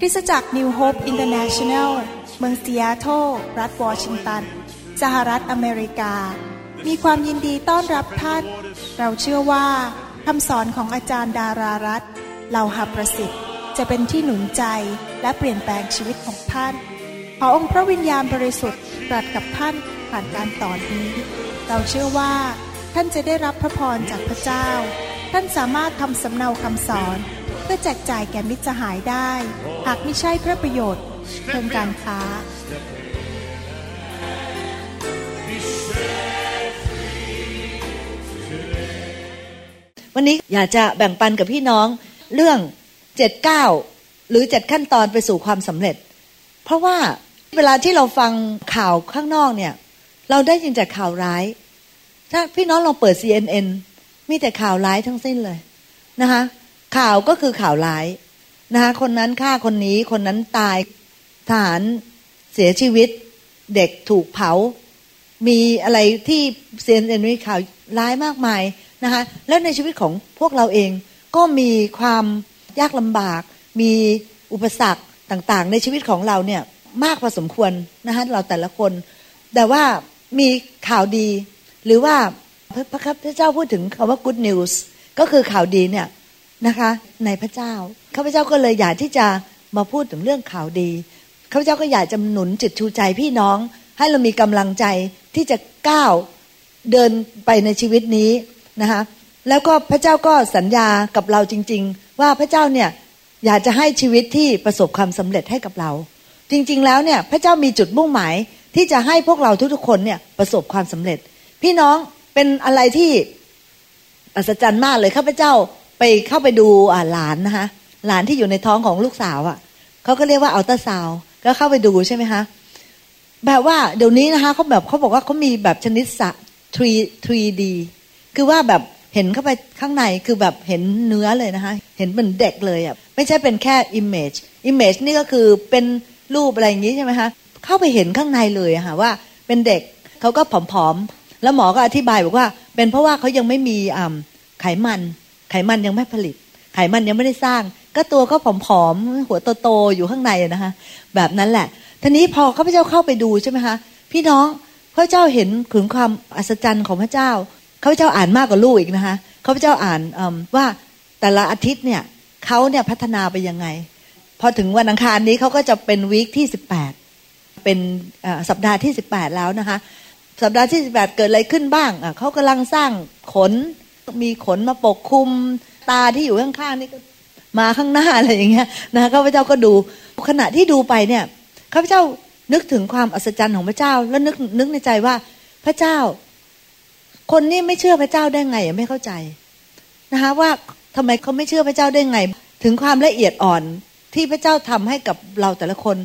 คริสตจักรนิวโฮปอินเตอร์เนชั่นแนลเมืองซีแอตเทิลรัฐวอชิงตัน สหรัฐอเมริกา มีความยินดีต้อนรับท่าน เราเชื่อว่าคำสอนของอาจารย์ดารารัตเหล่าหับประสิทธิ์ จะเป็นที่หนุนใจและเปลี่ยนแปลงชีวิตของท่าน ขอองค์พระวิญญาณบริสุทธิ์ตรัสกับท่านผ่านการสอนนี้ เราเชื่อว่าท่านจะได้รับพระพรจากพระเจ้า ท่านสามารถทำสำเนาคำสอน เพื่อแจกจ่ายแก่มิตรสหายได้ หากไม่ใช่เพื่อประโยชน์เชิงการค้า วันนี้อยากจะแบ่งปันกับพี่น้องเรื่องเจ็ดเก้าหรือเจ็ดขั้นตอนไปสู่ความสำเร็จ เพราะว่าเวลาที่เราฟังข่าวข้างนอกเนี่ย เราได้ยินแต่ข่าวร้าย ถ้าพี่น้องลองเปิด CNN มีแต่ข่าวร้ายทั้งสิ้นเลยนะคะ ข่าวก็คือข่าวร้ายนะคะคนนั้นฆ่าคนนี้คนนั้นตายทหารเสียชีวิต เด็กถูกเผา มีอะไรที่ CNN มีข่าวร้ายมากมายนะคะแล้วในชีวิตของพวกเราเองก็มีความยากลำบาก มีอุปสรรคต่างๆ ในชีวิตของเราเนี่ยมากพอสมควรนะคะเราแต่ละคน แต่ว่ามีข่าวดี หรือว่าพระพระเจ้าพูดถึงคำว่า good news ก็คือข่าวดีเนี่ย นะคะ ในพระเจ้าข้าพเจ้าก็เลยอยากที่จะมาพูดถึงเรื่องข่าวดีข้าพเจ้าก็อยากจะหนุนจิตชูใจพี่น้อง ให้เรามีกำลังใจที่จะก้าวเดินไปในชีวิตนี้นะคะแล้วก็พระเจ้าก็สัญญากับเราจริง ๆ ว่าพระเจ้าเนี่ยอยากจะให้ชีวิตที่ประสบความสำเร็จให้กับเรา จริงๆแล้วเนี่ยพระเจ้ามีจุดมุ่งหมายที่จะให้พวกเราทุกๆคนเนี่ยประสบความสำเร็จ พี่น้องเป็นอะไรที่อัศจรรย์มากเลยข้าพเจ้า เข้าไปดูหลานนะคะหลานที่อยู่ในท้องของลูกสาวอะ่ะเขาก็เรียกว่าอัลตราซาวก็เข้าไปดูใช่ไหมคะแบบว่าเดี๋ยวนี้นะคะเขาแบบเขาบอกว่าเขามีแบบชนิดสะ 3d คือว่าแบบเห็นเข้าไปข้างในคือแบบเห็นเนื้อเลยนะคะ เห็นเป็นเด็กเลยอะ่ะไม่ใช่เป็นแค่ image image นี่ก็คือเป็นรูปอะไรอย่างนี้ใช่ไหมคะเข้าไปเห็นข้างในเลยอะค่ะว่าเป็นเด็กเขาก็ผอมๆแล้วหมอก็อธิบายบอกว่า เป็นเพราะว่าเขายังไม่มีอ่าไขมัน ไขมันยังไม่ผลิต ไขมันยังไม่ได้สร้าง ก็ตัวก็ผอมๆหัวโตๆอยู่ข้างในนะคะ แบบนั้นแหละทีนี้พอข้าพเจ้าเข้าไปดูใช่ไหมคะพี่น้องพระเจ้าเห็นถึงความอัศจรรย์ของพระเจ้าข้าพเจ้าอ่านมากกว่าลูกอีกนะคะข้าพเจ้าอ่านว่าแต่ละอาทิตย์เนี่ยเขาเนี่ยพัฒนาไปยังไง พอถึงวันอังคารนี้เขาก็จะเป็นวีคที่สิบแปดเป็นสัปดาห์ที่สิบแปดแล้วนะคะ สัปดาห์ที่สิบแปดเกิดอะไรขึ้นบ้างเขากำลังสร้างขน มีขนมาปกคลุมตาที่อยู่ข้างๆนี่ก็มาข้างหน้าอะไรอย่างเงี้ยนะข้าพเจ้าก็ดูขณะที่ดูไปเนี่ยข้าพเจ้านึกถึงความอัศจรรย์ของพระเจ้า แล้วนึกนึกในใจว่าพระเจ้า คนนี้ไม่เชื่อพระเจ้าได้ไงไม่เข้าใจนะคะว่าทำไมเขาไม่เชื่อพระเจ้าได้ไง ถึงความละเอียดอ่อนที่พระเจ้าทำให้กับเราแต่ละคน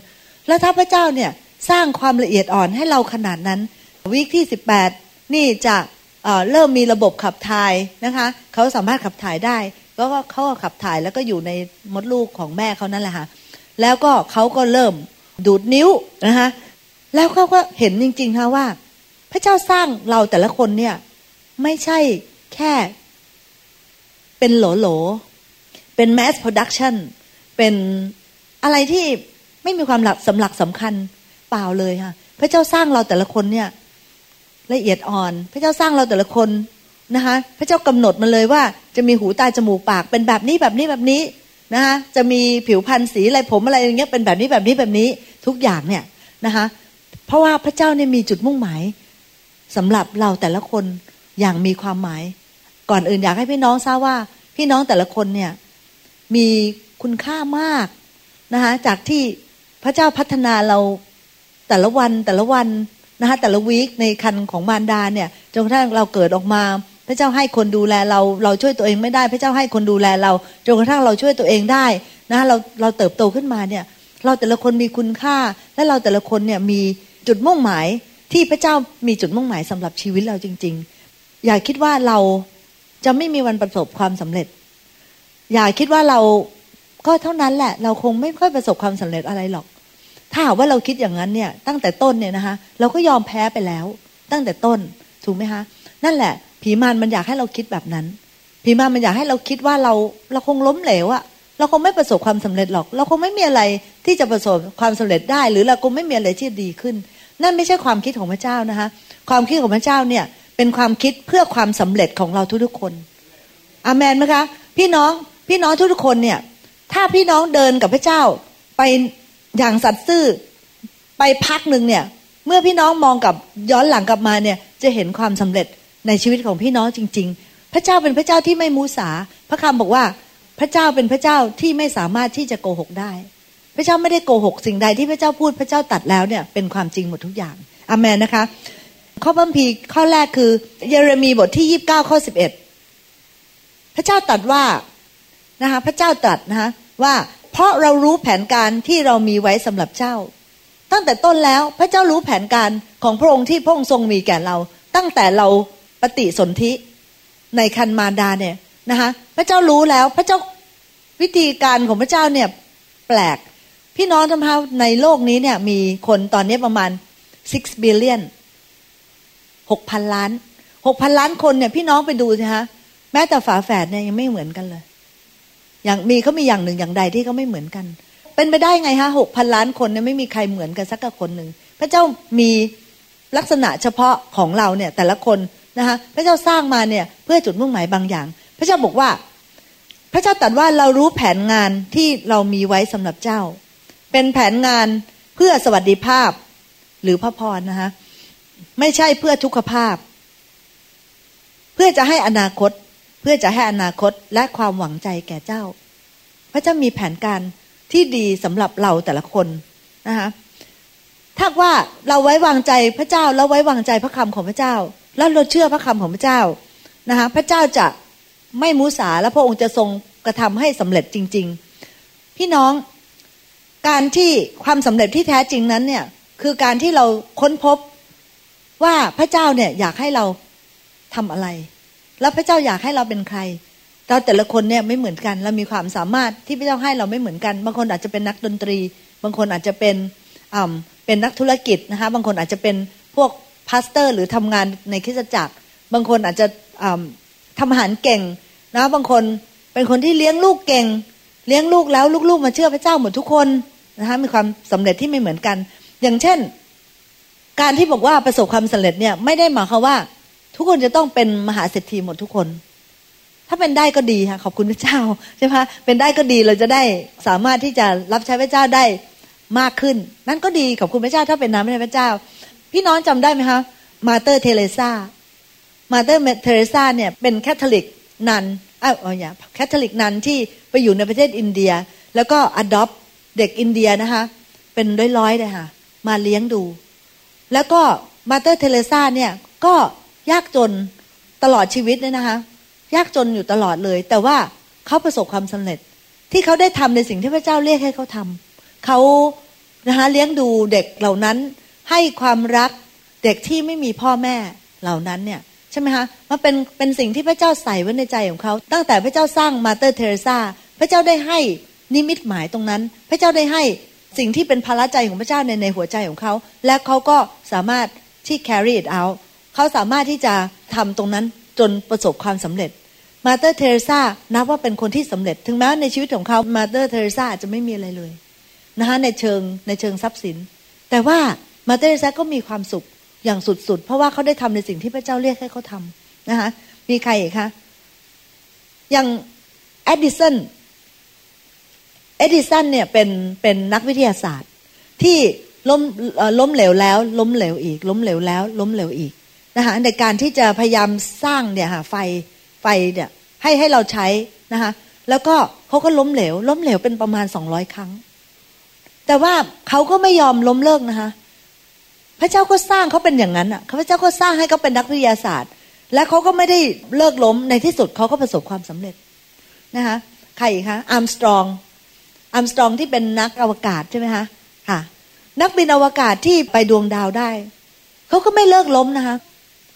แล้วถ้าพระเจ้าเนี่ยสร้างความละเอียดอ่อนให้เราขนาดนั้นวิกที่สิบแปดนี่จะ เริ่มมีระบบขับถ่ายนะคะเขาสามารถขับถ่ายได้เพราะว่าเขาขับถ่ายแล้วก็อยู่ในมดลูกของแม่เขานั่นแหละค่ะแล้วก็เขาก็เริ่มดูดนิ้วนะคะแล้วเขาก็เห็นจริงๆค่ะว่า พระเจ้าสร้างเราแต่ละคนเนี่ย ไม่ใช่แค่ เป็นโหลโหลเป็น mass production เป็นอะไรที่ไม่มีความหลักสำหลักสำคัญเปล่าเลยค่ะ พระเจ้าสร้างเราแต่ละคนเนี่ย ละเอียดอ่อน พระเจ้าสร้างเราแต่ละคนนะคะพระเจ้ากำหนดมาเลยว่าจะมีหูตาจมูกปากเป็นแบบนี้แบบนี้แบบนี้นะคะจะมีผิวพรรณสีอะไรผมอะไรอย่างเงี้ยเป็นแบบนี้แบบนี้แบบนี้ทุกอย่างเนี่ยนะคะเพราะว่าพระเจ้าเนี่ยมีจุดมุ่งหมายสำหรับเราแต่ละคนอย่างมีความหมาย ก่อนอื่นอยากให้พี่น้องทราบว่าพี่น้องแต่ละคนเนี่ยมีคุณค่ามากนะคะจากที่พระเจ้าพัฒนาเราแต่ละวันแต่ละวัน นะคะแต่ละวีคในคันของมารดาเนี่ยจนกระทั่งเราเกิดออกมา พระเจ้าให้คนดูแลเราเราช่วยตัวเองไม่ได้ พระเจ้าให้คนดูแลเราจนกระทั่งเราช่วยตัวเองได้นะเราเราเติบโตขึ้นมาเนี่ยเราแต่ละคนมีคุณค่า และเราแต่ละคนเนี่ยมีจุดมุ่งหมายที่พระเจ้ามีจุดมุ่งหมายสำหรับชีวิตเราจริง ๆ อย่าคิดว่าเราจะไม่มีวันประสบความสำเร็จ อย่าคิดว่าเราก็เท่านั้นแหละ เราคงไม่ค่อยประสบความสำเร็จอะไรหรอก ถ้าหากว่าเราคิดอย่างนั้นเนี่ยตั้งแต่ต้นเนี่ยนะคะ เราก็ยอมแพ้ไปแล้ว ตั้งแต่ต้นถูกไหมคะนั่นแหละ ผีมารมันอยากให้เราคิดแบบนั้น ผีมารมันอยากให้เราคิดว่าเราเราคงล้มเหลวอะเราคงไม่ประสบความสำเร็จหรอก เราคงไม่มีอะไรที่จะประสบความสำเร็จได้ หรือเราคงไม่มีอะไรที่ดีขึ้น นั่นไม่ใช่ความคิดของพระเจ้านะคะ ความคิดของพระเจ้าเนี่ยเป็นความคิดเพื่อความสำเร็จของเราทุกๆคนอามนไหมคะ พี่น้องพี่น้องทุกๆคนเนี่ย ถ้าพี่น้องเดินกับพระเจ้าไป อย่างสัตย์ซื่อไปพักหนึ่งเนี่ย เมื่อพี่น้องมองกับย้อนหลังกลับมาเนี่ย จะเห็นความสำเร็จในชีวิตของพี่น้องจริง ๆ พระเจ้าเป็นพระเจ้าที่ไม่มูสา พระคำบอกว่าพระเจ้าเป็นพระเจ้าที่ไม่สามารถที่จะโกหกได้ พระเจ้าไม่ได้โกหก สิ่งใดที่พระเจ้าพูดพระเจ้าตัดแล้วเนี่ยเป็นความจริงหมดทุกอย่างอเมนนะคะ ข้อบัมพีข้อแรกคือ เยเรมีบทที่ยี่บเก้าข้อสิบเอ็ดพระเจ้าตัดว่านะคะพระเจ้าตรัสนะคะว่า เพราะเรารู้แผนการที่เรามีไว้สำหรับเจ้า ตั้งแต่ต้นแล้วพระเจ้ารู้แผนการของพระองค์ที่พระองค์ทรงมีแก่เรา ตั้งแต่เราปฏิสนธิในคันมารดาเนี่ยนะคะพระเจ้ารู้แล้วพระเจ้าวิธีการของพระเจ้าเนี่ยแปลก พี่น้องทำให้ในโลกนี้เนี่ยมีคนตอนนี้ประมาณ 6 billion หกพันล้านหกพันล้านคนเนี่ยพี่น้องไปดูสิฮะแม้แต่ฝาแฝดเนี่ยยังไม่เหมือนกันเลย อย่างมีเขามีอย่างหนึ่งอย่างใดที่เขาไม่เหมือนกัน เป็นไปได้ไงฮะหกพันล้านคนเนี่ยไม่มีใครเหมือนกันสักคนหนึ่งพระเจ้ามีลักษณะเฉพาะของเราเนี่ยแต่ละคนนะคะพระเจ้าสร้างมาเนี่ยเพื่อจุดมุ่งหมายบางอย่าง พระเจ้าบอกว่า พระเจ้าตรัสว่าเรารู้แผนงานที่เรามีไว้สำหรับเจ้า เป็นแผนงานเพื่อสวัสดิภาพหรือพระพรนะคะไม่ใช่เพื่อทุกขภาพ เพื่อจะให้อนาคต เพื่อจะให้อนาคตและความหวังใจแก่เจ้า พระเจ้ามีแผนการที่ดีสำหรับเราแต่ละคนนะคะถ้าว่าเราไว้วางใจพระเจ้าแล้วไว้วางใจพระคำของพระเจ้า แล้วเราเชื่อพระคำของพระเจ้านะคะพระเจ้าจะไม่มุสาและพระองค์จะทรงกระทำให้สำเร็จจริง ๆ พี่น้องการที่ความสำเร็จที่แท้จริงนั้นเนี่ยคือการที่เราค้นพบว่าพระเจ้าเนี่ยอยากให้เราทำอะไร แล้วพระเจ้าอยากให้เราเป็นใคร เราแต่ละคนเนี่ยไม่เหมือนกัน เรามีความสามารถที่พระเจ้าให้เราไม่เหมือนกัน บางคนอาจจะเป็นนักดนตรี บางคนอาจจะเป็นอ่าเป็นนักธุรกิจนะคะ บางคนอาจจะเป็นพวกพาสเตอร์ หรือทำงานในคริสตจักร บางคนอาจจะทำอาหารเก่งนะบางคนเป็นคนที่เลี้ยงลูกเก่ง เลี้ยงลูกแล้วลูกๆ มาเชื่อพระเจ้าหมดทุกคนนะคะมีความสำเร็จที่ไม่เหมือนกัน อย่างเช่น การที่บอกว่าประสบความสำเร็จเนี่ยไม่ได้หมายความว่า ทุกคนจะต้องเป็นมหาเศรษฐีหมดทุกคน ถ้าเป็นได้ก็ดีค่ะ ขอบคุณพระเจ้าใช่ไหมเป็นได้ก็ดีเราจะได้สามารถที่จะรับใช้พระเจ้าได้มากขึ้น นั่นก็ดีขอบคุณพระเจ้าถ้าเป็นน้ำในพระเจ้า พี่น้องจำได้ไหมคะมาเธอร์เทเรซามาเธอร์เทเรซาเนี่ยเป็น Catholic nun อ้าวอย่า Catholic nun ที่ไปอยู่ในประเทศอินเดีย แล้วก็ adopt เด็กอินเดียนะคะ เป็นร้อยๆเลยค่ะ มาเลี้ยงดู แล้วก็มาเธอร์เทเรซาเนี่ยก็ ยากจนตลอดชีวิตเลยนะคะ ยากจนอยู่ตลอดเลย แต่ว่าเขาประสบความสำเร็จ ที่เขาได้ทำในสิ่งที่พระเจ้าเรียกให้เขาทำเขานะคะเลี้ยงดูเด็กเหล่านั้น ให้ความรักเด็กที่ไม่มีพ่อแม่เหล่านั้นเนี่ยใช่ไหมคะมันเป็นเป็นสิ่งที่พระเจ้าใส่ไว้ในใจของเขาตั้งแต่พระเจ้าสร้างมาเธอร์เทเรซาพระเจ้าได้ให้นิมิตหมายตรงนั้น พระเจ้าได้ให้สิ่งที่เป็นภาระใจของพระเจ้าในในหัวใจของเขา และเขาก็สามารถที่ carry it out เขาสามารถที่จะทำตรงนั้นจนประสบความสำเร็จ มาเธอร์เทเรซานับว่าเป็นคนที่สำเร็จ ถึงแม้ในชีวิตของเขามาเธอร์เทเรซาอาจจะไม่มีอะไรเลยนะคะในเชิงในเชิงทรัพย์สิน แต่ว่ามาเธอร์เทเรซาก็มีความสุขอย่างสุดๆ เพราะว่าเขาได้ทำในสิ่งที่พระเจ้าเรียกให้เขาทำนะคะมีใครอีกคะอย่างเอดิสันเอดิสันเนี่ยเป็นเป็นนักวิทยาศาสตร์ที่ล้มล้มเหลวแล้ว ล้มเหลวอีก ล้มเหลวแล้ว ล้มเหลวอีก นะคะในการที่จะพยายามสร้างเนี่ยค่ะไฟไฟเนี่ยให้ให้เราใช้นะคะแล้วก็เขาก็ล้มเหลว ล้มเหลวเป็นประมาณสองร้อยครั้ง แต่ว่าเขาก็ไม่ยอมล้มเลิกนะคะพระเจ้าก็สร้างเขาเป็นอย่างนั้นอะพระเจ้าก็สร้างให้เขาเป็นนักวิทยาศาสตร์ และเขาก็ไม่ได้เลิกล้มในที่สุดเขาก็ประสบความสำเร็จนะคะใครคะอาร์มสตรองอัมสตรองที่เป็นนักอวกาศใช่ไหมคะค่ะ นักบินอวกาศที่ไปดวงดาวได้เขาก็ไม่เลิกล้มนะคะ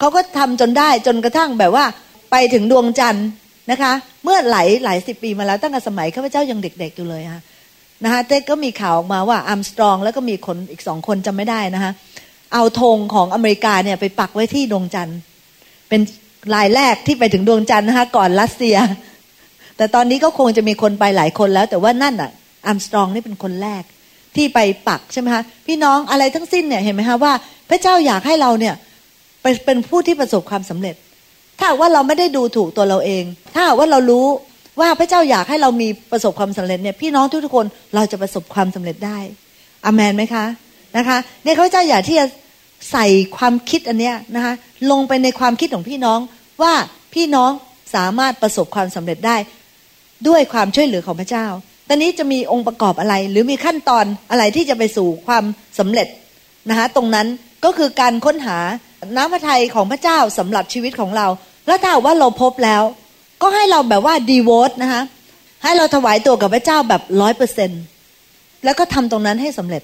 เขาก็ทำจนได้จนกระทั่งแบบว่า ไปถึงดวงจันทร์นะคะ เมื่อหลายหลายสิบปีมาแล้วตั้งแต่สมัยข้าพเจ้ายังเด็ก ๆอยู่เลยค่ะนะคะแต่ก็มีข่าวออกมาว่าอัมสตรอง แล้วก็มีคนอีกสองคนจำไม่ได้นะคะเอาธงของอเมริกาเนี่ยไปปักไว้ที่ดวงจันทร์เป็นลายแรกที่ไปถึงดวงจันทร์นะคะก่อนรัสเซีย แต่ตอนนี้ก็คงจะมีคนไปหลายคนแล้ว แต่ว่านั่นอะอัมสตรองนี่เป็นคนแรกที่ไปปักใช่ไหมคะพี่น้องอะไรทั้งสิ้นเนี่ยเห็นไหมคะว่าพระเจ้าอยากให้เราเนี่ย เป็นผู้ที่ประสบความสำเร็จ ถ้าว่าเราไม่ได้ดูถูกตัวเราเอง ถ้าว่าเรารู้ว่าพระเจ้าอยากให้เรามีประสบความสำเร็จเนี่ยพี่น้องทุกๆคนเราจะประสบความสำเร็จได้อเมนไหมคะนะคะเนี่ยพระเจ้าอยากที่จะใส่ความคิดอันเนี้ยนะคะลงไปในความคิดของพี่น้องว่าพี่น้องสามารถประสบความสำเร็จได้ ด้วยความช่วยเหลือของพระเจ้า ตอนนี้จะมีองค์ประกอบอะไร หรือมีขั้นตอนอะไรที่จะไปสู่ความสำเร็จนะคะตรงนั้นก็คือการค้นหา น้ำพระทัยของพระเจ้าสำหรับชีวิตของเรา แล้วถ้าว่าเราพบแล้ว ก็ให้เราแบบว่าดีโวตนะคะให้เราถวายตัวกับพระเจ้าแบบร้อยเปอร์เซ็นแล้วก็ทำตรงนั้นให้สำเร็จ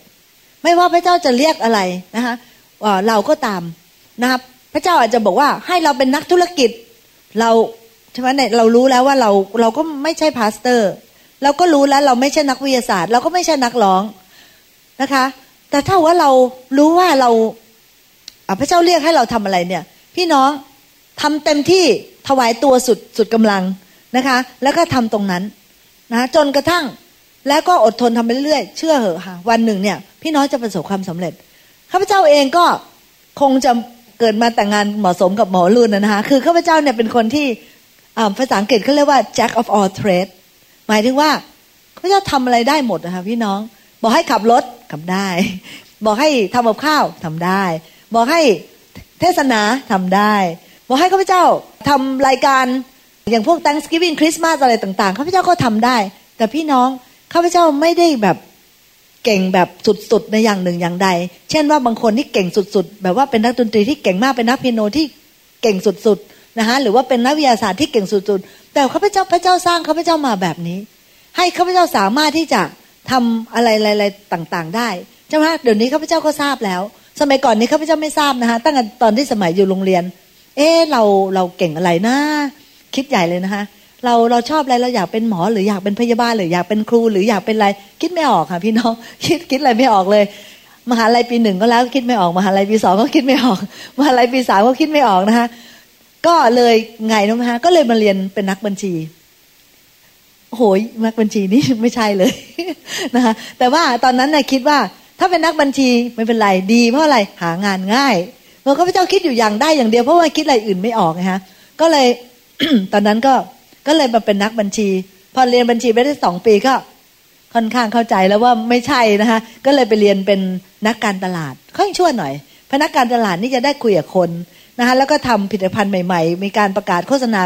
ไม่ว่าพระเจ้าจะเรียกอะไรนะคะเราก็ตามนะครับพระเจ้าอาจจะบอกว่าให้เราเป็นนักธุรกิจ เราใช่ไหมเนี่ยเรารู้แล้วว่าเราเราก็ไม่ใช่พาสเตอร์ เราก็รู้แล้วเราไม่ใช่นักวิทยาศาสตร์ เราก็ไม่ใช่นักร้องนะคะ แต่ถ้าว่าเรารู้ว่าเรา พระเจ้าเรียกให้เราทำอะไรเนี่ย พี่น้องทำเต็มที่ถวายตัวสุดสุดกำลังนะคะ แล้วก็ทำตรงนั้นนะจนกระทั่งแล้วก็อดทนทำไปเรื่อยๆ เชื่อเหอะค่ะ วันหนึ่งเนี่ย พี่น้องจะประสบความสำเร็จข้าพเจ้าเองก็คงจะเกิดมาแต่งงานเหมาะสมกับหมอรุ่นนะคะคือข้าพเจ้าเนี่ยเป็นคนที่ภาษาอังกฤษเขาเรียกว่า jack of all trades หมายถึงว่าข้าพเจ้าทำอะไรได้หมดนะคะพี่น้อง บอกให้ขับรถขับได้ บอกให้ทำกับข้าวทำได้ บอกให้เทศนาทำได้ บอกให้ข้าพเจ้าทำรายการอย่างพวก Thanksgiving Christmas อะไรต่างๆข้าพเจ้าก็ทำได้ แต่พี่น้องข้าพเจ้าไม่ได้แบบเก่งแบบสุดๆในอย่างหนึ่งอย่างใด เช่นว่าบางคนที่เก่งสุดๆ แบบว่าเป็นนักดนตรีที่เก่งมากเป็นนักเปียโนที่เก่งสุดๆนะคะหรือว่าเป็นนักวิทยาศาสตร์ที่เก่งสุดๆ แต่ข้าพเจ้าพระเจ้าสร้างข้าพเจ้ามาแบบนี้ ให้ข้าพเจ้าสามารถที่จะทำอะไรๆต่างๆ ได้ใช่ไหมเดี๋ยวนี้ข้าพเจ้าก็ทราบแล้ว สมัยก่อนนี้ข้าพเจ้าไม่ทราบนะคะตั้งแต่ตอนที่สมัยอยู่โรงเรียน เออเราเราเก่งอะไรนะ คิดใหญ่เลยนะคะ เราเราชอบอะไรเราอยากเป็นหมอหรืออยากเป็นพยาบาลหรืออยากเป็นครูหรืออยากเป็นอะไร คิดไม่ออกค่ะ พี่น้องคิดคิดอะไรไม่ออกเลย มหาลัยปีหนึ่งก็แล้วคิดไม่ออกมหาลัยปีสองก็คิดไม่ออก มหาลัยปีสามก็คิดไม่ออกนะคะ ก็เลยไงนะฮะก็เลยมาเรียนเป็นนักบัญชีโหยนักบัญชีนี่ไม่ใช่เลยนะคะแต่ว่าตอนนั้นน่ะคิดว่า ถ้าเป็นนักบัญชีไม่เป็นไรดีเพราะอะไรหางานง่ายเพราะข้าพเจ้าคิดอยู่อย่างได้อย่างเดียวเพราะว่าคิดอะไรอื่นไม่ออกนะฮะก็เลยตอนนั้นก็ก็เลยมาเป็นนักบัญชี พอเรียนบัญชีไปได้สองปีก็ค่อนข้างเข้าใจแล้วว่าไม่ใช่นะคะก็เลยไปเรียนเป็นนักการตลาดค่อยชั่วหน่อยพนักการตลาดนี่จะได้คุยกับคนนะคะแล้วก็ทำผลิตภัณฑ์ใหม่ๆ มีการประกาศโฆษณา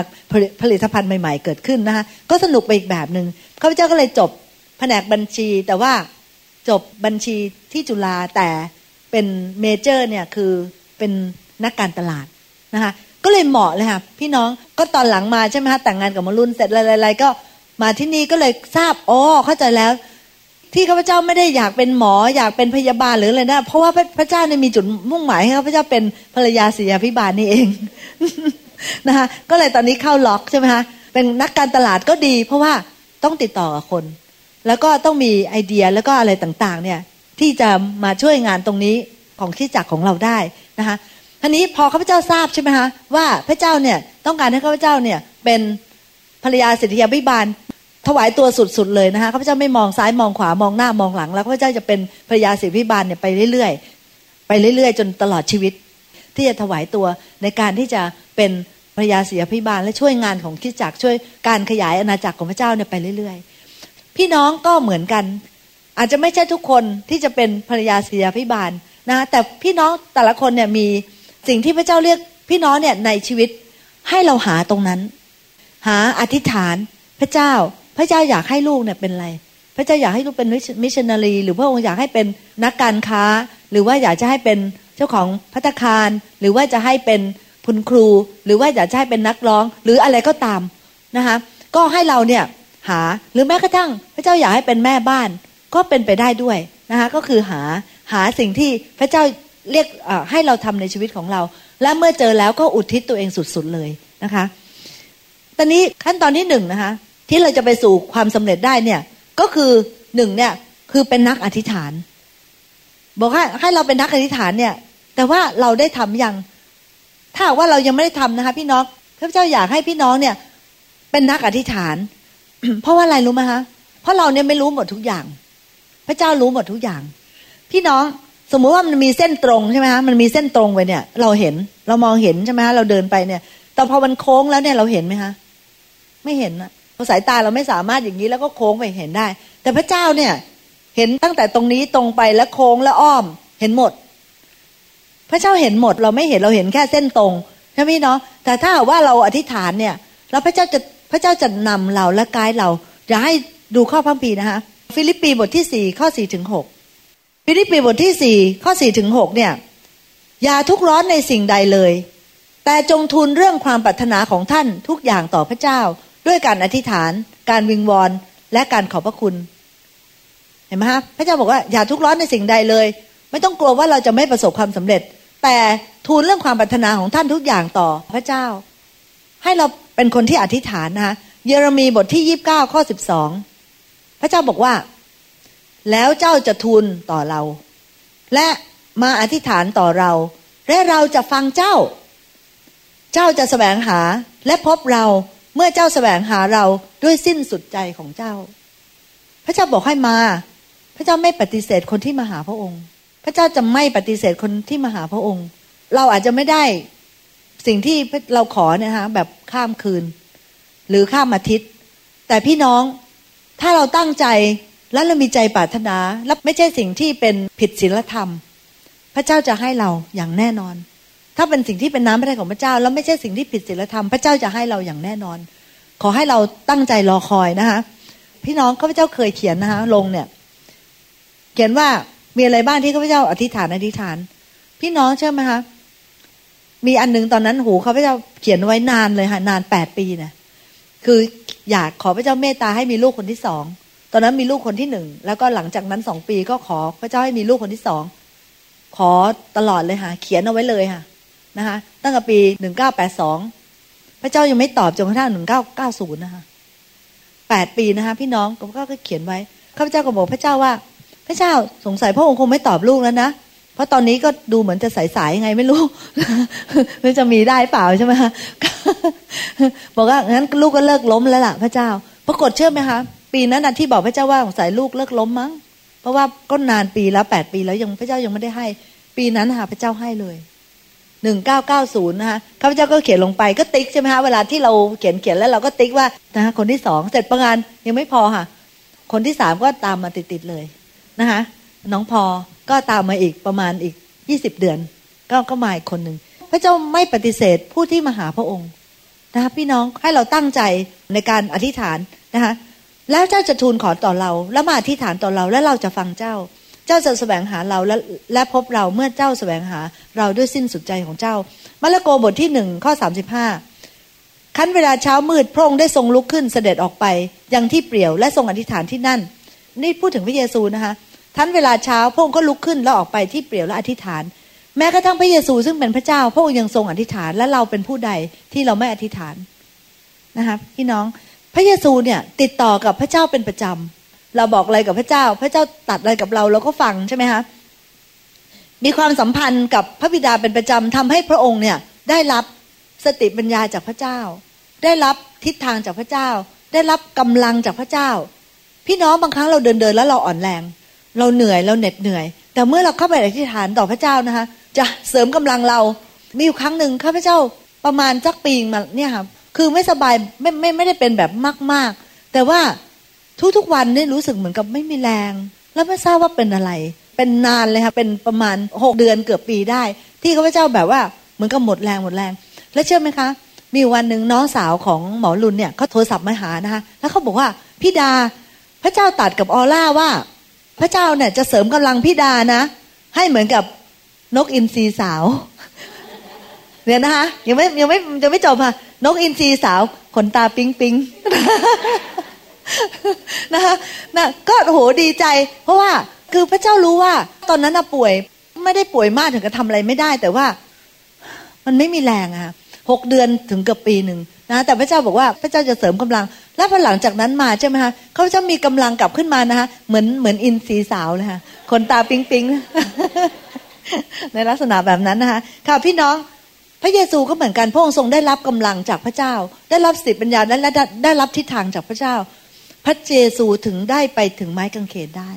ผลิตภัณฑ์ใหม่ ๆ เกิดขึ้นนะคะก็สนุกไปอีกแบบหนึง่งข้าพเจ้าก็เลยจบแผนกบัญชีแต่ว่า จบบัญชีที่จุฬาแต่เป็นเมเจอร์เนี่ยคือเป็นนักการตลาดนะคะก็เลยเหมาะเลยค่ะพี่น้องก็ตอนหลังมาใช่ไหมคะแต่งงานกับมรุ่นเสร็จอะไรๆก็มาที่นี่ก็เลยทราบอ๋อเข้าใจแล้ว ที่ข้าพเจ้าไม่ได้อยากเป็นหมออยากเป็นพยาบาลหรืออะไรนะเพราะว่าพระเจ้าเนี่ยมีจุดมุ่งหมายให้ข้าพเจ้าเป็นภรรยาศิยาพิบาลนี่เองนะคะก็เลยตอนนี้เข้าล็อกใช่ไหมคะเป็นนักการตลาดก็ดี เพราะว่าต้องติดต่อกับคน แล้วก็ต้องมีไอเดียแล้วก็อะไรต่างๆเนี่ยที่จะมาช่วยงานตรงนี้ของที่จักของเราได้นะคะทีนี้พอข้าพเจ้าทราบใช่ไหมคะว่าพระเจ้าเนี่ยต้องการให้ข้าพเจ้าเนี่ยเป็นภรรยาสิทธิยาพิบาลถวายตัวสุดๆเลยนะคะข้าพเจ้าไม่มองซ้ายมองขวามองหน้ามองหลัง แล้วข้าพเจ้าจะเป็นภรรยาสิทธิพิบาลเนี่ยไปเรื่อยๆไปเรื่อย ๆ จนตลอดชีวิต ที่จะถวายตัวในการที่จะเป็นภรรยาศิยพิบาลและช่วยงานของคิดจักช่วยการขยายอาณาจักรของพระเจ้าเนี่ยไปเรื่อย ๆ พี่น้องก็เหมือนกัน อาจจะไม่ใช่ทุกคนที่จะเป็นภรรยาศิยพิบาลนะแต่พี่น้องแต่ละคนเนี่ยมีสิ่งที่พระเจ้าเรียกพี่น้องเนี่ยในชีวิตให้เราหาตรงนั้น หาอธิษฐานพระเจ้า พระเจ้าอยากให้ลูกเนี่ยเป็นอะไร พระเจ้าอยากให้ลูกเป็นมิชชันนารี หรือพระองค์อยากให้เป็นนักการค้า หรือว่าอยากจะให้เป็นเจ้าของพัตคาร หรือว่าจะให้เป็นคุณครู หรือว่าอยากจะให้เป็นนักร้อง หรืออะไรก็ตามนะคะก็ให้เราเนี่ย หาหรือแม้กระทั่ง พระเจ้าอยากให้เป็นแม่บ้าน ก็เป็นไปได้ด้วยนะคะก็คือหาหาสิ่งที่พระเจ้าเรียกให้เราทำในชีวิตของเรา และเมื่อเจอแล้วก็อุทิศตัวเองสุดๆเลยนะคะ ตอนนี้ขั้นตอนที่หนึ่งนะคะ ที่เราจะไปสู่ความสำเร็จได้เนี่ย ก็คือหนึ่งเนี่ยคือเป็นนักอธิษฐาน บอกให้ให้เราเป็นนักอธิษฐานเนี่ย แต่ว่าเราได้ทำยัง ถ้าว่าเรายังไม่ได้ทำนะคะ พี่น้องพระเจ้าอยากให้พี่น้องเนี่ย เป็นนักอธิษฐาน เพราะว่าอะไรรู้ไหมคะเพราะเราเนี่ยไม่รู้หมดทุกอย่าง พระเจ้ารู้หมดทุกอย่าง พี่น้องสมมุติว่ามันมีเส้นตรงใช่ไหมคะมันมีเส้นตรงไปเนี่ย เราเห็นเรามองเห็นใช่ไหมคะเราเดินไปเนี่ย แต่พอมันโค้งแล้วเนี่ยเราเห็นไหมคะไม่เห็นนะสายตาเราไม่สามารถอย่างนี้แล้วก็โค้งไปเห็นได้ แต่พระเจ้าเนี่ย เห็นตั้งแต่ตรงนี้ตรงไปแล้วโค้งแล้วอ้อม เห็นหมด พระเจ้าเห็นหมด เราไม่เห็นเราเห็นแค่เส้นตรงใช่ไหมเนาะแต่ถ้าว่าเราอธิษฐานเนี่ย แล้วพระเจ้าจะ พระเจ้าจะนำเราและกายเราจะให้ดูข้อพระคัมภีร์นะคะฟิลิปปีบทที่สี่ข้อสี่ถึงหกฟิลิปปีบทที่สี่ข้อสี่ถึงหกเนี่ยอย่าทุกข์ร้อนในสิ่งใดเลย แต่จงทูลเรื่องความปรารถนาของท่านทุกอย่างต่อพระเจ้า ด้วยการอธิษฐาน การวิงวอนและการขอบพระคุณ เห็นไหมฮะพระเจ้าบอกว่าอย่าทุกร้อนในสิ่งใดเลย ไม่ต้องกลัวว่าเราจะไม่ประสบความสำเร็จ แต่ทูลเรื่องความปรารถนาของท่านทุกอย่างต่อพระเจ้า ให้เราเป็นคนที่อธิษฐานนะคะเยเรมีบทที่ยี่บเก้าข้อสิบสองพระเจ้าบอกว่า แล้วเจ้าจะทูลต่อเรา และมาอธิษฐานต่อเรา และเราจะฟังเจ้า เจ้าจะแสวงหาและพบเราเมื่อเจ้าแสวงหาเราด้วยสิ้นสุดใจของเจ้า พระเจ้าบอกให้มา พระเจ้าไม่ปฏิเสธคนที่มาหาพระองค์ พระเจ้าจะไม่ปฏิเสธคนที่มาหาพระองค์ เราอาจจะไม่ได้ สิ่งที่เราขอเนี่ยฮะแบบข้ามคืน หรือข้ามอาทิตย์ แต่พี่น้องถ้าเราตั้งใจและเรามีใจปรารถนาและไม่ใช่สิ่งที่เป็นผิดศีลธรรม พระเจ้าจะให้เราอย่างแน่นอน ถ้าเป็นสิ่งที่เป็นน้ำพระทัยของพระเจ้า แล้วไม่ใช่สิ่งที่ผิดศีลธรรม พระเจ้าจะให้เราอย่างแน่นอน ขอให้เราตั้งใจรอคอยนะคะพี่น้องข้าพเจ้าเคยเขียนนะคะลงเนี่ย เขียนว่ามีอะไรบ้างที่ข้าพเจ้าอธิษฐานอธิษฐาน พี่น้องเชื่อไหมคะ มีอันนึงตอนนั้นหูข้าพเจ้าเขียนไว้นานเลยค่ะนานแปดปีเนี่ยคืออยากขอพระเจ้าเมตตาให้มีลูกคนที่สองตอนนั้นมีลูกคนที่หนึ่งแล้วก็หลังจากนั้นสองปีก็ขอพระเจ้าให้มีลูกคนที่สองขอตลอดเลยค่ะ เขียนเอาไว้เลยค่ะนะคะตั้งแต่ปีหนึ่งเก้าแปดสองพระเจ้ายังไม่ตอบจนกระทั่งหนึ่งเก้าเก้าศูนย์นะคะแปดปีนะคะพี่น้องก็ก็เขียนไว้ข้าพเจ้าก็บอกพระเจ้าว่า พระเจ้าสงสัยพระองค์คงไม่ตอบลูกแล้วนะ เพราะตอนนี้ก็ดูเหมือนจะใสๆยังไงไม่รู้มันจะมีได้เปล่าใช่ไหมคะบอกว่างั้นลูกก็เลิกล้มแล้วล่ะ พระเจ้า ปรากฏเชื่อไหมคะปีนั้นนะที่บอกพระเจ้าว่าสงสัยลูกเลิกล้มมั้ง เพราะว่าก็นานปีแล้วแปดปีแล้วยังพระเจ้ายังไม่ได้ให้ ปีนั้นค่ะพระเจ้าให้เลยหนึ่งเก้าเก้าศูนย์นะคะข้าพเจ้าก็เขียนลงไปก็ติ๊กใช่ไหมคะเวลาที่เราเขียนเขียนแล้วเราก็ติ๊กว่านะคะคนที่สองเสร็จประงานยังไม่พอค่ะ คนที่สามก็ตามมาติดๆเลยนะคะน้องพอ ก็ตามมาอีกประมาณอีกยี่สิบเดือน ก็ก็มาอีกคนหนึ่งพระเจ้าไม่ปฏิเสธผู้ที่มาหาพระองค์นะคะพี่น้องให้เราตั้งใจในการอธิษฐานนะคะแล้วเจ้าจะทูลขอต่อเรา แล้วมาอธิษฐานต่อเราแล้วเราจะฟังเจ้า เจ้าจะแสวงหาเราและและพบเราเมื่อเจ้าแสวงหาเราด้วยสิ้นสุดใจของเจ้ามาระโกบทที่หนึ่งข้อสามสิบห้าขั้นเวลาเช้ามืดพระองค์ได้ทรงลุกขึ้นเสด็จออกไปยังที่เปลี่ยวและทรงอธิษฐานที่นั่น นี่พูดถึงพระเยซูนะคะ ท่านเวลาเช้าพระองค์ก็ลุกขึ้นแล้วออกไปที่เปลี่ยวและอธิษฐาน แม้กระทั่งพระเยซูซึ่งเป็นพระเจ้า พระองค์ยังทรงอธิษฐานและเราเป็นผู้ใดที่เราไม่อธิษฐานนะคะพี่น้องพระเยซูเนี่ยติดต่อกับพระเจ้าเป็นประจำเราบอกอะไรกับพระเจ้า พระเจ้าตัดอะไรกับเราเราก็ฟังใช่ไหมคะมีความสัมพันธ์กับพระบิดาเป็นประจำทำให้พระองค์เนี่ยได้รับสติปัญญาจากพระเจ้า ได้รับทิศทางจากพระเจ้า ได้รับกำลังจากพระเจ้า พี่น้องบางครั้งเราเดินเดินแล้วเราอ่อนแรง เราเหนื่อยเราเหน็ดเหนื่อย แต่เมื่อเราเข้าไปอธิษฐานต่อพระเจ้านะคะ จะเสริมกำลังเรา มีอยู่ครั้งหนึ่งข้าพเจ้าประมาณสักปีมาเนี่ยค่ะคือไม่สบายไม่ไม่ไม่ได้เป็นแบบมาก ๆ แต่ว่าทุกๆวันนี่รู้สึกเหมือนกับไม่มีแรง แล้วไม่ทราบว่าเป็นอะไร เป็นนานเลยค่ะเป็นประมาณหกเดือนเกือบปีได้ ที่ข้าพเจ้าแบบว่าเหมือนกับหมดแรงหมดแรง แล้วเชื่อไหมคะ มีวันหนึ่งน้องสาวของหมอรุนเนี่ยเขาโทรศัพท์มาหานะคะแล้วเขาบอกว่าพี่ดาพระเจ้าตัดกับออร่าว่า พระเจ้าเนี่ยจะเสริมกำลังพี่ดานะ ให้เหมือนกับนกอินทรีสาวเนี่ยนะคะยังไม่ยังไม่ยังไม่จบค่ะนกอินทรีสาวขนตาปิ๊งปิ๊งนะคะนะก็โหดีใจ เพราะว่าคือพระเจ้ารู้ว่า ตอนนั้นป่วยไม่ได้ป่วยมากถึงกับทำอะไรไม่ได้ แต่ว่า มันไม่มีแรงอะ หกเดือนถึงเกือบปีหนึ่งนะแต่พระเจ้าบอกว่าพระเจ้าจะเสริมกำลัง แล้วพอหลังจากนั้นมาใช่ไหมคะเขาจะมีกำลังกลับขึ้นมานะคะเหมือนเหมือนอินทรีสาวเลยค่ะขนตาปิ๊งปิ๊งในลักษณะแบบนั้นนะคะค่ะพี่น้องพระเยซูก็เหมือนกันพระองค์ทรงได้รับกำลังจากพระเจ้า ได้รับสติปัญญาและได้ได้รับทิศทางจากพระเจ้า พระเยซูถึงได้ไปถึงไม้กางเขนได้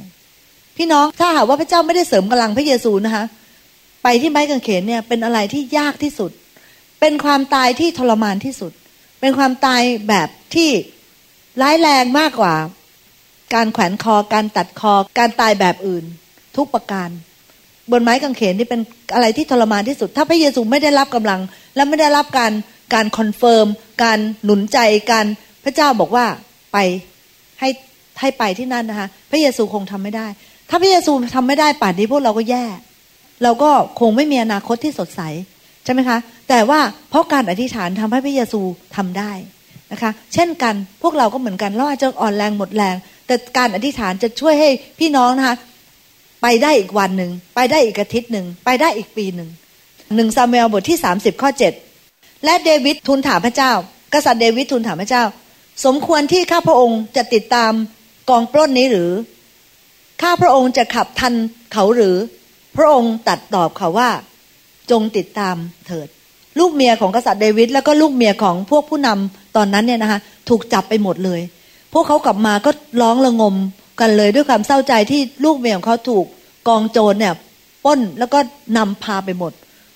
พี่น้องถ้าหากว่าพระเจ้าไม่ได้เสริมกำลังพระเยซูนะคะไปที่ไม้กางเขนเนี่ยเป็นอะไรที่ยากที่สุด เป็นความตายที่ทรมานที่สุด เป็นความตายแบบที่ร้ายแรงมากกว่า การแขวนคอการตัดคอการตายแบบอื่น ทุกประการ บนไม้กางเขนนี่เป็นอะไรที่ทรมานที่สุด ถ้าพระเยซูไม่ได้รับกำลัง และไม่ได้รับการการ confirm การหนุนใจการพระเจ้าบอกว่าไปให้ให้ไปที่นั่นนะคะ พระเยซูคงทำไม่ได้ ถ้าพระเยซูทำไม่ได้ป่านนี้พวกเราก็แย่ เราก็คงไม่มีอนาคตที่สดใส ใช่ไหมคะ แต่ว่าเพราะการอธิษฐานทำให้พระเยซูทำได้นะคะ เช่นกันพวกเราก็เหมือนกันเราอาจจะอ่อนแรงหมดแรง แต่การอธิษฐานจะช่วยให้พี่น้องนะคะไปได้อีกวันหนึ่งไปได้อีกอาทิตย์หนึ่งไปได้อีกปีหนึ่งหนึ่งซามูเอลบทที่สามสิบข้อเจ็ดและเดวิดทูลถามพระเจ้า กษัตริย์เดวิดทูลถามพระเจ้า สมควรที่ข้าพระองค์จะติดตามกองปล้นนี้หรือ ข้าพระองค์จะขับทันเขาหรือ พระองค์ตัดตอบเขาว่า จงติดตามเถิด ลูกเมียของกษัตริย์เดวิดแล้วก็ลูกเมียของพวกผู้นำตอนนั้นเนี่ยนะคะถูกจับไปหมดเลย พวกเขากลับมาก็ร้องระงมกันเลยด้วยความเศร้าใจที่ลูกเมียของเขาถูกกองโจรเนี่ยป้นแล้วก็นำพาไปหมด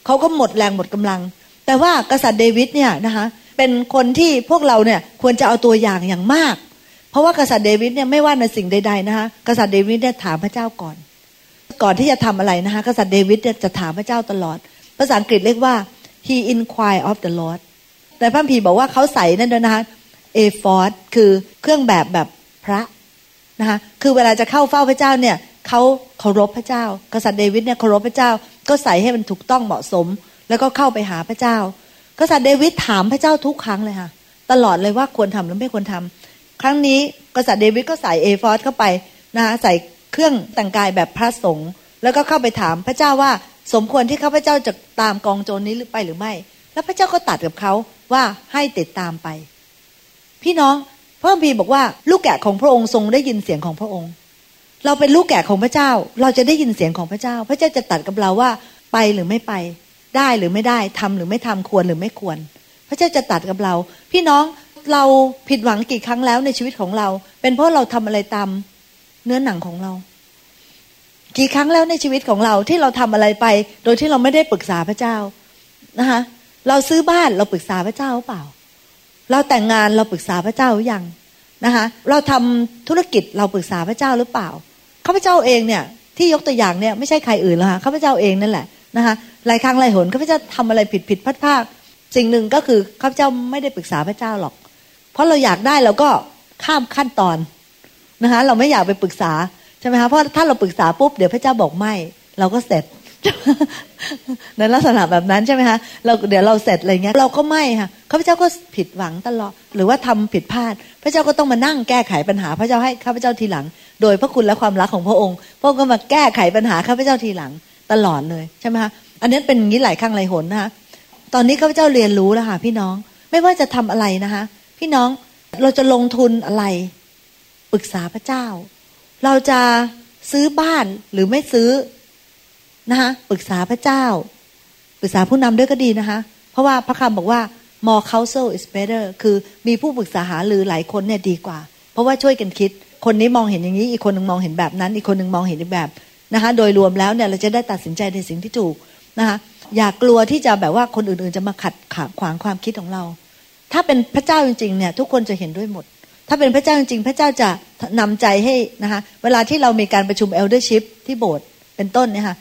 เขาก็หมดแรงหมดกำลัง แต่ว่ากษัตริย์เดวิดเนี่ยนะคะเป็นคนที่พวกเราเนี่ยควรจะเอาตัวอย่างอย่างมาก เพราะว่ากษัตริย์เดวิดเนี่ยไม่ว่าในสิ่งใดๆนะคะกษัตริย์เดวิดเนี่ยถามพระเจ้าก่อน ก่อนที่จะทำอะไรนะคะกษัตริย์เดวิดเนี่ยจะถามพระเจ้าตลอด ภาษาอังกฤษเรียกว่า he inquire of the Lord แต่พระพีบอกว่าเขาใส่นั่นด้วยนะคะเอฟอร์คือเครื่องแบบแบบพระนะคะคือเวลาจะเข้าเฝ้าพระเจ้าเนี่ยเขาเคารพพระเจ้า กษัตริย์เดวิดเนี่ยเคารพพระเจ้า ก็ใส่ให้มันถูกต้องเหมาะสม แล้วก็เข้าไปหาพระเจ้า กษัตริย์เดวิดถามพระเจ้าทุกครั้งเลยค่ะ ตลอดเลยว่าควรทำหรือไม่ควรทำครั้งนี้กษัตริย์เดวิดก็ใส่เอฟอร์ดเข้าไปนะคะใส่เครื่องแต่งกายแบบพระสงฆ์แล้วก็เข้าไปถามพระเจ้าว่า สมควรที่ข้าพเจ้าจะตามกองโจรนี้หรือไปหรือไม่ แล้วพระเจ้าก็ตรัสกับเขาว่าให้ติดตามไป พี่น้องพระคัมภีร์บอกว่าลูกแกะของพระองค์ทรงได้ยินเสียงของพระองค์ เราเป็นลูกแกะของพระเจ้า เราจะได้ยินเสียงของพระเจ้า พระเจ้าจะตัดกับเราว่าไปหรือไม่ไป ได้หรือไม่ได้ทำหรือไม่ทำควรหรือไม่ควร พระเจ้าจะตัดกับเรา พี่น้องเราผิดหวังกี่ครั้งแล้วในชีวิตของเรา เป็นเพราะเราทำอะไรตามเนื้อหนังของเรา กี่ครั้งแล้วในชีวิตของเราที่เราทำอะไรไป โดยที่เราไม่ได้ปรึกษาพระเจ้านะคะเราซื้อบ้านเราปรึกษาพระเจ้าหรือเปล่า เราแต่งงานเราปรึกษาพระเจ้าหรือยังนะคะเราทำธุรกิจเราปรึกษาพระเจ้าหรือเปล่าข้าพเจ้าเองเนี่ยที่ยกตัวอย่างเนี่ยไม่ใช่ใครอื่นแล้วค่ะข้าพเจ้าเองนั่นแหละนะคะหลายครั้งหลายหนข้าพเจ้าทำอะไรผิดผิดพลาดพลาดสิ่งหนึ่งก็คือข้าพเจ้าไม่ได้ปรึกษาพระเจ้าหรอก เพราะเราอยากได้เราก็ข้ามขั้นตอนนะคะเราไม่อยากไปปรึกษา ใช่ไหมคะเพราะถ้าเราปรึกษาปุ๊บเดี๋ยวพระเจ้าบอกไม่เราก็เสร็จในลักษณะแบบนั้นใช่ไหมคะเราเดี๋ยวเราเสร็จอะไรเงี้ยเราก็ไม่ค่ะข้าพเจ้าก็ผิดหวังตลอดหรือว่าทำผิดพลาด พระเจ้าก็ต้องมานั่งแก้ไขปัญหา พระเจ้าให้ข้าพเจ้าทีหลัง โดยพระคุณและความรักของพระองค์พระองค์ก็มาแก้ไขปัญหาข้าพเจ้าทีหลังตลอดเลยใช่ไหมคะอันนี้เป็นอย่างนี้หลายครั้งหลายหนนะคะตอนนี้ข้าพเจ้าเรียนรู้แล้วค่ะพี่น้องไม่ว่าจะทำอะไรนะคะ พี่น้องเราจะลงทุนอะไร ปรึกษาพระเจ้า เราจะซื้อบ้านหรือไม่ซื้อนะคะปรึกษาพระเจ้า ปรึกษาผู้นำด้วยก็ดีนะคะ เพราะว่าพระคำบอกว่า more counsel is better คือมีผู้ปรึกษาหาหรือหลายคนเนี่ยดีกว่า เพราะว่าช่วยกันคิด คนนี้มองเห็นอย่างนี้ อีกคนหนึ่งมองเห็นแบบนั้น อีกคนหนึ่งมองเห็นอีกแบบนะคะ โดยรวมแล้วเนี่ยเราจะได้ตัดสินใจในสิ่งที่ถูกนะคะ อย่ากลัวที่จะแบบว่าคนอื่นๆจะมาขัดขวางความคิดของเรา ถ้าเป็นพระเจ้าจริงๆเนี่ยทุกคนจะเห็นด้วยหมด ถ้าเป็นพระเจ้าจริงๆพระเจ้าจะนำใจให้นะคะเวลาที่เรามีการประชุม eldership ที่โบสถ์เป็นต้นเนี่ยค่ะ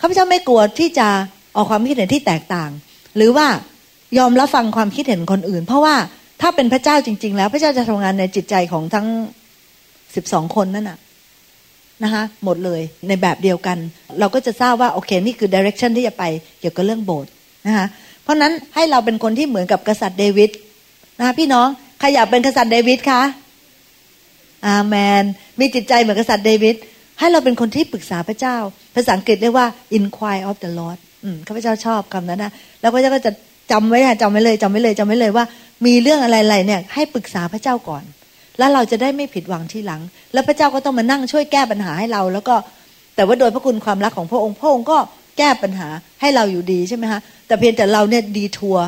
ข้าพเจ้าไม่กลัวที่จะออกความคิดเห็นที่แตกต่าง หรือว่ายอมรับฟังความคิดเห็นคนอื่น เพราะว่าถ้าเป็นพระเจ้าจริง ๆ แล้ว พระเจ้าจะทำงานในจิตใจของทั้งสิบสองคนนั่นน่ะนะคะหมดเลยในแบบเดียวกัน เราก็จะทราบว่าโอเคนี่คือดิเรกชันที่จะไปเกี่ยวกับเรื่องโบสถ์นะคะเพราะนั้นให้เราเป็นคนที่เหมือนกับกษัตริย์เดวิดนะคะพี่น้อง รอยากเป็นกษัตริย์เดวิดคะอาเมน มีจิตใจเหมือนกษัตริย์เดวิดให้เราเป็นคนที่ปรึกษาพระเจ้า ภาษาอังกฤษเรียกว่า inquire of the Lord อืมข้าพเจ้าชอบคำนั้นนะแล้วพระเจ้าก็จะจำไว้ค่ะจำไว้เลยจำไว้เลยจำไว้เลยว่า มีเรื่องอะไรๆเนี่ย ให้ปรึกษาพระเจ้าก่อน แล้วเราจะได้ไม่ผิดหวังที่หลัง แล้วพระเจ้าก็ต้องมานั่งช่วยแก้ปัญหาให้เรา แล้วก็แต่ว่าโดยพระคุณความรักของพระองค์พระองค์ก็แก้ปัญหาให้เราอยู่ดีใช่ไหมคะแต่เพียงแต่เราเนี่ยดีทัวร์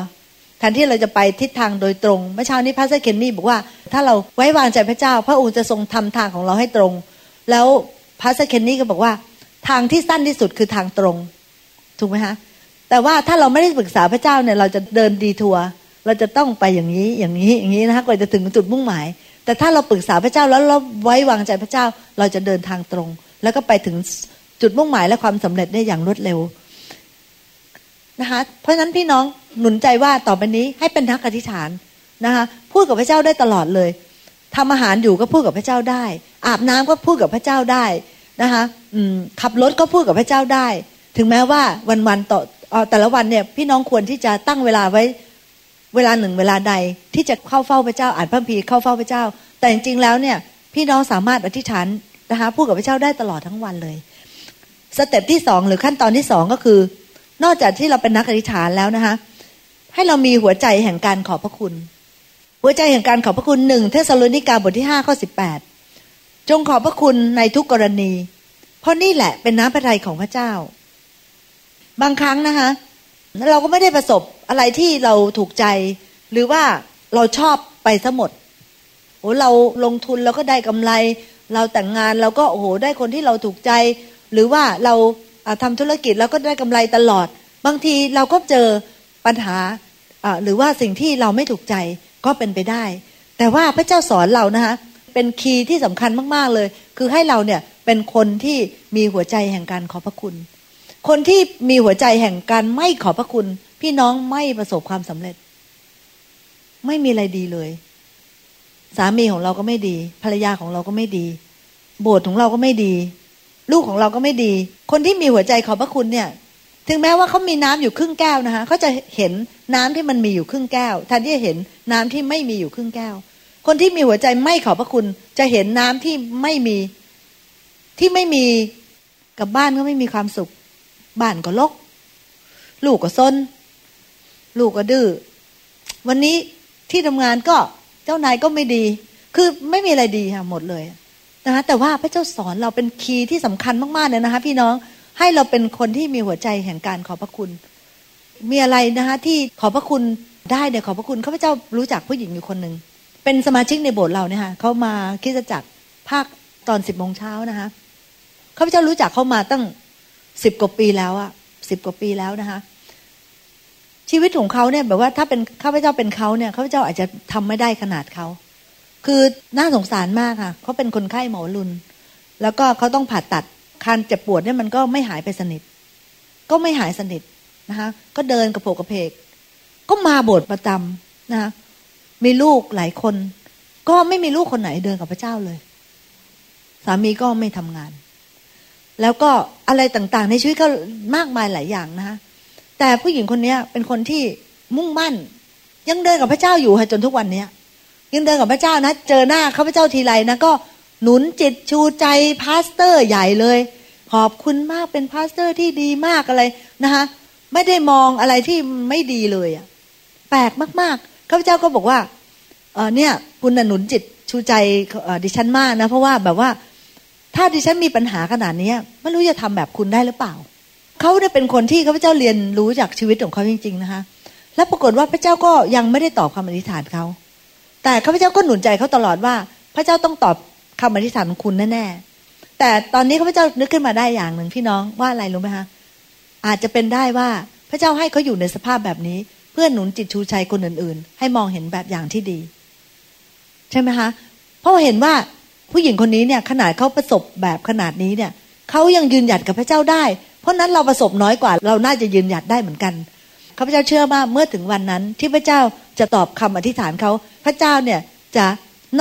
แทนที่เราจะไปทิศทางโดยตรงเมื่อเช้านี้พระเซเคนนี่บอกว่า ถ้าเราไว้วางใจพระเจ้า พระองค์จะทรงทำทางของเราให้ตรง แล้วพระเซเคนนี่ก็บอกว่า ทางที่สั้นที่สุดคือทางตรง ถูกไหมคะแต่ว่าถ้าเราไม่ได้ปรึกษาพระเจ้าเนี่ย เราจะเดินดีทัวร์เราจะต้องไปอย่างนี้อย่างนี้อย่างนี้นะคะกว่าจะถึงจุดมุ่งหมาย แต่ถ้าเราปรึกษาพระเจ้าแล้วเราไว้วางใจพระเจ้า เราจะเดินทางตรง แล้วก็ไปถึงจุดมุ่งหมายและความสำเร็จได้อย่างรวดเร็วนะคะเพราะฉะนั้นพี่น้อง หนุนใจว่าต่อไปนี้ให้เป็นทักอธิษฐานนะคะพูดกับพระเจ้าได้ตลอดเลยทำอาหารอยู่ก็พูดกับพระเจ้าได้ อาบน้ำก็พูดกับพระเจ้าได้นะคะขับรถก็พูดกับพระเจ้าได้ ถึงแม้ว่าวันวันต่อแต่ละวันเนี่ยพี่น้องควรที่จะตั้งเวลาไว้เวลาหนึ่งเวลาใดที่จะเข้าเฝ้าพระเจ้าอ่านพระคัมภีร์เข้าเฝ้าพระเจ้า แต่จริงๆแล้วเนี่ยพี่น้องสามารถอธิษฐานนะคะพูดกับพระเจ้าได้ตลอดทั้งวันเลย step ที่สองหรือขั้นตอนที่สองก็คือ นอกจากที่เราเป็นนักอธิษฐานแล้วนะคะ ให้เรามีหัวใจแห่งการขอบพระคุณ หัวใจแห่งการขอบพระคุณหนึ่งเทสโลนิกาบทที่ห้าข้อสิบแปดจงขอบพระคุณในทุกกรณี เพราะนี่แหละเป็นน้ำพระทัยของพระเจ้า บางครั้งนะคะเราก็ไม่ได้ประสบอะไรที่เราถูกใจ หรือว่าเราชอบไปซะหมดโอ้เราลงทุนเราก็ได้กำไร เราแต่งงานเราก็โอ้โหได้คนที่เราถูกใจ หรือว่าเราทำธุรกิจแล้วก็ได้กำไรตลอด บางทีเราก็เจอปัญหา หรือว่าสิ่งที่เราไม่ถูกใจก็เป็นไปได้ แต่ว่าพระเจ้าสอนเรานะคะเป็นคีย์ที่สำคัญมากๆเลย คือให้เราเนี่ยเป็นคนที่มีหัวใจแห่งการขอพระคุณ คนที่มีหัวใจแห่งการไม่ขอพระคุณ พี่น้องไม่ประสบความสำเร็จ ไม่มีอะไรดีเลย สามีของเราก็ไม่ดี ภรรยาของเราก็ไม่ดี โบสถ์ของเราก็ไม่ดี ลูกของเราก็ไม่ดี คนที่มีหัวใจขอพระคุณเนี่ย ถึงแม้ว่าเขามีน้ำอยู่ครึ่งแก้วนะคะเขาจะเห็นน้ำที่มันมีอยู่ครึ่งแก้วแทนที่จะเห็นน้ำที่ไม่มีอยู่ครึ่งแก้ว คนที่มีหัวใจไม่ขอพระคุณ จะเห็นน้ำที่ไม่มีที่ไม่มีกับบ้านก็ไม่มีความสุข บ้านก็ลก ลูกก็ซนลูกก็ดื้อวันนี้ที่ทำงานก็เจ้านายก็ไม่ดี คือไม่มีอะไรดีค่ะหมดเลยนะคะแต่ว่าพระเจ้าสอนเราเป็นคีย์ที่สำคัญมากๆเลยนะคะพี่น้อง ให้เราเป็นคนที่มีหัวใจแห่งการขอพระคุณ มีอะไรนะคะที่ขอพระคุณได้เนี่ยขอพระคุณข้าพเจ้ารู้จักผู้หญิงอยู่คนหนึ่งเป็นสมาชิกในโบสถ์เราเนี่ยค่ะเขามาคิดจะจักภาคตอนสิบโมงเช้านะคะข้าพเจ้ารู้จักเขามาตั้งสิบกว่าปีแล้วอะสิบกว่าปีแล้วนะคะชีวิตของเขาเนี่ยแบบว่าถ้าเป็นข้าพเจ้าเป็นเขาเนี่ยข้าพเจ้าอาจจะทำไม่ได้ขนาดเขา คือน่าสงสารมากค่ะเขาเป็นคนไข้หมอรุนแล้วก็เขาต้องผ่าตัด การเจ็บปวดเนี่ยมันก็ไม่หายไปสนิท ก็ไม่หายสนิทนะคะก็เดินกระโผกกระเพก ก็มาโบสถ์ประจำนะคะมีลูกหลายคน ก็ไม่มีลูกคนไหนเดินกับพระเจ้าเลย สามีก็ไม่ทำงาน แล้วก็อะไรต่างๆ ในชีวิตก็มากมายหลายอย่างนะคะแต่ผู้หญิงคนนี้เป็นคนที่มุ่งมั่น ยังเดินกับพระเจ้าอยู่ค่ะจนทุกวันนี้ยังเดินกับพระเจ้านะ เจอหน้าข้าพเจ้าทีไรนะก็ หนุนจิตชูใจpastor ใหญ่เลย ขอบคุณมากเป็น pastor ที่ดีมากอะไรนะคะไม่ได้มองอะไรที่ไม่ดีเลยอะแปลกมากๆข้าพเจ้าก็บอกว่าเออเนี่ย คุณหนุนจิตชูใจดิฉันมากนะ เพราะว่าแบบว่า ถ้าดิฉันมีปัญหาขนาดนี้ไม่รู้จะทำแบบคุณได้หรือเปล่าเขาได้เป็นคนที่ข้าพเจ้าเรียนรู้จากชีวิตของเขาจริง ๆ นะคะแล้วปรากฏว่าพระเจ้าก็ยังไม่ได้ตอบคำอธิษฐานเขาแต่ข้าพเจ้าก็หนุนใจเขาตลอดว่า พระเจ้าต้องตอบ คำอธิษฐานของคุณแน่ๆแต่ตอนนี้ข้าพเจ้านึกขึ้นมาได้อย่างหนึ่งพี่น้องว่าอะไรรู้ไหมคะอาจจะเป็นได้ว่าพระเจ้าให้เขาอยู่ในสภาพแบบนี้ เพื่อหนุนจิตชูชัยคนอื่นๆ ให้มองเห็นแบบอย่างที่ดี ใช่ไหมคะเพราะเห็นว่าผู้หญิงคนนี้เนี่ยขนาดเขาประสบแบบขนาดนี้เนี่ยเขายังยืนหยัดกับพระเจ้าได้ เพราะนั้นเราประสบน้อยกว่า เราน่าจะยืนหยัดได้เหมือนกันข้าพเจ้าเชื่อว่าเมื่อถึงวันนั้นที่พระเจ้าจะตอบคำอธิษฐานเขาพระเจ้าเนี่ยจะ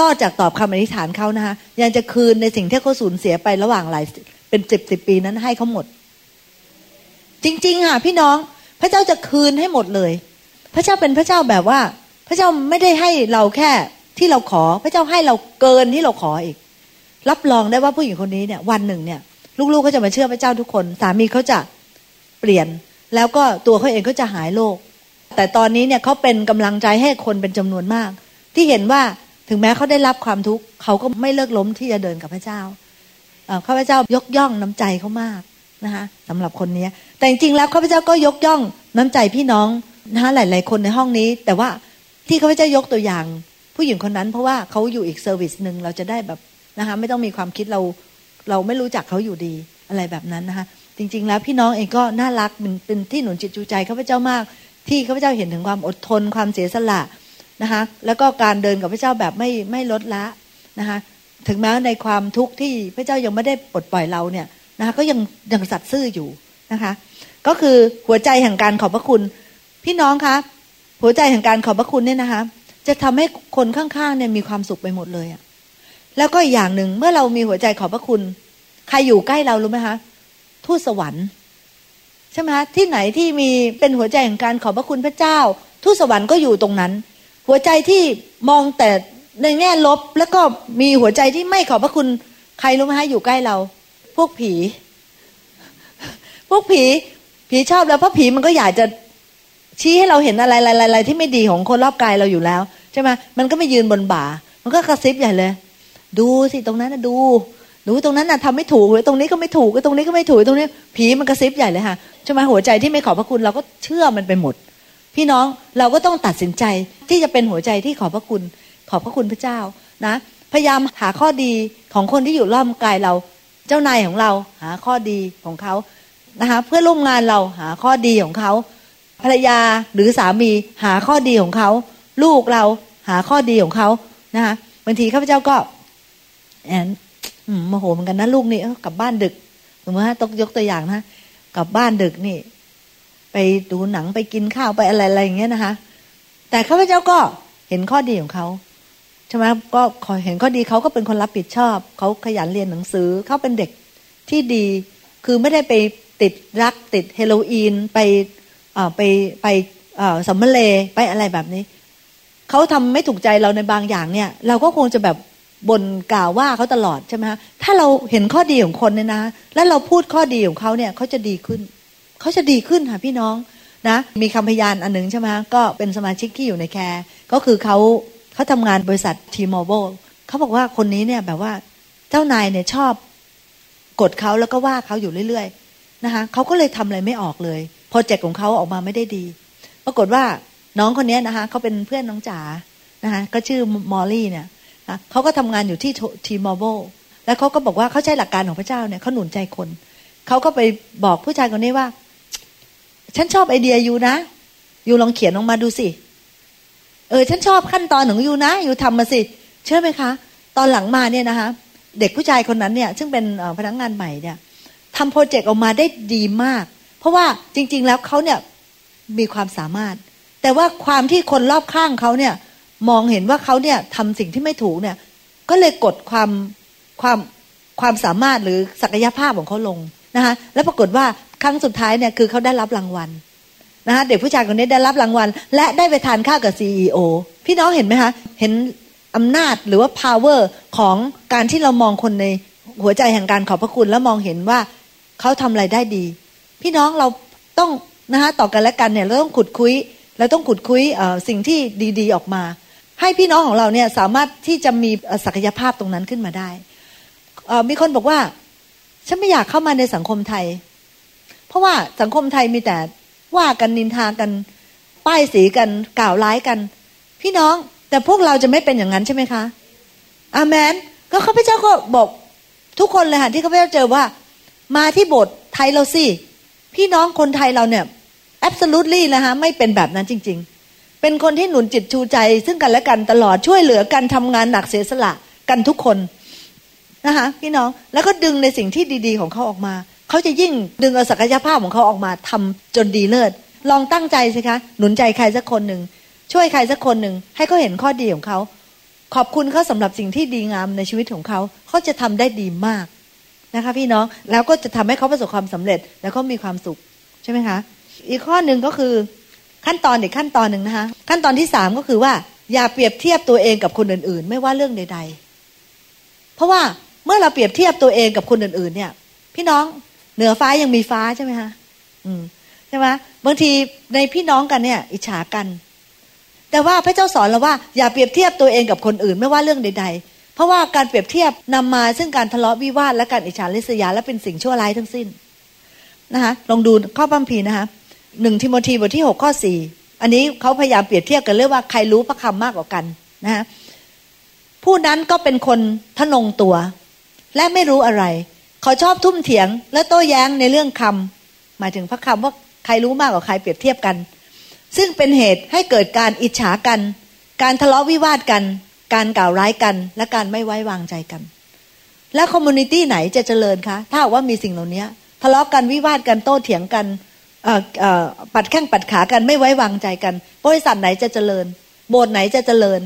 นอกจากตอบคำอธิษฐานเขานะคะยังจะคืนในสิ่งที่เขาสูญเสียไประหว่างหลายเป็นสิบสิบปีนั้นให้เขาหมด จริง ๆ ค่ะ พี่น้องพระเจ้าจะคืนให้หมดเลย พระเจ้าเป็นพระเจ้าแบบว่า พระเจ้าไม่ได้ให้เราแค่ที่เราขอ พระเจ้าให้เราเกินที่เราขออีก รับรองได้ว่าผู้หญิงคนนี้เนี่ย วันหนึ่งเนี่ย ลูกๆเขาจะมาเชื่อพระเจ้าทุกคน สามีเขาจะเปลี่ยน แล้วก็ตัวเขาเองก็จะหายโรคแต่ตอนนี้เนี่ยเขาเป็นกำลังใจให้คนเป็นจำนวนมาก ที่เห็นว่า ถึงแม้เขาได้รับความทุกข์เขาก็ไม่เลิกล้มที่จะเดินกับพระเจ้าข้าพเจ้ายกย่องน้ำใจเขามากนะคะสำหรับคนนี้แต่จริงๆแล้วข้าพเจ้าก็ยกย่องน้ำใจพี่น้องนะคะหลาย ๆ คนในห้องนี้ แต่ว่าที่เขาพเจะยกตัวอย่าง ผู้หญิงคนนั้นเพราะว่าเขาอยู่อีกเซอร์วิสหนึ่งเราจะได้แบบนะคะไม่ต้องมีความคิดเราเราไม่รู้จักเขาอยู่ดีอะไรแบบนั้นนะคะจริง ๆ แล้วพี่น้องเองก็น่ารักเป็นเป็นที่หนุนจิตจูใจข้าพเจ้ามาก ที่ข้าพเจ้าเห็นถึงความอดทนความเสียสละ นะคะแล้วก็การเดินกับพระเจ้าแบบไม่ไม่ลดละนะคะถึงแม้ในความทุกข์ที่พระเจ้ายังไม่ได้ปลดปล่อยเราเนี่ยนะคะก็ยังยังสัตย์ซื่ออยู่นะคะก็คือหัวใจแห่งการขอบพระคุณ พี่น้องคะหัวใจแห่งการขอบพระคุณเนี่ยนะคะจะทำให้คนข้างๆเนี่ยมีความสุขไปหมดเลยอะแล้วก็อีกอย่างหนึ่งเมื่อเรามีหัวใจขอบพระคุณ ใครอยู่ใกล้เรารู้ไหมคะทูตสวรรค์ใช่ไหมคะที่ไหนที่มีเป็นหัวใจแห่งการขอบพระคุณพระเจ้าทูตสวรรค์ก็อยู่ตรงนั้น หัวใจที่มองแต่ในแง่ลบ แล้วก็มีหัวใจที่ไม่ขอบพระคุณใครรู้ไหมคะอยู่ใกล้เรา พวกผี พวกผี ผีชอบแล้วเพราะผีมันก็อยากจะชี้ให้เราเห็นอะไรอะไรที่ไม่ดีของคนรอบกายเราอยู่แล้วใช่ไหมมันก็ไม่ยืนบนบ่า มันก็กระซิบใหญ่เลย ดูสิตรงนั้นนะดูดูตรงนั้นน่ะทำไม่ถูกเลยตรงนี้ก็ไม่ถูกตรงนี้ก็ไม่ถูกตรงนี้ ผีมันกระซิบใหญ่เลยค่ะใช่ไหมหัวใจที่ไม่ขอบพระคุณเราก็เชื่อมันไปหมด พี่น้องเราก็ต้องตัดสินใจที่จะเป็นหัวใจที่ขอบพระคุณ ขอบพระคุณพระเจ้านะ พยายามหาข้อดีของคนที่อยู่รอบกายเรา เจ้านายของเราหาข้อดีของเขานะคะเพื่อร่วมงานเราหาข้อดีของเขาภรรยาหรือสามีหาข้อดีของเขา ลูกเราหาข้อดีของเขานะคะบางทีข้าพเจ้าก็แอนโมโหเหมือนกันนะลูกนี่กลับบ้านดึกสมมติว่าต้องยกตัวอย่างนะกลับบ้านดึกนี่ ไปดูหนังไปกินข้าวไปอะไรอะไรอย่างเงี้ยนะคะ แต่ข้าพเจ้าก็เห็นข้อดีของเขาใช่ไหมก็เห็นข้อดีเขาก็เป็นคนรับผิดชอบเขาขยันเรียนหนังสือเขาเป็นเด็กที่ดี คือไม่ได้ไปติดรักติดเฮโรอีนไปไปไปสัมมเลไปอะไรแบบนี้เขาทำไม่ถูกใจเราในบางอย่างเนี่ย เราก็คงจะแบบบ่นกล่าวว่าเขาตลอดใช่ไหมฮะถ้าเราเห็นข้อดีของคนเนี่ยนะ แล้วเราพูดข้อดีของเขาเนี่ยเขาจะดีขึ้น เขาจะดีขึ้นค่ะพี่น้องนะมีคำพยานอันหนึ่งใช่ไหมก็เป็นสมาชิกที่อยู่ในแคร์ก็คือเขาเขาทำงานบริษัททีมอร์โบเขาบอกว่าคนนี้เนี่ยแบบว่าเจ้านายเนี่ยชอบกดเขาแล้วก็ว่าเขาอยู่เรื่อยๆนะคะเขาก็เลยทำอะไรไม่ออกเลยโปรเจกต์ของเขาออกมาไม่ได้ดี ปรากฏว่าน้องคนนี้นะคะเขาเป็นเพื่อนน้องจ๋านะคะก็ชื่อมอลลี่เนี่ยเขาก็ทำงานอยู่ที่ทีมอร์โบแล้วเขาก็บอกว่าเขาใช้หลักการของพระเจ้าเนี่ยเขาหนุนใจคนเขาก็ไปบอกผู้ชายคนนี้ว่า ฉันชอบไอเดียอยู่นะ อยู่ลองเขียนออกมาดูสิ เออ ฉันชอบขั้นตอนของอยู่นะ อยู่ทำมาสิ เชื่อไหมคะ ตอนหลังมาเนี่ยนะคะ เด็กผู้ชายคนนั้นเนี่ย ซึ่งเป็นพนักงงานใหม่เนี่ยทำโปรเจกต์ออกมาได้ดีมาก เพราะว่าจริง ๆ แล้วเขาเนี่ยมีความสามารถ แต่ว่าความที่คนรอบข้างเขาเนี่ย มองเห็นว่าเขาเนี่ยทำสิ่งที่ไม่ถูกเนี่ย ก็เลยกดความความความสามารถหรือศักยภาพของเขาลงนะคะแล้วปรากฏว่า ครั้งสุดท้ายเนี่ยคือเขาได้รับรางวัลนะคะเด็กผู้ชายคนนี้ได้รับรางวัล และได้ไปทานข้าวกับซีอพี่น้องเห็นไหมคะ เห็นอำนาจหรือว่า power ของการที่เรามองคนในหัวใจแห่งการขอบพระคุณแล้วมองเห็นว่าเขาทำอะไรได้ดี พี่น้องเราต้องนะคะต่อกันและกันเนี่ยเราต้องขุดคุยเราต้องขุดคุยสิ่งที่ดีๆออกมา ให้พี่น้องของเราเนี่ยสามารถที่จะมีศักยภาพตรงนั้นขึ้นมาได้มีคนบอกว่า ฉันไม่อยากเข้ามาในสังคมไทย เพราะว่าสังคมไทยมีแต่ว่ากันนินทากัน ป้ายสีกันกล่าวร้ายกัน พี่น้องแต่พวกเราจะไม่เป็นอย่างนั้นใช่ไหมคะอาเมน ก็ข้าพเจ้าก็บอกทุกคนเลยค่ะที่ข้าพเจ้าเจอว่า มาที่โบสถ์ไทยเราสิพี่น้องคนไทยเราเนี่ย absolutely นะคะไม่เป็นแบบนั้นจริง ๆ เป็นคนที่หนุนจิตชูใจ ซึ่งกันและกันตลอดช่วยเหลือกันทำงานหนักเสียสละกันทุกคนนะคะพี่น้องแล้วก็ดึงในสิ่งที่ดี ๆ ของเขาออกมา เขาจะยิ่งดึงเอาศักยภาพของเขาออกมาทำจนดีเลิศ ลองตั้งใจสิคะ หนุนใจใครสักคนหนึ่ง ช่วยใครสักคนหนึ่ง ให้เขาเห็นข้อดีของเขา ขอบคุณเขาสำหรับสิ่งที่ดีงามในชีวิตของเขา เขาจะทำได้ดีมากนะคะพี่น้อง แล้วก็จะทำให้เขาประสบความสำเร็จ แล้วก็มีความสุขใช่ไหมคะ อีกข้อหนึ่งก็คือขั้นตอนอีกขั้นตอนหนึ่งนะคะ ขั้นตอนที่สามก็คือว่าอย่าเปรียบเทียบตัวเองกับคนอื่นๆ ไม่ว่าเรื่องใด ๆ เพราะว่าเมื่อเราเปรียบเทียบตัวเองกับคนอื่นๆ เนี่ย พี่น้อง เหนือฟ้ายังมีฟ้าใช่ไหมคะอืมใช่ไหมบางทีในพี่น้องกันเนี่ย อิจฉากัน แต่ว่าพระเจ้าสอนเราว่าอย่าเปรียบเทียบตัวเองกับคนอื่นไม่ว่าเรื่องใด ๆ เพราะว่าการเปรียบเทียบนำมาซึ่งการทะเลาะวิวาทและการอิจฉาริษยาและเป็นสิ่งชั่วร้ายทั้งสิ้นนะคะลองดูข้อบัมพีนะคะหนึ่งทิโมธีบทที่หกข้อสี่อันนี้เขาพยายามเปรียบเทียบกันเรื่องว่าใครรู้พระคำมากกว่ากันนะฮะผู้นั้นก็เป็นคนทนงตัว และไม่รู้อะไร เขาชอบทุ่มเถียง และโต้แย้งในเรื่องคำหมายถึงพระคำว่าใครรู้มากกว่าใครเปรียบเทียบกัน ซึ่งเป็นเหตุให้เกิดการอิจฉากัน การทะเลาะวิวาทกัน การกล่าวร้ายกัน และการไม่ไว้วางใจกัน และ community ไหนจะเจริญคะ ถ้าว่ามีสิ่งเหล่านี้ทะเลาะกันวิวาทกันโต้เถียงกันปัดแข้งปัดขากันไม่ไว้วางใจกัน บริษัทไหนจะเจริญ โบสถ์ไหนจะเจริญ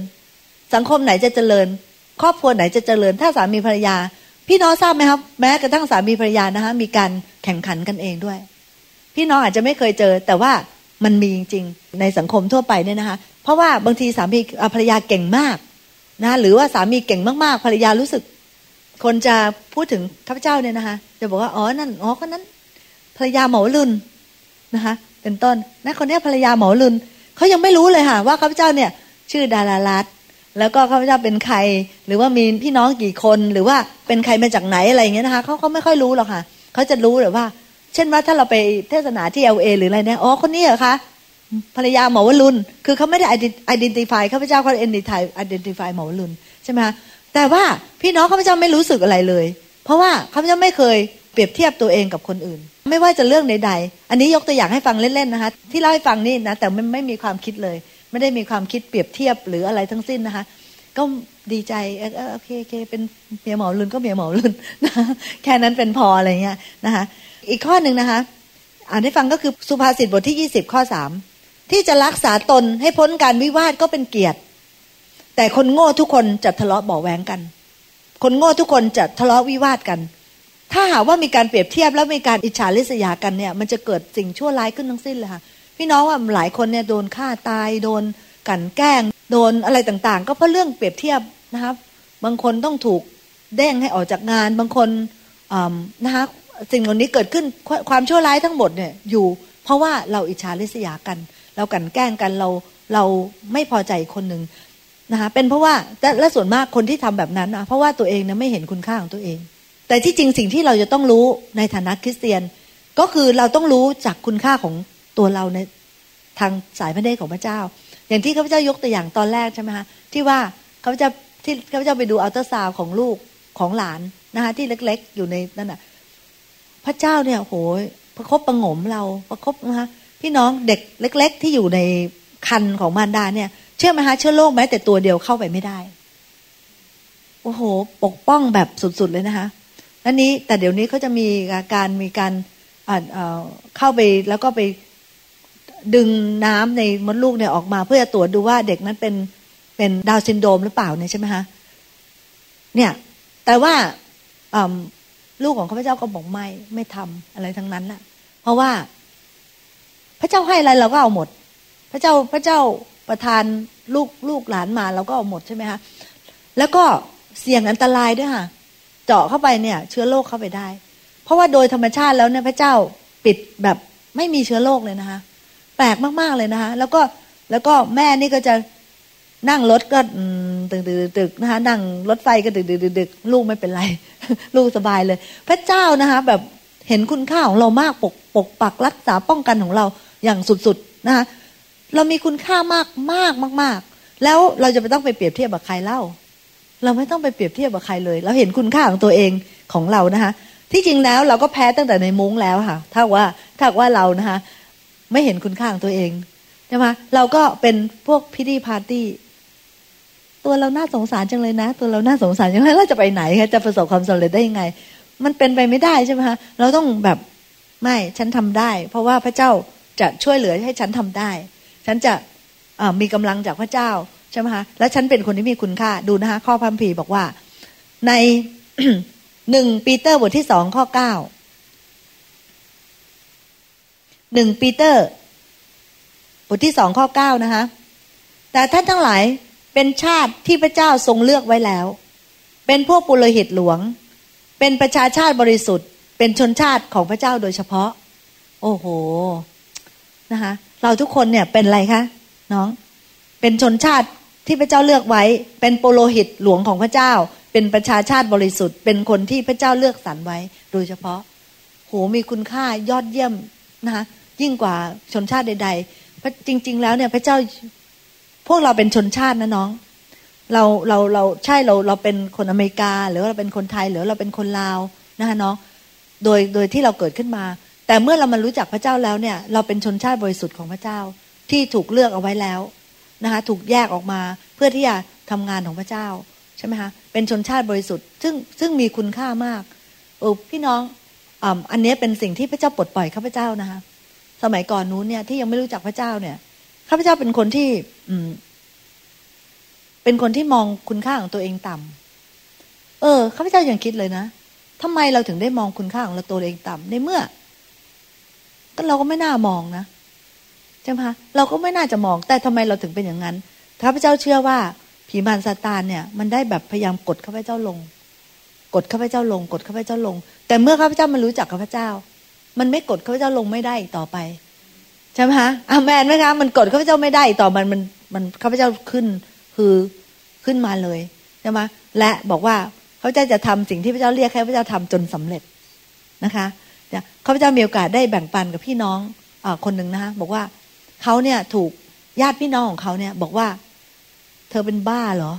สังคมไหนจะเจริญ ครอบครัวไหนจะเจริญ ถ้าสามีภรรยา พี่น้องทราบไหมครับแม้กระทั่งสามีภรรยานะคะมีการแข่งขันกันเองด้วย พี่น้องอาจจะไม่เคยเจอ แต่ว่ามันมีจริงๆในสังคมทั่วไปเนี่ยนะคะ เพราะว่าบางทีสามีภรรยาเก่งมากนะหรือว่าสามีเก่งมากๆภรรยารู้สึก คนจะพูดถึงข้าพเจ้าเนี่ยนะคะจะบอกว่าอ๋อนั่นอ๋อคนนั้นภรรยาหมาลุนนะคะเป็นต้นนะคนนี้ภรรยาหมอลุนเขายังไม่รู้เลยค่ะว่าข้าพเจ้าเนี่ย ชื่อดารารัต แล้วก็ข้าพเจ้าเป็นใคร หรือว่ามีพี่น้องกี่คน หรือว่าเป็นใครมาจากไหนอะไรอย่างเงี้ยนะคะเขาเขาไม่ค่อยรู้หรอกค่ะเขาจะรู้เลยว่า เช่นว่าถ้าเราไปเทศนาที่เอลเอหรืออะไรเนี่ยอ๋อคนนี้เหรอคะภรรยาหมอวลุนคือเขาไม่ได้ identify ข้าพเจ้าเขา identify identify หมอวลุนใช่ไหมคะแต่ว่าพี่น้องข้าพเจ้าไม่รู้สึกอะไรเลย เพราะว่าข้าพเจ้าไม่เคยเปรียบเทียบตัวเองกับคนอื่น ไม่ว่าจะเรื่องใดๆ อันนี้ยกตัวอย่างให้ฟังเล่นๆนะคะที่เล่าให้ฟังนี่นะแต่ไม่ไม่มีความคิดเลย ไม่ได้มีความคิดเปรียบเทียบหรืออะไรทั้งสิ้นนะคะ ก็ดีใจโอเคโอเคเป็นเมียหมอลุนก็เมียหมอลุนนะแค่นั้นเป็นพออะไรเงี้ยนะคะอีกข้อหนึ่งนะคะ อ่านให้ฟังก็คือสุภาษิตบทที่ยี่สิบข้อสามที่จะรักษาตนให้พ้นการวิวาทก็เป็นเกียรติ แต่คนโง่ทุกคนจะทะเลาะเบาแหวงกัน คนโง่ทุกคนจะทะเลาะวิวาทกัน ถ้าหากว่ามีการเปรียบเทียบแล้วมีการอิจฉาริษยากันเนี่ย มันจะเกิดสิ่งชั่วร้ายขึ้นทั้งสิ้นเลยค่ะ พี่น้องว่าหลายคนเนี่ยโดนฆ่าตายโดนกันแกล้ง โดนอะไรต่างๆ ก็เพราะเรื่องเปรียบเทียบนะครับ บางคนต้องถูกเด้งให้ออกจากงานบางคนนะคะสิ่งเหล่านี้เกิดขึ้นความชั่วร้ายทั้งหมดเนี่ยอยู่ เพราะว่าเราอิจฉาริษยากัน เรากันแกล้งกันเราเราไม่พอใจคนหนึ่งนะคะเป็นเพราะว่าและส่วนมากคนที่ทำแบบนั้นนะเพราะว่าตัวเองเนี่ยไม่เห็นคุณค่าของตัวเอง แต่ที่จริงสิ่งที่เราจะต้องรู้ในฐานะคริสเตียน ก็คือเราต้องรู้จากคุณค่าของ ตัวเราในทางสายพระเนตรของพระเจ้า อย่างที่ข้าพเจ้ายกตัวอย่างตอนแรกใช่ไหมคะที่ว่าข้าพเจ้าที่ข้าพเจ้าไปดูอัลตราซาวของลูกของหลานนะคะที่เล็กๆ อยู่ในนั่นน่ะ พระเจ้าเนี่ยโหยประคบประงมเราประคบนะคะพี่น้องเด็กเล็ก ๆ ที่อยู่ในคันของมารดาเนี่ย เชื่อไหมคะเชื้อโรคแม้แต่ตัวเดียวเข้าไปไม่ได้โอ้โห ปกป้องแบบสุดๆเลยนะคะอันนี้แต่เดี๋ยวนี้เขาจะมีการมีการเข้าไปแล้วก็ไป ดึงน้ำในมดลูกเนี่ยออกมาเพื่อจะตรวจดูว่าเด็กนั้นเป็นเป็นดาวซินโดมหรือเปล่าเนี่ยใช่ไหมคะเนี่ยแต่ว่าลูกของข้าพเจ้าก็บอกไม่ไม่ทำอะไรทั้งนั้นแหละเพราะว่า พระเจ้าให้อะไรเราก็เอาหมด พระเจ้าพระเจ้าประทานลูกลูกหลานมาเราก็เอาหมดใช่ไหมคะแล้วก็เสี่ยงอันตรายด้วยค่ะ เจาะเข้าไปเนี่ย เชื้อโรคเข้าไปได้ เพราะว่าโดยธรรมชาติแล้วเนี่ยพระเจ้าปิดแบบไม่มีเชื้อโรคเลยนะคะ ปลกมากๆเลยนะคะแล้วก็แล้วก็แม่นี่ก็จะนั่งรถก็ตึกตึกตึกนะคะนั่งรถไฟก็ตึกตึกตึกลูกไม่เป็นไร ลูกสบายเลย พระเจ้านะคะ แบบเห็นคุณค่าของเรามากปกปกปักรักษาป้องกันของเราอย่างสุดๆนะคะเรามีคุณค่ามากมากมาก ๆ แล้วเราจะไม่ต้องไปเปรียบเทียบกับใครเล่า เราไม่ต้องไปเปรียบเทียบกับใครเลย เราเห็นคุณค่าของตัวเองของเรานะคะที่จริงแล้วเราก็แพ้ตั้งแต่ในมุ้งแล้วค่ะ ถ้าว่าถ้าว่าเรานะคะ ไม่เห็นคุณค่าของตัวเองใช่ไหมเราก็เป็นพวกพิธีพาร์ตี้ ตัวเราน่าสงสารจังเลยนะ ตัวเราน่าสงสารยังไงเราจะไปไหนคะจะประสบความสำเร็จได้ยังไง มันเป็นไปไม่ได้ใช่ไหมคะเราต้องแบบไม่ฉันทำได้ เพราะว่าพระเจ้าจะช่วยเหลือให้ฉันทำได้ ฉันจะมีกำลังจากพระเจ้าใช่ไหมคะและฉันเป็นคนที่มีคุณค่าดูนะคะ ข้อพัมพีบอกว่า ในหนึ่งปีเตอร์บทที่สองข้อเก้า หนึ่งปีเตอร์บทที่สองข้อเก้านะคะ แต่ท่านทั้งหลายเป็นชาติที่พระเจ้าทรงเลือกไว้แล้ว เป็นพวกปุโรหิตหลวง เป็นประชาชาติบริสุทธิ์ เป็นชนชาติของพระเจ้าโดยเฉพาะ โอ้โหนะคะเราทุกคนเนี่ยเป็นอะไรคะน้อง เป็นชนชาติที่พระเจ้าเลือกไว้ เป็นโปโลหิตหลวงของพระเจ้า เป็นประชาชาติบริสุทธิ์ เป็นคนที่พระเจ้าเลือกสรรไว้ โดยเฉพาะโหมีคุณค่ายอดเยี่ยม นะคะยิ่งกว่าชนชาติใดๆพระจริง ๆ แล้วเนี่ยพระเจ้าพวกเราเป็นชนชาตินะน้อง เราเราเราใช่เราเราเป็นคนอเมริกา หรือเราเป็นคนไทยหรือเราเป็นคนลาวนะคะน้องโดยโดยที่เราเกิดขึ้นมา แต่เมื่อเรามารู้จักพระเจ้าแล้วเนี่ย เราเป็นชนชาติบริสุทธิ์ของพระเจ้าที่ถูกเลือกเอาไว้แล้วนะคะถูกแยกออกมาเพื่อที่จะทำงานของพระเจ้าใช่ไหมคะเป็นชนชาติบริสุทธิ์ ซึ่งซึ่งมีคุณค่ามากเออพี่น้อง อันนี้เป็นสิ่งที่พระเจ้าปลดปล่อยข้าพเจ้านะคะสมัยก่อนนู้นเนี่ยที่ยังไม่รู้จักพระเจ้าเนี่ยข้าพเจ้าเป็นคนที่ อืม เป็นคนที่มองคุณค่าของตัวเองต่ำเออข้าพเจ้ายังคิดเลยนะทำไมเราถึงได้มองคุณค่าของเราตัวเองต่ำในเมื่อ ก็เราก็ไม่น่ามองนะใช่ไหมคะเราก็ไม่น่าจะมอง แต่ทำไมเราถึงเป็นอย่างนั้นข้าพเจ้าเชื่อว่า ผีมารซาตานเนี่ย มันได้แบบพยายามกดข้าพเจ้าลง กดข้าพเจ้าลง กดข้าพเจ้าลง แต่เมื่อข้าพเจ้ามันรู้จักข้าพเจ้า มันไม่กดข้าพเจ้าลงไม่ได้อีกต่อไปใช่ไหมคะอาแมนไหมคะมันกดข้าพเจ้าไม่ได้ต่อมันมันมันข้าพเจ้าขึ้นคือขึ้นมาเลยใช่ไหมและบอกว่าข้าพเจ้าจะทำสิ่งที่พระเจ้าเรียกให้พระเจ้าทำจนสำเร็จนะคะข้าพเจ้ามีโอกาสได้แบ่งปันกับพี่น้องอคนหนึ่งนะคะบอกว่าเขาเนี่ยถูกญาติพี่น้องของเขาเนี่ย บอกว่า เธอเป็นบ้าเหรอ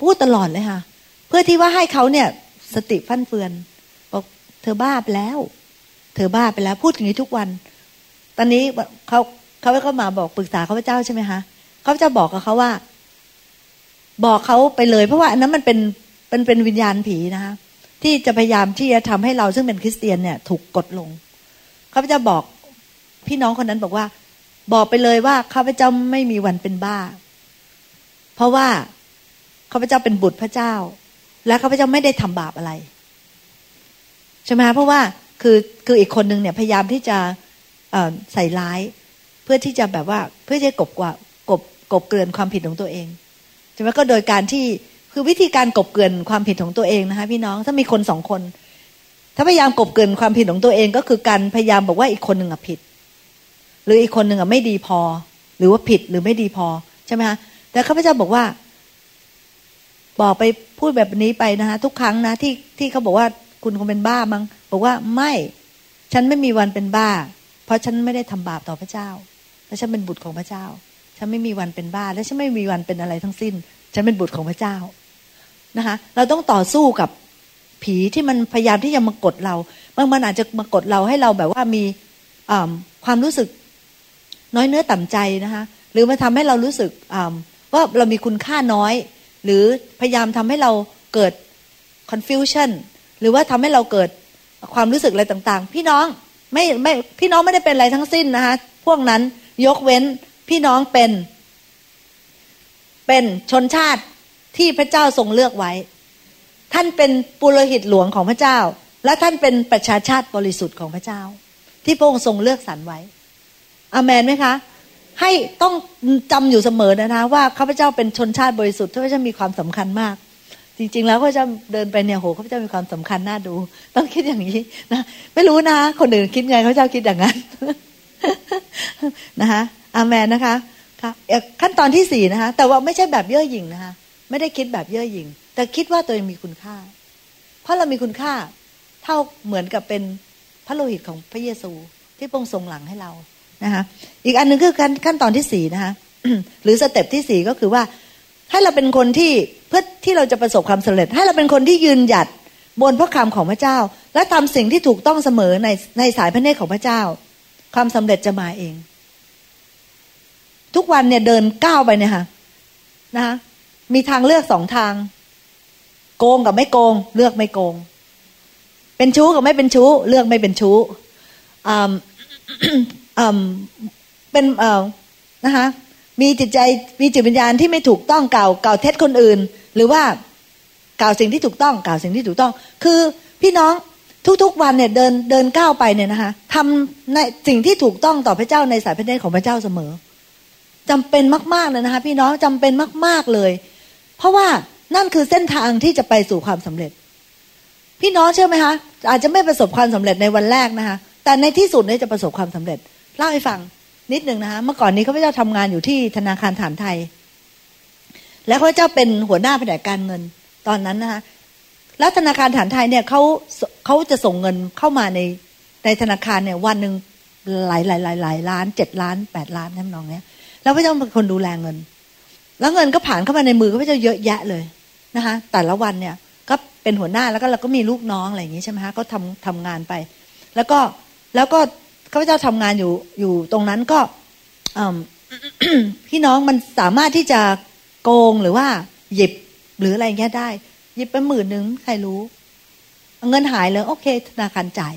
พูดตลอดเลยค่ะ เพื่อที่ว่าให้เขาเนี่ย สติฟั่นเฟือนบอกเธอบ้าไปแล้ว เธอบ้าไปแล้ว พูดอย่างนี้ทุกวัน ตอนนี้เขาเขาก็มาบอกปรึกษาข้าพเจ้าใช่ไหมคะเขาพเจะบอกกับเขาว่า บอกเขาไปเลย เพราะว่าอันนั้นมันเป็นเป็นเป็นวิญญาณผีนะคะที่จะพยายามที่จะทำให้เราซึ่งเป็นคริสเตียนเนี่ย ถูกกดลงข้าพเจ้าบอกพี่น้องคนนั้นบอกว่า บอกไปเลยว่าข้าพเจ้าไม่มีวันเป็นบ้า เพราะว่าข้าพเจ้าเป็นบุตรพระเจ้า และข้าพเจ้าไม่ได้ทำบาปอะไรใช่ไหมเพราะว่าคือคืออีกคนหนึ่งเนี่ยพยายามที่จะใส่ร้าย เพื่อที่จะแบบว่าเพื่อจะกบกว่ากบกบเกลื่อนความผิดของตัวเองใช่ไหมก็โดยการที่คือวิธีการกบเกลื่อนความผิดของตัวเองนะคะพี่น้องถ้ามีคนสองคน ถ้าพยายามกบเกลื่อนความผิดของตัวเองก็คือการพยายามบอกว่าอีกคนหนึ่งอะผิด หรืออีกคนหนึ่งอะไม่ดีพอ หรือว่าผิดหรือไม่ดีพอใช่ไหมคะแต่ข้าพเจ้าบอกว่า บอกไป พูดแบบนี้ไปนะคะทุกครั้งนะที่ที่เขาบอกว่าคุณคงเป็นบ้ามั้งบอกว่าไม่ฉันไม่มีวันเป็นบ้า เพราะฉันไม่ได้ทำบาปต่อพระเจ้า และฉันเป็นบุตรของพระเจ้า ฉันไม่มีวันเป็นบ้า และฉันไม่มีวันเป็นอะไรทั้งสิ้น ฉันเป็นบุตรของพระเจ้านะคะ เราต้องต่อสู้กับผีที่มันพยายามที่จะมากดเราบางมันอาจจะมากดเราให้เราแบบว่ามีความรู้สึกน้อยเนื้อต่ำใจนะคะ หรือมาทำให้เรารู้สึกว่าเรามีคุณค่าน้อย หรือพยายามทำให้เราเกิด confusion หรือว่าทำให้เราเกิดความรู้สึกอะไรต่างๆ พี่น้องไม่ไม่พี่น้องไม่ได้เป็นอะไรทั้งสิ้นนะคะพวกนั้นยกเว้นพี่น้องเป็น เป็นชนชาติที่พระเจ้าทรงเลือกไว้ ท่านเป็นปุโรหิตหลวงของพระเจ้า และท่านเป็นประชาชาติบริสุทธิ์ของพระเจ้า ที่พระองค์ทรงเลือกสรรไว้อเมนไหมคะ ให้ต้องจำอยู่เสมอนะคะว่าข้าพเจ้าเป็นชนชาติบริสุทธิ์ที่พเจ้ามีความสำคัญมาก จริง ๆ แล้วเขาพเจะเดินไปเนี่ยโหเขาพเจะมีความสำคัญน่าดู ต้องคิดอย่างนี้นะไม่รู้นะ คนอื่นคิดไงเขาพเจะคิดอย่างนั้นนะคะอาแมนนะคะค่ะขั้นตอนที่สี่นะคะ แต่ว่าไม่ใช่แบบเย่อหยิ่งนะคะ ไม่ได้คิดแบบเย่อหยิ่ง แต่คิดว่าตัวเองมีคุณค่า เพราะเรามีคุณค่า เท่าเหมือนกับเป็นพระโลหิตของพระเยซูที่พระองค์ทรงหลังให้เรา นะคะอีกอันหนึ่งคือขั้นขั้นตอนที่สี่นะคะหรือสเต็ปที่สี่ก็คือว่า ให้เราเป็นคนที่เพื่อที่เราจะประสบความสำเร็จ ให้เราเป็นคนที่ยืนหยัดบนพระคำของพระเจ้า และทำสิ่งที่ถูกต้องเสมอในในสายพระเนตรของพระเจ้า ความสำเร็จจะมาเอง ทุกวันเนี่ยเดินก้าวไปเนี่ยค่ะนะคะมีทางเลือกสองทาง โกงกับไม่โกง เลือกไม่โกง เป็นชู้กับไม่เป็นชู้ เลือกไม่เป็นชู้อ่า เป็นเนะคะมีจิตใจมีจิตวิญญาณที่ไม่ถูกต้องเก่าเก่าเท็จคนอื่น หรือว่ากล่าวสิ่งที่ถูกต้องกล่าวสิ่งที่ถูกต้อง คือพี่น้องทุกๆวันเนี่ยเดินเดินก้าวไปเนี่ยนะคะทำในสิ่งที่ถูกต้องต่อพระเจ้าในสายพระเนตรของพระเจ้าเสมอจำเป็นมากๆเลยนะคะพี่น้องจำเป็นมาก ๆเลย เพราะว่านั่นคือเส้นทางที่จะไปสู่ความสำเร็จ พี่น้องเชื่อไหมคะอาจจะไม่ประสบความสำเร็จในวันแรกนะคะแต่ในที่สุดเนี่ยจะประสบความสำเร็จ เล่าให้ฟังนิดหนึ่งนะคะเมื่อก่อนนี้เขาพเจ้าทำงานอยู่ที่ธนาคารฐานไทย แล้วเขาพเจ้าเป็นหัวหน้าแผนกการเงินตอนนั้นนะคะแล้วธนาคารฐานไทยเนี่ยเขาเขาจะส่งเงินเข้ามาในในธนาคารเนี่ยวันหนึ่งหลายหลายหลายหลายล้านเจ็ดล้านแปดล้านนั่นน้องเนี้ยแล้วพระเจ้าเป็นคนดูแลเงิน แล้วเงินก็ผ่านเข้ามาในมือพระเจ้าเยอะแยะเลยนะคะแต่ละวันเนี่ยก็เป็นหัวหน้าแล้วก็เราก็มีลูกน้องอะไรอย่างนี้ใช่ไหมคะก็ทำทำงานไป แล้วก็แล้วก็ ข้าพเจ้าทำงานอยู่อยู่ตรงนั้นก็พี่น้องมันสามารถที่จะโกงหรือว่า หยิบหรืออะไรเงี้ยได้ หยิบไปหมื่นหนึ่งใครรู้ เงินหายเลยโอเค ธนาคารจ่าย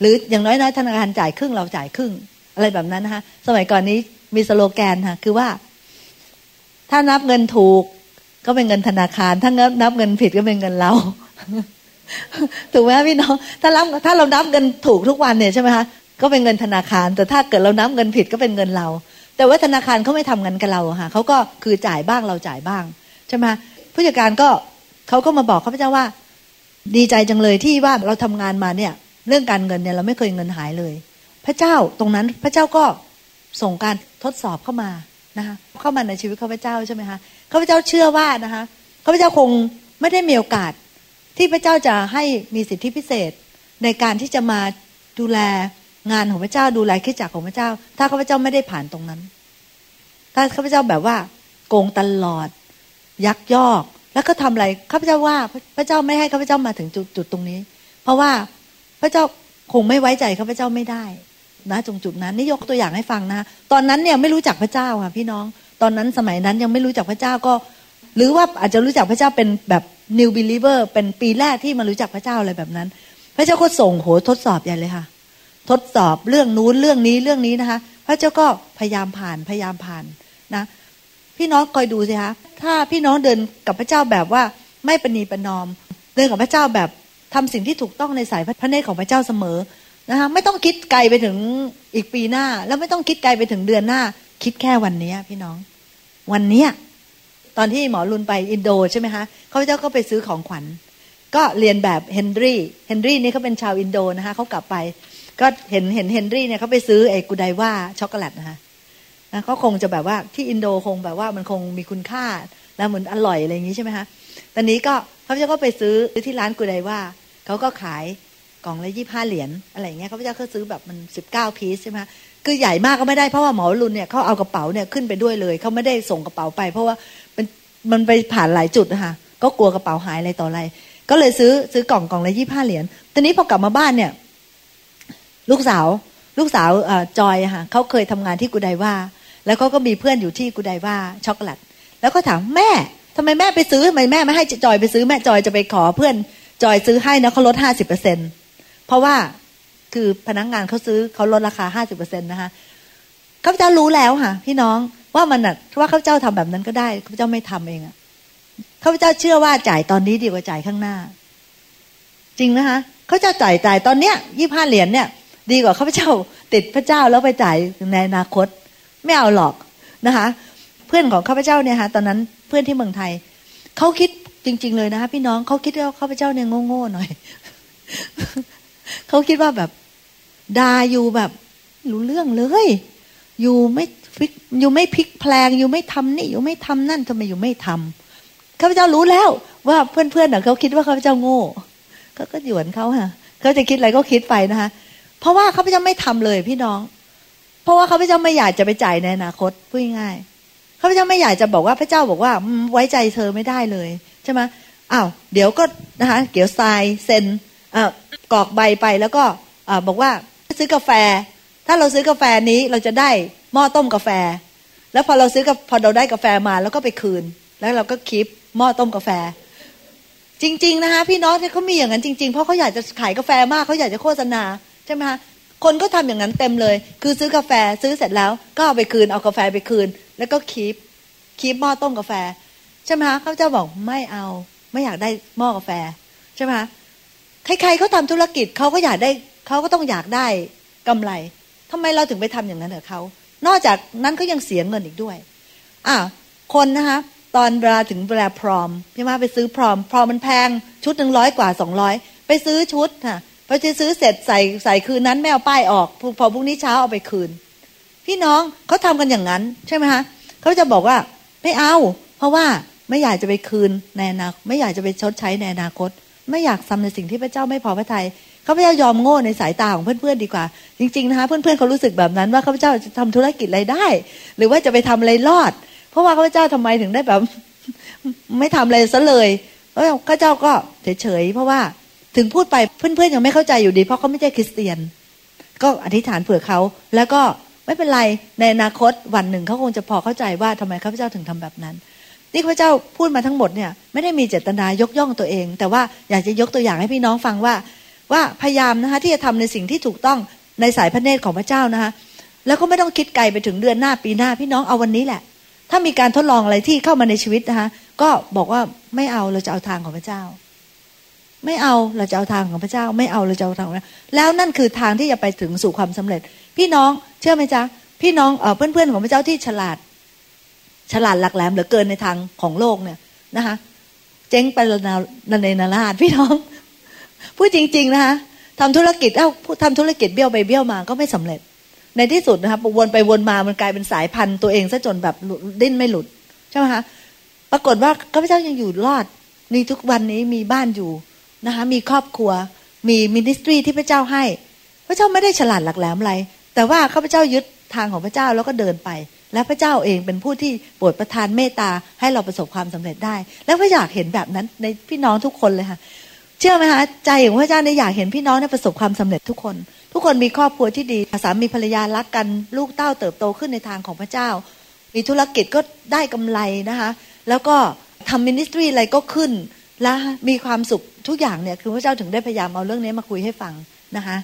หรืออย่างน้อยๆธนาคารจ่ายครึ่งเราจ่ายครึ่ง อะไรแบบนั้นนะคะสมัยก่อนนี้มีสโลแกนค่ะ คือว่า ถ้านับเงินถูกก็เป็นเงินธนาคาร ถ้านับนับเงินผิดก็เป็นเงินเราถูกไหมพี่น้องถ้ารับถ้าเรานับเงินถูกทุกวันเนี่ยใช่ไหมคะ ก็เป็นเงินธนาคาร แต่ถ้าเกิดเรานับเงินผิดก็เป็นเงินเรา แต่ว่าธนาคารเขาไม่ทำเงินกับเราค่ะเขาก็คือจ่ายบ้างเราจ่ายบ้างใช่ไหมผู้จัดการก็เขาก็มาบอกข้าพเจ้าว่า ดีใจจังเลยที่ว่าเราทำงานมาเนี่ย เรื่องการเงินเนี่ยเราไม่เคยเงินหายเลย พระเจ้าตรงนั้นพระเจ้าก็ส่งการทดสอบเข้ามานะคะเข้ามาในชีวิตข้าพเจ้าใช่ไหมคะข้าพเจ้าเชื่อว่านะคะข้าพเจ้าคงไม่ได้มีโอกาสที่พระเจ้าจะให้มีสิทธิพิเศษในการที่จะมาดูแล งานของพระเจ้าดูแลคิดจักของพระเจ้า ถ้าข้าพเจ้าไม่ได้ผ่านตรงนั้น ถ้าข้าพเจ้าแบบว่า โกงตลอด ยักยอก แล้วก็ทำอะไรข้าพเจ้าว่าพระเจ้าไม่ให้ข้าพเจ้ามาถึงจุดจุดตรงนี้ เพราะว่าพระเจ้าคงไม่ไว้ใจข้าพเจ้าไม่ได้นะตรงจุดนั้นนี่ยกตัวอย่างให้ฟังนะตอนนั้นเนี่ยไม่รู้จักพระเจ้าค่ะพี่น้อง ตอนนั้นสมัยนั้นยังไม่รู้จักพระเจ้าก็ หรือว่าอาจจะรู้จักพระเจ้าเป็นแบบ new believer เป็นปีแรกที่มารู้จักพระเจ้าอะไรแบบนั้น พระเจ้าก็ส่งโหทดสอบใหญ่เลยค่ะ ทดสอบเรื่องนู้นเรื่องนี้เรื่องนี้นะคะ พระเจ้าก็พยายามผ่านพยายามผ่านนะ พี่น้องคอยดูสิคะถ้าพี่น้องเดินกับพระเจ้าแบบว่าไม่ประนีประนอม เดินกับพระเจ้าแบบทำสิ่งที่ถูกต้องในสายพระเนตรของพระเจ้าเสมอนะคะไม่ต้องคิดไกลไปถึงอีกปีหน้า แล้วไม่ต้องคิดไกลไปถึงเดือนหน้า คิดแค่วันนี้พี่น้อง วันนี้ตอนที่หมอรุนไปอินโดใช่ไหมคะข้าพเจ้าก็ไปซื้อของขวัญ ก็เรียนแบบเฮนรี่เฮนรี่นี่เขาเป็นชาวอินโดนะคะเขากลับไป ก็เห็นเห็นเฮนรี่เนี่ยเขาไปซื้อไอ้กูไดว่าช็อกโกแลตนะคะนะเขาคงจะแบบว่าที่อินโดคงแบบว่ามันคงมีคุณค่าแล้วเหมือนอร่อยอะไรอย่างนี้ใช่ไหมคะตอนนี้ก็เขาจะก็ไปซื้อที่ร้านกูไดว่าเขาก็ขายกล่องละยี่ห้าเหรียญอะไรเงี้ยเขาพเจ้าเขาซื้อแบบมันสิบเก้าพีซใช่ไหมคือใหญ่มากก็ไม่ได้เพราะว่าหมอรุนเนี่ยเขาเอากระเป๋าเนี่ยขึ้นไปด้วยเลยเขาไม่ได้ส่งกระเป๋าไป เพราะว่ามันมันไปผ่านหลายจุดนะคะก็กลัวกระเป๋าหายอะไรต่ออะไร ก็เลยซื้อซื้อกล่องกล่องละยี่ห้าเหรียญตอนนี้พอกลับมาบ้านเนี่ย ลูกสาว ลูกสาวจอยค่ะเขาเคยทำงานที่กูไดว่า แล้วเขาก็มีเพื่อนอยู่ที่กูไดว่าช็อกโกแลตแล้วก็ถามแม่ทำไมแม่ไปซื้อทำไมแม่ไม่ให้จอยไปซื้อแม่จอยจะไปขอเพื่อนจอยซื้อให้นะเขาลดห้าสิบเปอร์เซ็นเพราะว่าคือพนักงงานเขาซื้อเขาลดราคาห้าสิบเปอร์เซ็นตนะคะข้าพเจ้ารู้แล้วค่ะ พี่น้องว่ามันอะว่าข้าพเจ้าทำแบบนั้นก็ได้ข้าพเจ้าไม่ทำเองอะข้าพเจ้าเชื่อว่าจ่ายตอนนี้ดีกว่าจ่ายข้างหน้า จริงนะคะเขาเจ้าจ่ายจ่ายตอนเนี้ยยี่ห้าเหรียญเนี่ย ดีกว่าข้าพเจ้าติดพระเจ้าแล้วไปจ่ายในอนาคต ไม่เอาหรอกนะคะ เพื่อนของข้าพเจ้าเนี่ยค่ะตอนนั้นเพื่อนที่เมืองไทยเขาคิดจริง ๆ เลยนะคะพี่น้องเขาคิดว่าข้าพเจ้าเนี่ยโง่ๆหน่อยเขาคิดว่าแบบดาอยู่แบบรู้เรื่องเลย อยู่ไม่ฟิกอยู่ไม่พลิกแพลง อยู่ไม่ทำนี่ อยู่ไม่ทำนั่นทำไมอยู่ไม่ทำข้าพเจ้ารู้แล้ว ว่าเพื่อนๆเน่ะเขาคิดว่าข้าพเจ้าโง่ก็ก็หยวนเขาค่ะเขาจะคิดอะไรก็คิดไปนะคะ เพราะว่าข้าพเจ้าไม่ทำเลยพี่น้อง เพราะว่าข้าพเจ้าไม่อยากจะไปจ่ายในอนาคตพูดง่ายข้าพเจ้าไม่อยากจะบอกว่าพระเจ้าบอกว่าไว้ใจเธอไม่ได้เลยใช่ไหมอ้าวเดี๋ยวก็นะคะเกี่ยวทรายเซ็นกรอกใบไปแล้วก็บอกว่าซื้อกาแฟ ถ้าเราซื้อกาแฟนี้เราจะได้หม้อต้มกาแฟ แล้วพอเราซื้อกับพอเราได้กาแฟมาแล้วก็ไปคืน แล้วเราก็คิปหม้อต้มกาแฟ จริง ๆ นะคะพี่น้องเขามีอย่างนั้นจริง ๆ เพราะเขาอยากจะขายกาแฟมากเขาอยากจะโฆษณา ใช่ไหมคะคนก็ทำอย่างนั้นเต็มเลย คือซื้อกาแฟซื้อเสร็จแล้วก็เอาไปคืนเอากาแฟไปคืน แล้วก็คีปคีปหม้อต้มกาแฟ ใช่ไหมคะเขาจะบอกไม่เอาไม่อยากได้หม้อกาแฟ ใช่ไหมคะใครๆเขาทาธุรกิจเขาก็อยากได้เขาก็ต้องอยากได้กำไรทำไมเราถึงไปทำอย่างนั้นกับเขานอกจากนั้นก็ยังเสียเงินอีกด้วยอ่าคนนะคะตอนเวลาถึงเวลาพรอมพี่มาไปซื้อพรอม พรอมมันแพงชุดหนึ่งร้อยกว่าสองร้อยไปซื้อชุดค่ะ พอจะซื้อเสร็จใส่ใส่คืนนั้นไม่เอาป้ายออกพอพรุ่งนี้เช้าเอาไปคืน พี่น้องเขาทำกันอย่างนั้น ใช่ไหมคะเขาจะบอกว่าไม่เอา เพราะว่าไม่อยากจะไปคืนในอนาคตไม่อยากจะไปชดใช้ในอนาคต ไม่อยากทำในสิ่งที่พระเจ้าไม่พอพระทยัยข้ข้าพเจ้ายอมโง่ในสายตาของเพื่อนๆดีกว่า จริงๆนะคะเพื่อนๆเขารู้สึกแบบนั้นว่าข้าพเจ้าจะทำธุรกิจอะไรได้ หรือว่าจะไปทำอะไรรอด เพราะว่าข้าพเจ้าทำไมถึงได้แบบ ไม่ทำอะไรซะเลยเพราะข้าเจ้าก็เฉยๆเพราะว่า ถึงพูดไปเพื่อนๆยังไม่เข้าใจอยู่ดี เพราะเขาไม่ใช่คริสเตียน ก็อธิษฐานเผื่อเขา แล้วก็ไม่เป็นไรในอนาคตวันหนึ่งเขาคงจะพอเข้าใจว่าทำไมข้าพเจ้าถึงทำแบบนั้น นี่พระเจ้าพูดมาทั้งหมดเนี่ยไม่ได้มีเจตนายกย่องตัวเอง แต่ว่าอยากจะยกตัวอย่างให้พี่น้องฟังว่า ว่าพยายามนะคะที่จะทำในสิ่งที่ถูกต้องในสายพระเนตรของพระเจ้านะคะแล้วก็ไม่ต้องคิดไกลไปถึงเดือนหน้าปีหน้าพี่น้องเอาวันนี้แหละ ถ้ามีการทดลองอะไรที่เข้ามาในชีวิตนะคะก็บอกว่าไม่เอาเราจะเอาทางของพระเจ้า ไม่เอาเราจะเอาทางของพระเจ้า ไม่เอาเราจะเอาทางของแล้วนั่นคือทางที่จะไปถึงสู่ความสำเร็จ พี่น้องเชื่อไหมจ๊ะพี่น้องเเพื่อนๆของพระเจ้าที่ฉลาด ฉลาดหลักแหลมเหลือเกินในทางของโลกเนี่ยนะคะเจ๊งไปนาในนาราดพี่น้องพูดจริง ๆ นะคะทำธุรกิจเอ้าทำธุรกิจเบี้ยวไปเบี้ยวมาก็ไม่สำเร็จ ในที่สุดนะคะวนไปวนมามันกลายเป็นสายพันธุ์ตัวเองซะจนแบบดิ้นไม่หลุดใช่ไหมคะปรากฏว่าข้าพเจ้ายังอยู่รอดในทุกวันนี้มีบ้านอยู่ นะคะมีครอบครัว มีมินิสทรีที่พระเจ้าให้ พระเจ้าไม่ได้ฉลาดหลักแหลมอะไร แต่ว่าข้าพเจ้ายึดทางของพระเจ้าแล้วก็เดินไป และพระเจ้าเองเป็นผู้ที่โปรดประทานเมตตาให้เราประสบความสำเร็จได้ แล้วพระอยากเห็นแบบนั้นในพี่น้องทุกคนเลยค่ะ เชื่อไหมคะใจของพระเจ้าเนี่ยอยากเห็นพี่น้องเนี่ยประสบความสำเร็จทุกคน ทุกคนมีครอบครัวที่ดีสามีภรรยารักกันลูกเต้าเติบโตขึ้นในทางของพระเจ้า มีธุรกิจก็ได้กำไรนะคะ แล้วก็ทำมินิสทรีอะไรก็ขึ้นและมีความสุข ทุกอย่างเนี่ยคือพระเจ้าถึงได้พยายามเอาเรื่องนี้มาคุยให้ฟังนะคะ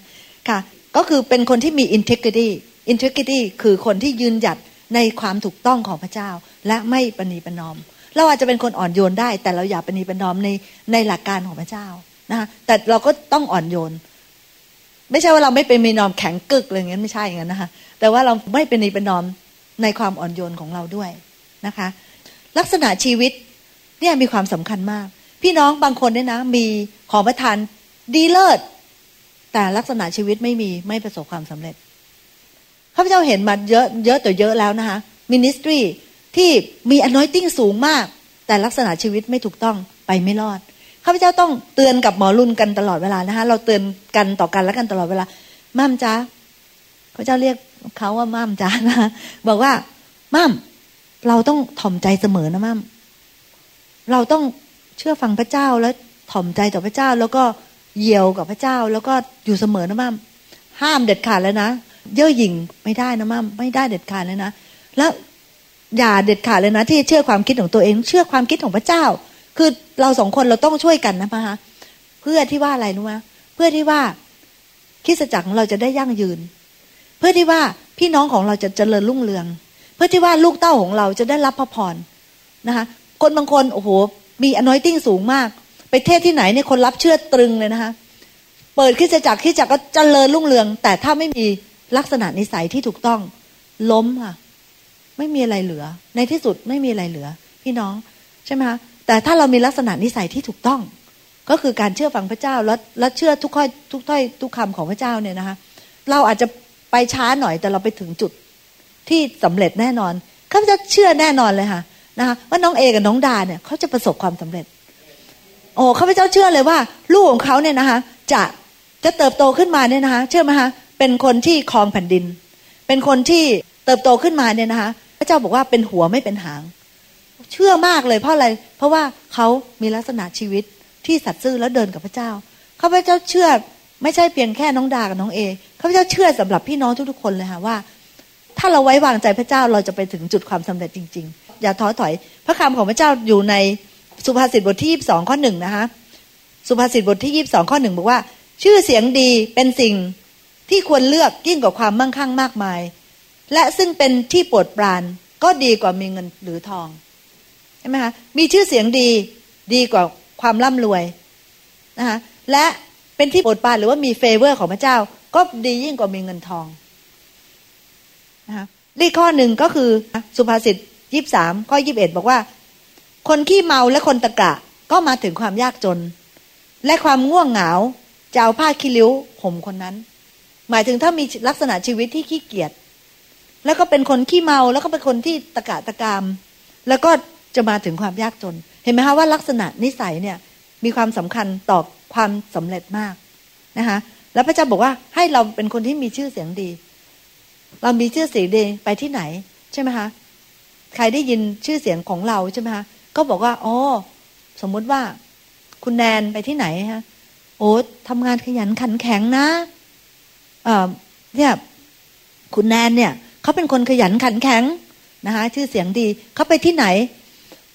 ค่ะก็คือเป็นคนที่มี integrity integrity คือคนที่ยืนหยัดในความถูกต้องของพระเจ้า และไม่ปณีปนอม เราอาจจะเป็นคนอ่อนโยนได้ แต่เราอย่าปณีปนอมในในหลักการของพระเจ้านะคะแต่เราก็ต้องอ่อนโยน ไม่ใช่ว่าเราไม่เป็นมีนอมแข็งกึกอะไรเงี้ยไม่ใช่อย่างนั้นนะคะแต่ว่าเราไม่เป็นนีเป็นนอมในความอ่อนโยนของเราด้วยนะคะ ลักษณะชีวิตเนี่ยมีความสำคัญมาก พี่น้องบางคนเนี่ยนะ มีของประทานดีเลิศ แต่ลักษณะชีวิตไม่มีไม่ประสบความสำเร็จข้าพเจ้าเห็นมาเยอะเยอะต่อเยอะแล้วนะคะมินิสทรีที่มีอนอยติ้งสูงมาก แต่ลักษณะชีวิตไม่ถูกต้องไปไม่รอดข้าพเจ้าต้องเตือนกับหมอรุ่นกันตลอดเวลานะคะเราเตือนกันต่อกันแล้วกันตลอดเวลามั่มจ้าพระเจ้าเรียกเขาว่ามั่มจ้านะบอกว่ามั่มเราต้องถ่อมใจเสมอนะมั่มเราต้อง เชื่อฟังพระเจ้าแล้วถ่อมใจต่อพระเจ้า แล้วก็เยียวกับพระเจ้า แล้วก็อยู่เสมอนะมั่มห้ามเด็ดขาดแล้วนะเย่อหยิ่งไม่ได้นะมั่มไม่ได้เด็ดขาดเลยนะแล้วอย่าเด็ดขาดเลยนะ ที่เชื่อความคิดของตัวเอง เชื่อความคิดของพระเจ้า คือเราสองคนเราต้องช่วยกันนะพะฮะเพื่อที่ว่าอะไรรู้ไหมเพื่อที่ว่าคิดจักรของเราจะได้ยั่งยืน เพื่อที่ว่าพี่น้องของเราจะเจริญรุ่งเรือง เพื่อที่ว่าลูกเต้าของเราจะได้รับพระพรนะคะคนบางคนโอ้โห มีอนอยติ้งสูงมาก ไปเทศที่ไหนเนี่ยคนรับเชื่อตรึงเลยนะคะ เปิดคิดจักรคิดจักรก็เจริญรุ่งเรือง แต่ถ้าไม่มีลักษณะนิสัยที่ถูกต้อง ล้มค่ะ ไม่มีอะไรเหลือ ในที่สุดไม่มีอะไรเหลือ พี่น้องใช่ไหมคะแต่ถ้าเรามีลักษณะนิสัยที่ถูกต้อง ก็คือการเชื่อฟังพระเจ้าแล้วแล้วเชื่อทุกข้อทุกถ้อยทุกคำของพระเจ้าเนี่ยนะคะ เราอาจจะไปช้าหน่อยแต่เราไปถึงจุดที่สำเร็จแน่นอนข้าพเจ้าเชื่อแน่นอนเลยค่ะ นะคะว่าน้องเอกับน้องดาเนี่ยเขาจะประสบความสำเร็จ โอ้ข้าพเจ้าเชื่อเลยว่า ลูกของเขาเนี่ยนะคะ จะจะเติบโตขึ้นมาเนี่ยนะคะ เชื่อไหมคะเป็นคนที่ครองแผ่นดิน เป็นคนที่เติบโตขึ้นมาเนี่ยนะคะ พระเจ้าบอกว่าเป็นหัวไม่เป็นหาง เชื่อมากเลยเพราะอะไร เพราะว่าเขามีลักษณะชีวิตที่สัตย์ซื่อแล้วเดินกับพระเจ้าข้าพเจ้าเชื่อไม่ใช่เพียงแค่น้องดากับน้องเอข้าพเจ้าเชื่อสำหรับพี่น้องทุกๆคนเลยค่ะว่า ถ้าเราไว้วางใจพระเจ้าเราจะไปถึงจุดความสำเร็จจริง ๆ อย่าท้อถอย พระคำของพระเจ้าอยู่ในสุภาษิตบทที่ยีบสองข้อหนึ่งนะคะ สุภาษิตบทที่ยีบสองข้อหนึ่งบอกว่า ชื่อเสียงดีเป็นสิ่งที่ควรเลือกยิ่งกว่าความมั่งคั่งมากมาย และซึ่งเป็นที่โปรดปรานก็ดีกว่ามีเงินหรือทองใช่ไหมคะมีชื่อเสียงดีดีกว่าความร่ำรวยนะคะและเป็นที่โปรดปรานหรือว่ามี favor ของพระเจ้า ก็ดียิ่งกว่ามีเงินทองนะคะอีกข้อหนึ่งก็คือสุภาษิต ยี่สิบสามข้อยี่สิบเอ็ดบอกว่า คนขี้เมาและคนตะกละก็มาถึงความยากจน และความง่วงเหงาจะเอาผ้าขี้ริ้วห่มคนนั้น หมายถึงถ้ามีลักษณะชีวิตที่ขี้เกียจแล้วก็เป็นคนขี้เมาแล้วก็เป็นคนที่ตะกะตะกาม แล้วก็จะมาถึงความยากจน เห็นไหมคะว่าลักษณะนิสัยเนี่ยมีความสำคัญต่อความสำเร็จมากนะคะแล้วพระเจ้าบอกว่าให้เราเป็นคนที่มีชื่อเสียงดี เรามีชื่อเสียงดีไปที่ไหน ใช่ไหมคะ ใครได้ยินชื่อเสียงของเราใช่ไหมคะก็บอกว่าอ๋อสมมุติว่า คุณแนนไปที่ไหนฮะ โอ้ทำงานขยันขันแข็งนะเออเนี่ยคุณแนนเนี่ยเขาเป็นคนขยันขันแข็งนะคะชื่อเสียงดีเขาไปที่ไหน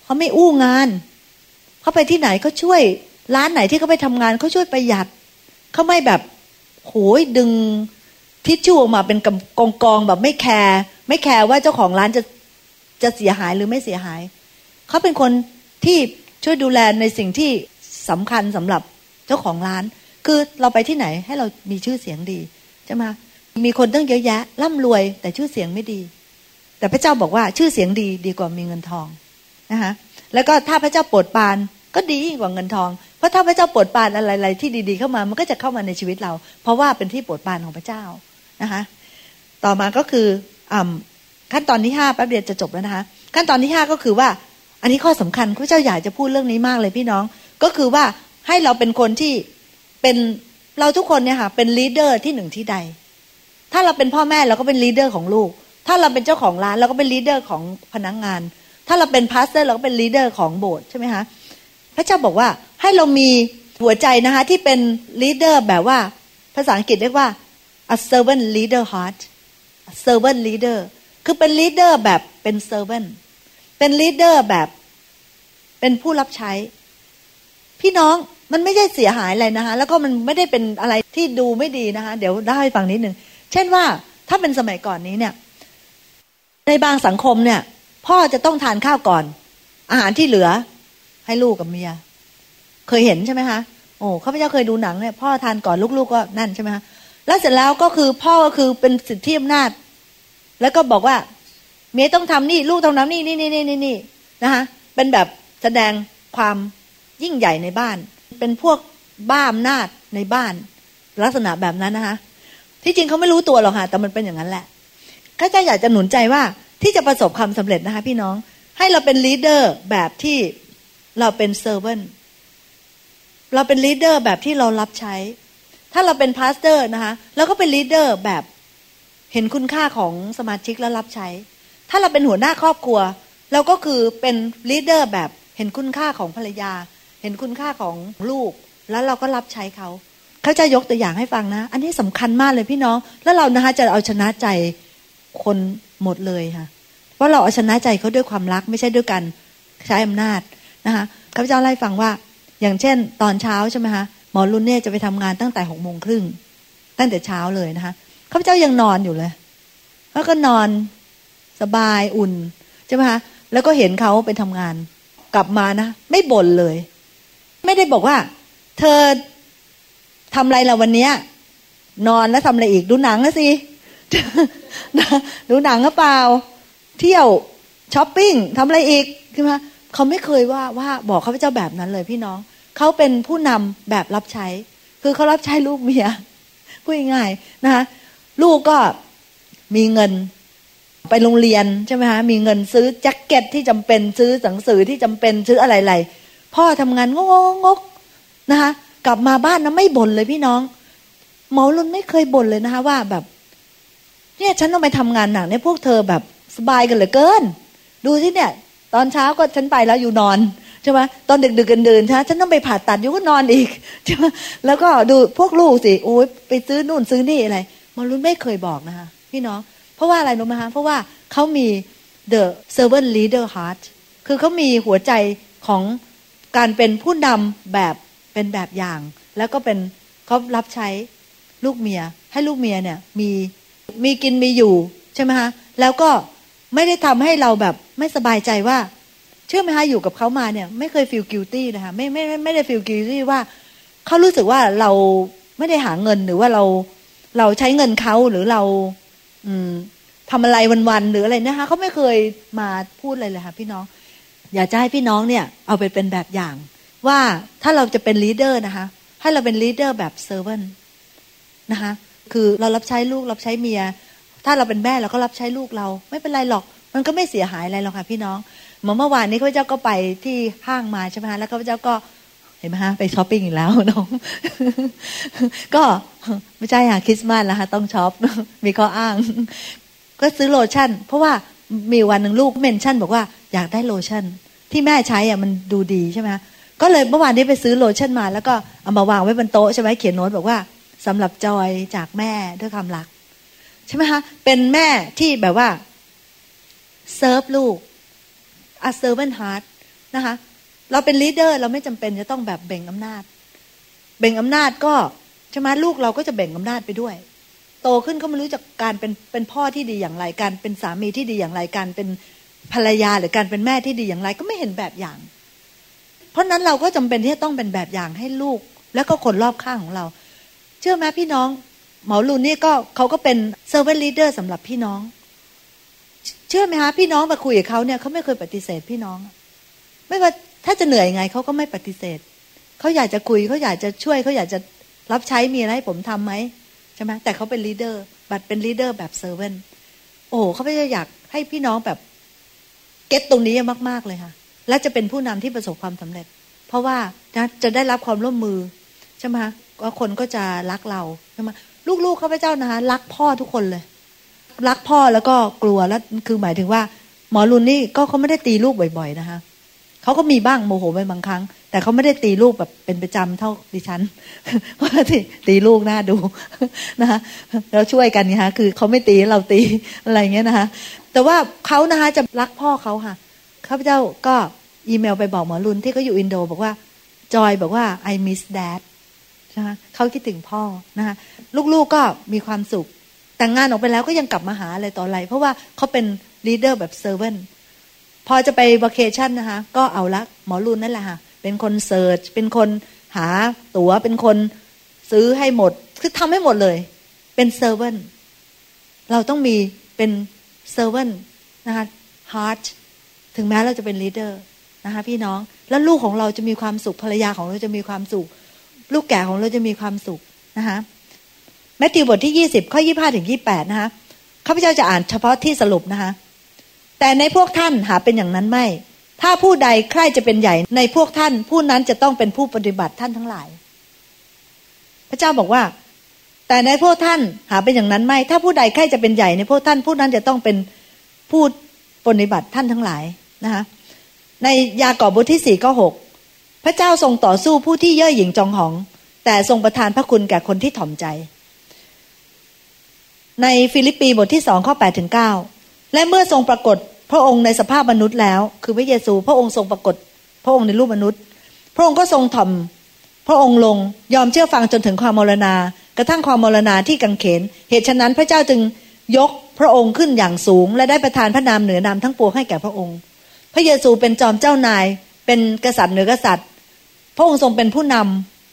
เขาไม่อู้งานเขาไปที่ไหนเขาช่วย ร้านไหนที่เขาไปทำงานเขาช่วยประหยัดเขาไม่แบบโหยดึงทิชชู่ออกมาเป็นกองกองแบบไม่แคร์ไม่แคร์ว่าเจ้าของร้านจะ จะเสียหายหรือไม่เสียหาย เขาเป็นคนที่ช่วยดูแลในสิ่งที่สำคัญสำหรับเจ้าของร้าน คือเราไปที่ไหนให้เรามีชื่อเสียงดีใช่ไหมมีคนตั้งเยอะแยะร่ำรวย แต่ชื่อเสียงไม่ดี แต่พระเจ้าบอกว่าชื่อเสียงดีดีกว่ามีเงินทองนะคะแล้วก็ถ้าพระเจ้าโปรดปานก็ดีกว่าเงินทอง เพราะถ้าพระเจ้าโปรดปานอะไรๆที่ดีๆเข้ามามันก็จะเข้ามาในชีวิตเรา เพราะว่าเป็นที่โปรดปานของพระเจ้านะคะต่อมาก็คืออ ขั้นตอนที่ห้าแป๊บเดียวจะจบแล้วนะคะ ขั้นตอนที่ห้าก็คือว่า อันนี้ข้อสำคัญพระเจ้าอยากจะพูดเรื่องนี้มากเลยพี่น้อง ก็คือว่าให้เราเป็นคนที่เป็นเราทุกคนเนี่ยค่ะเป็น leader ที่หนึ่งที่ใด ถ้าเราเป็นพ่อแม่เราก็เป็น leader ของลูก ถ้าเราเป็นเจ้าของร้านเราก็เป็น leader ของพนักงาน ถ้าเราเป็น pastor เราก็เป็น leader ของโบสถ์ใช่ไหมคะพระเจ้าบอกว่าให้เรามีหัวใจนะคะที่เป็น leader แบบว่าภาษาอังกฤษเรียกว่า a servant leader heart a servant leader คือเป็น leader แบบเป็น servant เป็น leader แบบเป็นผู้รับใช้ พี่น้องมันไม่ใช่เสียหายอะไรนะคะแล้วก็มันไม่ได้เป็นอะไรที่ดูไม่ดีนะคะเดี๋ยวได้ฟังนิดหนึ่งเช่นว่าถ้าเป็นสมัยก่อนนี้เนี่ย ในบางสังคมเนี่ย พ่อจะต้องทานข้าวก่อน อาหารที่เหลือ ให้ลูกกับเมีย เคยเห็นใช่ไหมคะโอ้ข้าพเจ้าเคยดูหนังเนี่ยพ่อทานก่อนลูกๆก็นั่นใช่ไหมคะแล้วเสร็จแล้วก็คือพ่อก็คือเป็นสิทธิอำนาจ แล้วก็บอกว่า เมียต้องทำนี่ลูกต้องทำนี่นี่นี่นี่นี่นะคะเป็นแบบแสดงความยิ่งใหญ่ในบ้าน เป็นพวกบ้าอำนาจในบ้าน ลักษณะแบบนั้นนะคะที่จริงเขาไม่รู้ตัวหรอกค่ะแต่มันเป็นอย่างนั้นแหละข้าจะอยากจะหนุนใจว่าที่จะประสบความสำเร็จนะคะ พี่น้องให้เราเป็น leader แบบที่เราเป็น servant เราเป็น leader แบบที่เรารับใช้ ถ้าเราเป็น pastor นะคะเราก็เป็น leader แบบ เห็นคุณค่าของสมาชิกและรับใช้ ถ้าเราเป็นหัวหน้าครอบครัว เราก็คือเป็น leader แบบเห็นคุณค่าของภรรยา เห็นคุณค่าของลูก แล้วเราก็รับใช้เขา เขาจะยกตัวอย่างให้ฟังนะ อันนี้สำคัญมากเลยพี่น้อง แล้วเรานะคะจะเอาชนะใจคนหมดเลยค่ะ เพราะเราเอาชนะใจเขาด้วยความรักไม่ใช่ด้วยการใช้อำนาจนะคะข้าพเจ้าไล่ฟังว่า อย่างเช่น ตอนเช้าใช่ไหมคะหมอรุ่นเนี่ยจะไปทำงานตั้งแต่หกโมงครึ่งตั้งแต่เช้าเลยนะคะ ข้าพเจ้ายังนอนอยู่เลยแล้วก็นอนสบายอุ่นใช่ไหมคะแล้วก็เห็นเขาไปทำงาน กลับมานะไม่บ่นเลย ไม่ได้บอกว่า เธอทำอะไรเราวันนี้นอนแล้วทำอะไรอีกดูหนังนะสิดูหนังหรือเปล่า เที่ยวช้อปปิ้งทำอะไรอีกใช่ไหมเขาไม่เคยว่าว่าบอกข้าพเจ้าแบบนั้นเลยพี่น้อง เขาเป็นผู้นำแบบรับใช้ คือเขารับใช้ลูกเมียพูดง่ายๆนะคะ ลูกก็มีเงินไปโรงเรียนใช่ไหมคะมีเงินซื้อแจ็คเก็ตที่จำเป็นซื้อหนังสือที่จำเป็นซื้ออะไรๆพ่อทำงานงงงกนะคะกลับมาบ้านนะไม่บ่นเลยพี่น้องหมอรุนไม่เคยบ่นเลยนะคะว่าแบบ เนี่ยฉันต้องไปทำงานหนักเนี่ยพวกเธอแบบสบายกันเหลือเกิน ดูสิเนี่ย ตอนเช้าก็ฉันไปแล้วอยู่นอนใช่ไหมตอนดึกดึกกันเดินใช่ฉันต้องไปผ่าตัดอยู่ก็นอนอีกใช่ไหมแล้วก็ดูพวกลูกสิโอ้ยไปซื้อนู่นซื้อนี่อะไร มอรุนไม่เคยบอกนะคะพี่น้อง เพราะว่าอะไรรู้ไหมคะเพราะว่าเขามี the servant leader heart คือเขามีหัวใจของการเป็นผู้นำแบบเป็นแบบอย่าง แล้วก็เป็นเขารับใช้ลูกเมีย ให้ลูกเมียเนี่ยมีมีกินมีอยู่ใช่ไหมคะแล้วก็ไม่ได้ทำให้เราแบบไม่สบายใจว่า เชื่อไหมคะอยู่กับเขามาเนี่ย ไม่เคย feel guilty นะคะไม่ไม่ไม่ได้ feel guilty ว่าเขารู้สึกว่าเราไม่ได้หาเงินหรือว่าเรา เราใช้เงินเขาหรือเรา อืมทำอะไรวันๆหรืออะไรนะคะเขาไม่เคยมาพูดเลยเลยค่ะพี่น้อง อยากจะให้พี่น้องเนี่ย เอาไปเป็นแบบอย่าง ว่าถ้าเราจะเป็น leader นะคะ ให้เราเป็น leader แบบ servant นะคะคือเรารับใช้ลูกรับใช้เมีย ถ้าเราเป็นแม่เราก็รับใช้ลูกเรา ไม่เป็นไรหรอก มันก็ไม่เสียหายอะไรหรอกค่ะพี่น้องเมื่อเมื่อวานนี้ข้าพเจ้าก็ไปที่ห้างมาใช่ไหมคะแล้วข้าพเจ้าก็ เห็นไหมฮะไปช้อปปิ้งอีกแล้วน้อง ก็ไม่ใช่ค่ะคริสต์มาสแล้วฮะต้อง shop มีข้ออ้าง ก็ซื้อโลชั่น เพราะว่ามีวันหนึ่งลูก mention บอกว่าอยากได้โลชั่น ที่แม่ใช้อะมันดูดีใช่ไหมก็เลยเมื่อวานนี้ไปซื้อโลชั่นมา แล้วก็เอามาวางไว้บนโต๊ะใช่ไหมเขียนโน้ตบอกว่าสำหรับจอยจากแม่ด้วยความรัก ใช่ไหมคะเป็นแม่ที่แบบว่าเซิร์ฟลูก a servant heart นะคะ เราเป็น leader เราไม่จำเป็นจะต้องแบบเบ่งอำนาจเบ่งอำนาจก็ใช่ไหมลูกเราก็จะเบ่งอำนาจไปด้วย โตขึ้นก็ไม่รู้จักการเป็นเป็นพ่อที่ดีอย่างไร การเป็นสามีที่ดีอย่างไร การเป็นภรรยาหรือการเป็นแม่ที่ดีอย่างไรก็ไม่เห็นแบบอย่าง เพราะนั้นเราก็จำเป็นที่จะต้องเป็นแบบอย่างให้ลูก แล้วก็คนรอบข้างของเรา เชื่อไหมพี่น้องหมอรุนนี่ก็เขาก็เป็น servant leader สำหรับพี่น้อง เชื่อไหมคะพี่น้องมาคุยกับเขาเนี่ยเขาไม่เคยปฏิเสธพี่น้อง ไม่ว่า ถ้าจะเหนื่อยยังไงเขาก็ไม่ปฏิเสธเขาอยากจะคุยเขาอยากจะช่วยเขาอยากจะรับใช้มีอะไรให้ผมทำไหมใช่ไหมแต่เขาเป็น leader but เป็น leader แบบ servant โอ้เขาไม่ได้อยากให้พี่น้องแบบ get ตรงนี้มากๆเลยค่ะ และจะเป็นผู้นำที่ประสบความสำเร็จ เพราะว่าจะได้รับความร่วมมือใช่ไหมก็คนก็จะรักเราใช่ไหมลูกๆข้าพเจ้านะคะรักพ่อทุกคนเลย รักพ่อแล้วก็กลัวแล้วคือหมายถึงว่า หมอรุนนี่ก็เขาไม่ได้ตีลูกบ่อย ๆ นะคะ เขาก็มีบ้างโมโหไปบางครั้ง แต่เขาไม่ได้ตีลูกแบบเป็นประจำเท่าดิฉันเพราะที่ตีลูกน่าดูนะคะเราช่วยกันนะคะคือเขาไม่ตีเราตีอะไรเงี้ยนะคะแต่ว่าเขานะคะจะรักพ่อเขาค่ะข้าพเจ้าก็อีเมลไปบอกหมอรุนที่เขาอยู่อินโด บอกว่าจอยบอกว่า I miss dad นะคะเขาคิดถึงพ่อนะคะลูกๆก็มีความสุข แต่งงานออกไปแล้วก็ยังกลับมาหาอะไรต่ออะไร เพราะว่าเขาเป็น leader แบบ servant พอจะไปวัคเคชั่นนะคะ ก็เอาละหมอรุนนั่นแหละค่ะ เป็นคน search เป็นคนหาตั๋วเป็นคนซื้อให้หมด คือทำให้หมดเลย เป็น servant เราต้องมีเป็น servant นะคะ heartถึงแม้เราจะเป็นลีดเดอร์นะคะพี่น้องแล้วลูกของเราจะมีความสุขภรรยาของเราจะมีความสุข ลูกแก่ของเราจะมีความสุขนะคะแมทธิวบทที่ยี่สิบข้อยี่ห้าถึงยี่แปดนะคะข้าพเจ้าจะอ่านเฉพาะที่สรุปนะคะ แต่ในพวกท่านหาเป็นอย่างนั้นไม่ ถ้าผู้ใดใครจะเป็นใหญ่ในพวกท่าน ผู้นั้นจะต้องเป็นผู้ปฏิบัติท่านทั้งหลาย พระเจ้าบอกว่า แต่ในพวกท่านหาเป็นอย่างนั้นไม่ ถ้าผู้ใดใครจะเป็นใหญ่ในพวกท่าน ผู้นั้นจะต้องเป็นผู้ปฏิบัติท่านทั้งหลายนะคะในยากอบบทที่สี่ข้อหกพระเจ้าทรงต่อสู้ผู้ที่เย่อหยิ่งจองหอง แต่ทรงประทานพระคุณแก่คนที่ถ่อมใจ ในฟิลิปปีบทที่สองข้อแปดถึงเก้าและเมื่อทรงปรากฏ พระองค์ในสภาพมนุษย์แล้ว คือพระเยซู พระองค์ทรงปรากฏ พระองค์ในรูปมนุษย์ พระองค์ก็ทรงถ่อม พระองค์ลงยอมเชื่อฟังจนถึงความมรณา กระทั่งความมรณาที่กังเขน เหตุฉะนั้นพระเจ้าจึงยกพระองค์ขึ้นอย่างสูง และได้ประทานพระนามเหนือนามทั้งปวงให้แก่พระองค์ พระเยซูเป็นจอมเจ้านาย เป็นกษัตริย์เหนือกษัตริย์ พระองค์ทรงเป็นผู้น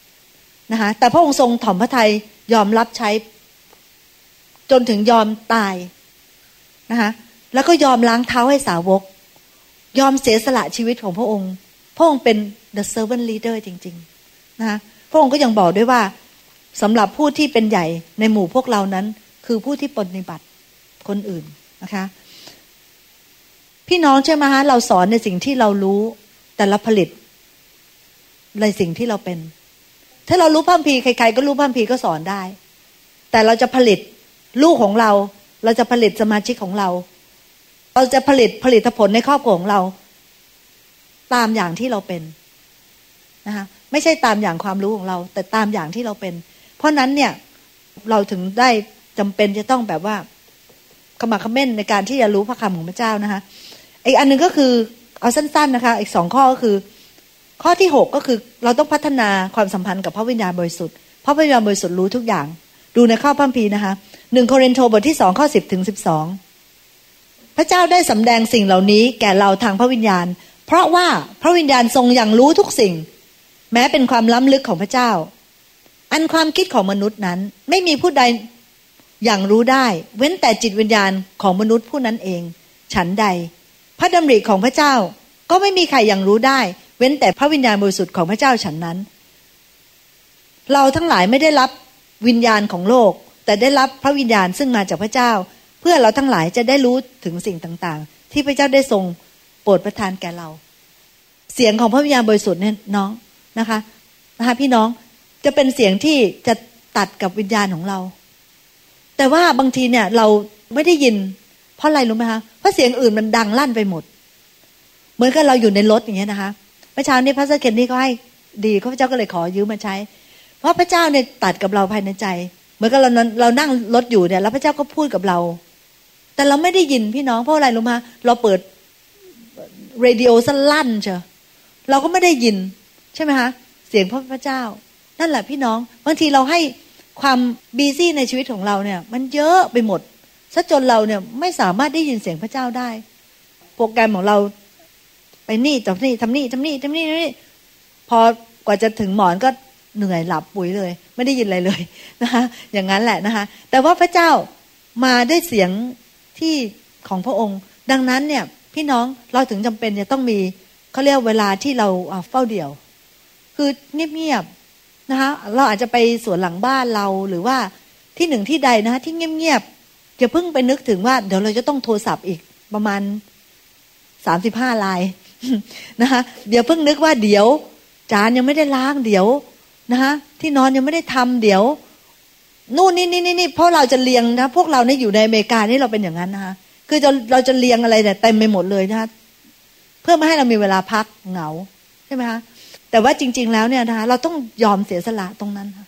ำนะคะแต่พระองค์ทรงถ่อมพระทัยยอมรับใช้ จนถึงยอมตายนะคะ แล้วก็ยอมล้างเท้าให้สาวก ยอมเสียสละชีวิตของพระองค์ พระองค์เป็น the servant leader จริง ๆ นะคะพระองค์ก็ยังบอกด้วยว่าสำหรับผู้ที่เป็นใหญ่ในหมู่พวกเรานั้น คือผู้ที่ปฏิบัติคนอื่นนะคะ พี่น้องใช่ไหมฮะเราสอนในสิ่งที่เรารู้ แต่ละผลิตในสิ่งที่เราเป็น ถ้าเรารู้พัมพีใคร ๆ ก็รู้พัมพีก็สอนได้ แต่เราจะผลิตลูกของเรา เราจะผลิตสมาชิกของเรา เราจะผลิตผลิตผลในครอบครัวของเรา ตามอย่างที่เราเป็นนะคะไม่ใช่ตามอย่างความรู้ของเรา แต่ตามอย่างที่เราเป็น เพราะนั้นเนี่ยเราถึงได้จำเป็นจะต้องแบบว่าขมักขม้นในการที่จะรู้พระคำของพระเจ้านะคะอีกอันหนึ่งก็คือเอาสั้น ๆนะคะ อีกสองข้อก็คือ ข้อที่หกก็คือเราต้องพัฒนาความสัมพันธ์กับพระวิญญาณบริสุทธิ์พระวิญญาณบริสุทธิ์รู้ทุกอย่าง ดูในข้อพัมพีนะคะหนึ่งโครินโตบทที่สองข้อสิบถึงสิบสอง พระเจ้าได้สำแดงสิ่งเหล่านี้แก่เราทางพระวิญญาณ เพราะว่าพระวิญญาณทรงอย่างรู้ทุกสิ่ง แม้เป็นความล้ำลึกของพระเจ้า อันความคิดของมนุษย์นั้นไม่มีผู้ใดอย่างรู้ได้ เว้นแต่จิตวิญญาณของมนุษย์ผู้นั้นเอง ฉันใด พระดำริของพระเจ้าก็ไม่มีใครอย่างรู้ได้ เว้นแต่พระวิญญาณบริสุทธิ์ของพระเจ้าฉันนั้น เราทั้งหลายไม่ได้รับวิญญาณของโลก แต่ได้รับพระวิญญาณซึ่งมาจากพระเจ้า เพื่อเราทั้งหลายจะได้รู้ถึงสิ่งต่างๆ ที่พระเจ้าได้ทรงโปรดประทานแก่เรา เสียงของพระวิญญาณบริสุทธิ์เนี่ยน้องนะคะนะคะพี่น้องจะเป็นเสียงที่จะตัดกับวิญญาณของเรา แต่ว่าบางทีเนี่ยเราไม่ได้ยิน เพราะอะไรรู้ไหมคะเพราะเสียงอื่นมันดังลั่นไปหมด เหมือนกับเราอยู่ในรถอย่างเงี้ยนะคะเมื่อเช้านี้พระเซเคนนี่เขาให้ดีข้าพเจ้าก็เลยขอยืมมาใช้ เพราะพระเจ้าเนี่ยตัดกับเราภายในใจ เหมือนกับเราเรานั่งรถอยู่เนี่ยแล้วพระเจ้าก็พูดกับเรา แต่เราไม่ได้ยินพี่น้องเพราะอะไรรู้มาเราเปิดเรดิโอสลั่นเชียวเราก็ไม่ได้ยิน ใช่ไหมคะเสียงพระพระเจ้า นั่นแหละพี่น้องบางทีเราให้ความบีซี่ในชีวิตของเราเนี่ย มันเยอะไปหมดซะจนเราเนี่ยไม่สามารถได้ยินเสียงพระเจ้าได้ โปรแกรมของเรา ไปนี่ทำนี่ทำนี่ทำนี่ทำนี่นี่พอกว่าจะถึงหมอนก็เหนื่อยหลับปุ๋ยเลย ไม่ได้ยินอะไรเลยนะคะอย่างนั้นแหละนะคะแต่ว่าพระเจ้ามาได้เสียง ที่ของพระองค์ ดังนั้นเนี่ยพี่น้องเราถึงจำเป็นจะต้องมีเขาเรียกเวลาที่เราเฝ้าเดี่ยว คือเงียบๆนะคะเราอาจจะไปสวนหลังบ้านเราหรือว่าที่หนึ่งที่ใดนะคะที่เงียบๆอย่าเพิ่งไปนึกถึงว่า เดี๋ยวเราจะต้องโทรศัพท์อีกประมาณสามสิบห้าลายนะคะเดี๋ยวเพิ่งนึกว่าเดี๋ยว จานยังไม่ได้ล้างเดี๋ยวนะคะที่นอนยังไม่ได้ทำเดี๋ยว นู่นนี่นี่นี่เพราะเราจะเลียงนะพวกเราเนี่ยอยู่ในอเมริกานี่เราเป็นอย่างนั้นนะคะคือจะเราจะเลียงอะไรเนี่ยเต็มไปหมดเลยนะคะเพื่อไม่ให้เรามีเวลาพักเหงาใช่ไหมคะแต่ว่าจริง ๆ แล้วเนี่ยนะคะเราต้องยอมเสียสละตรงนั้นค่ะ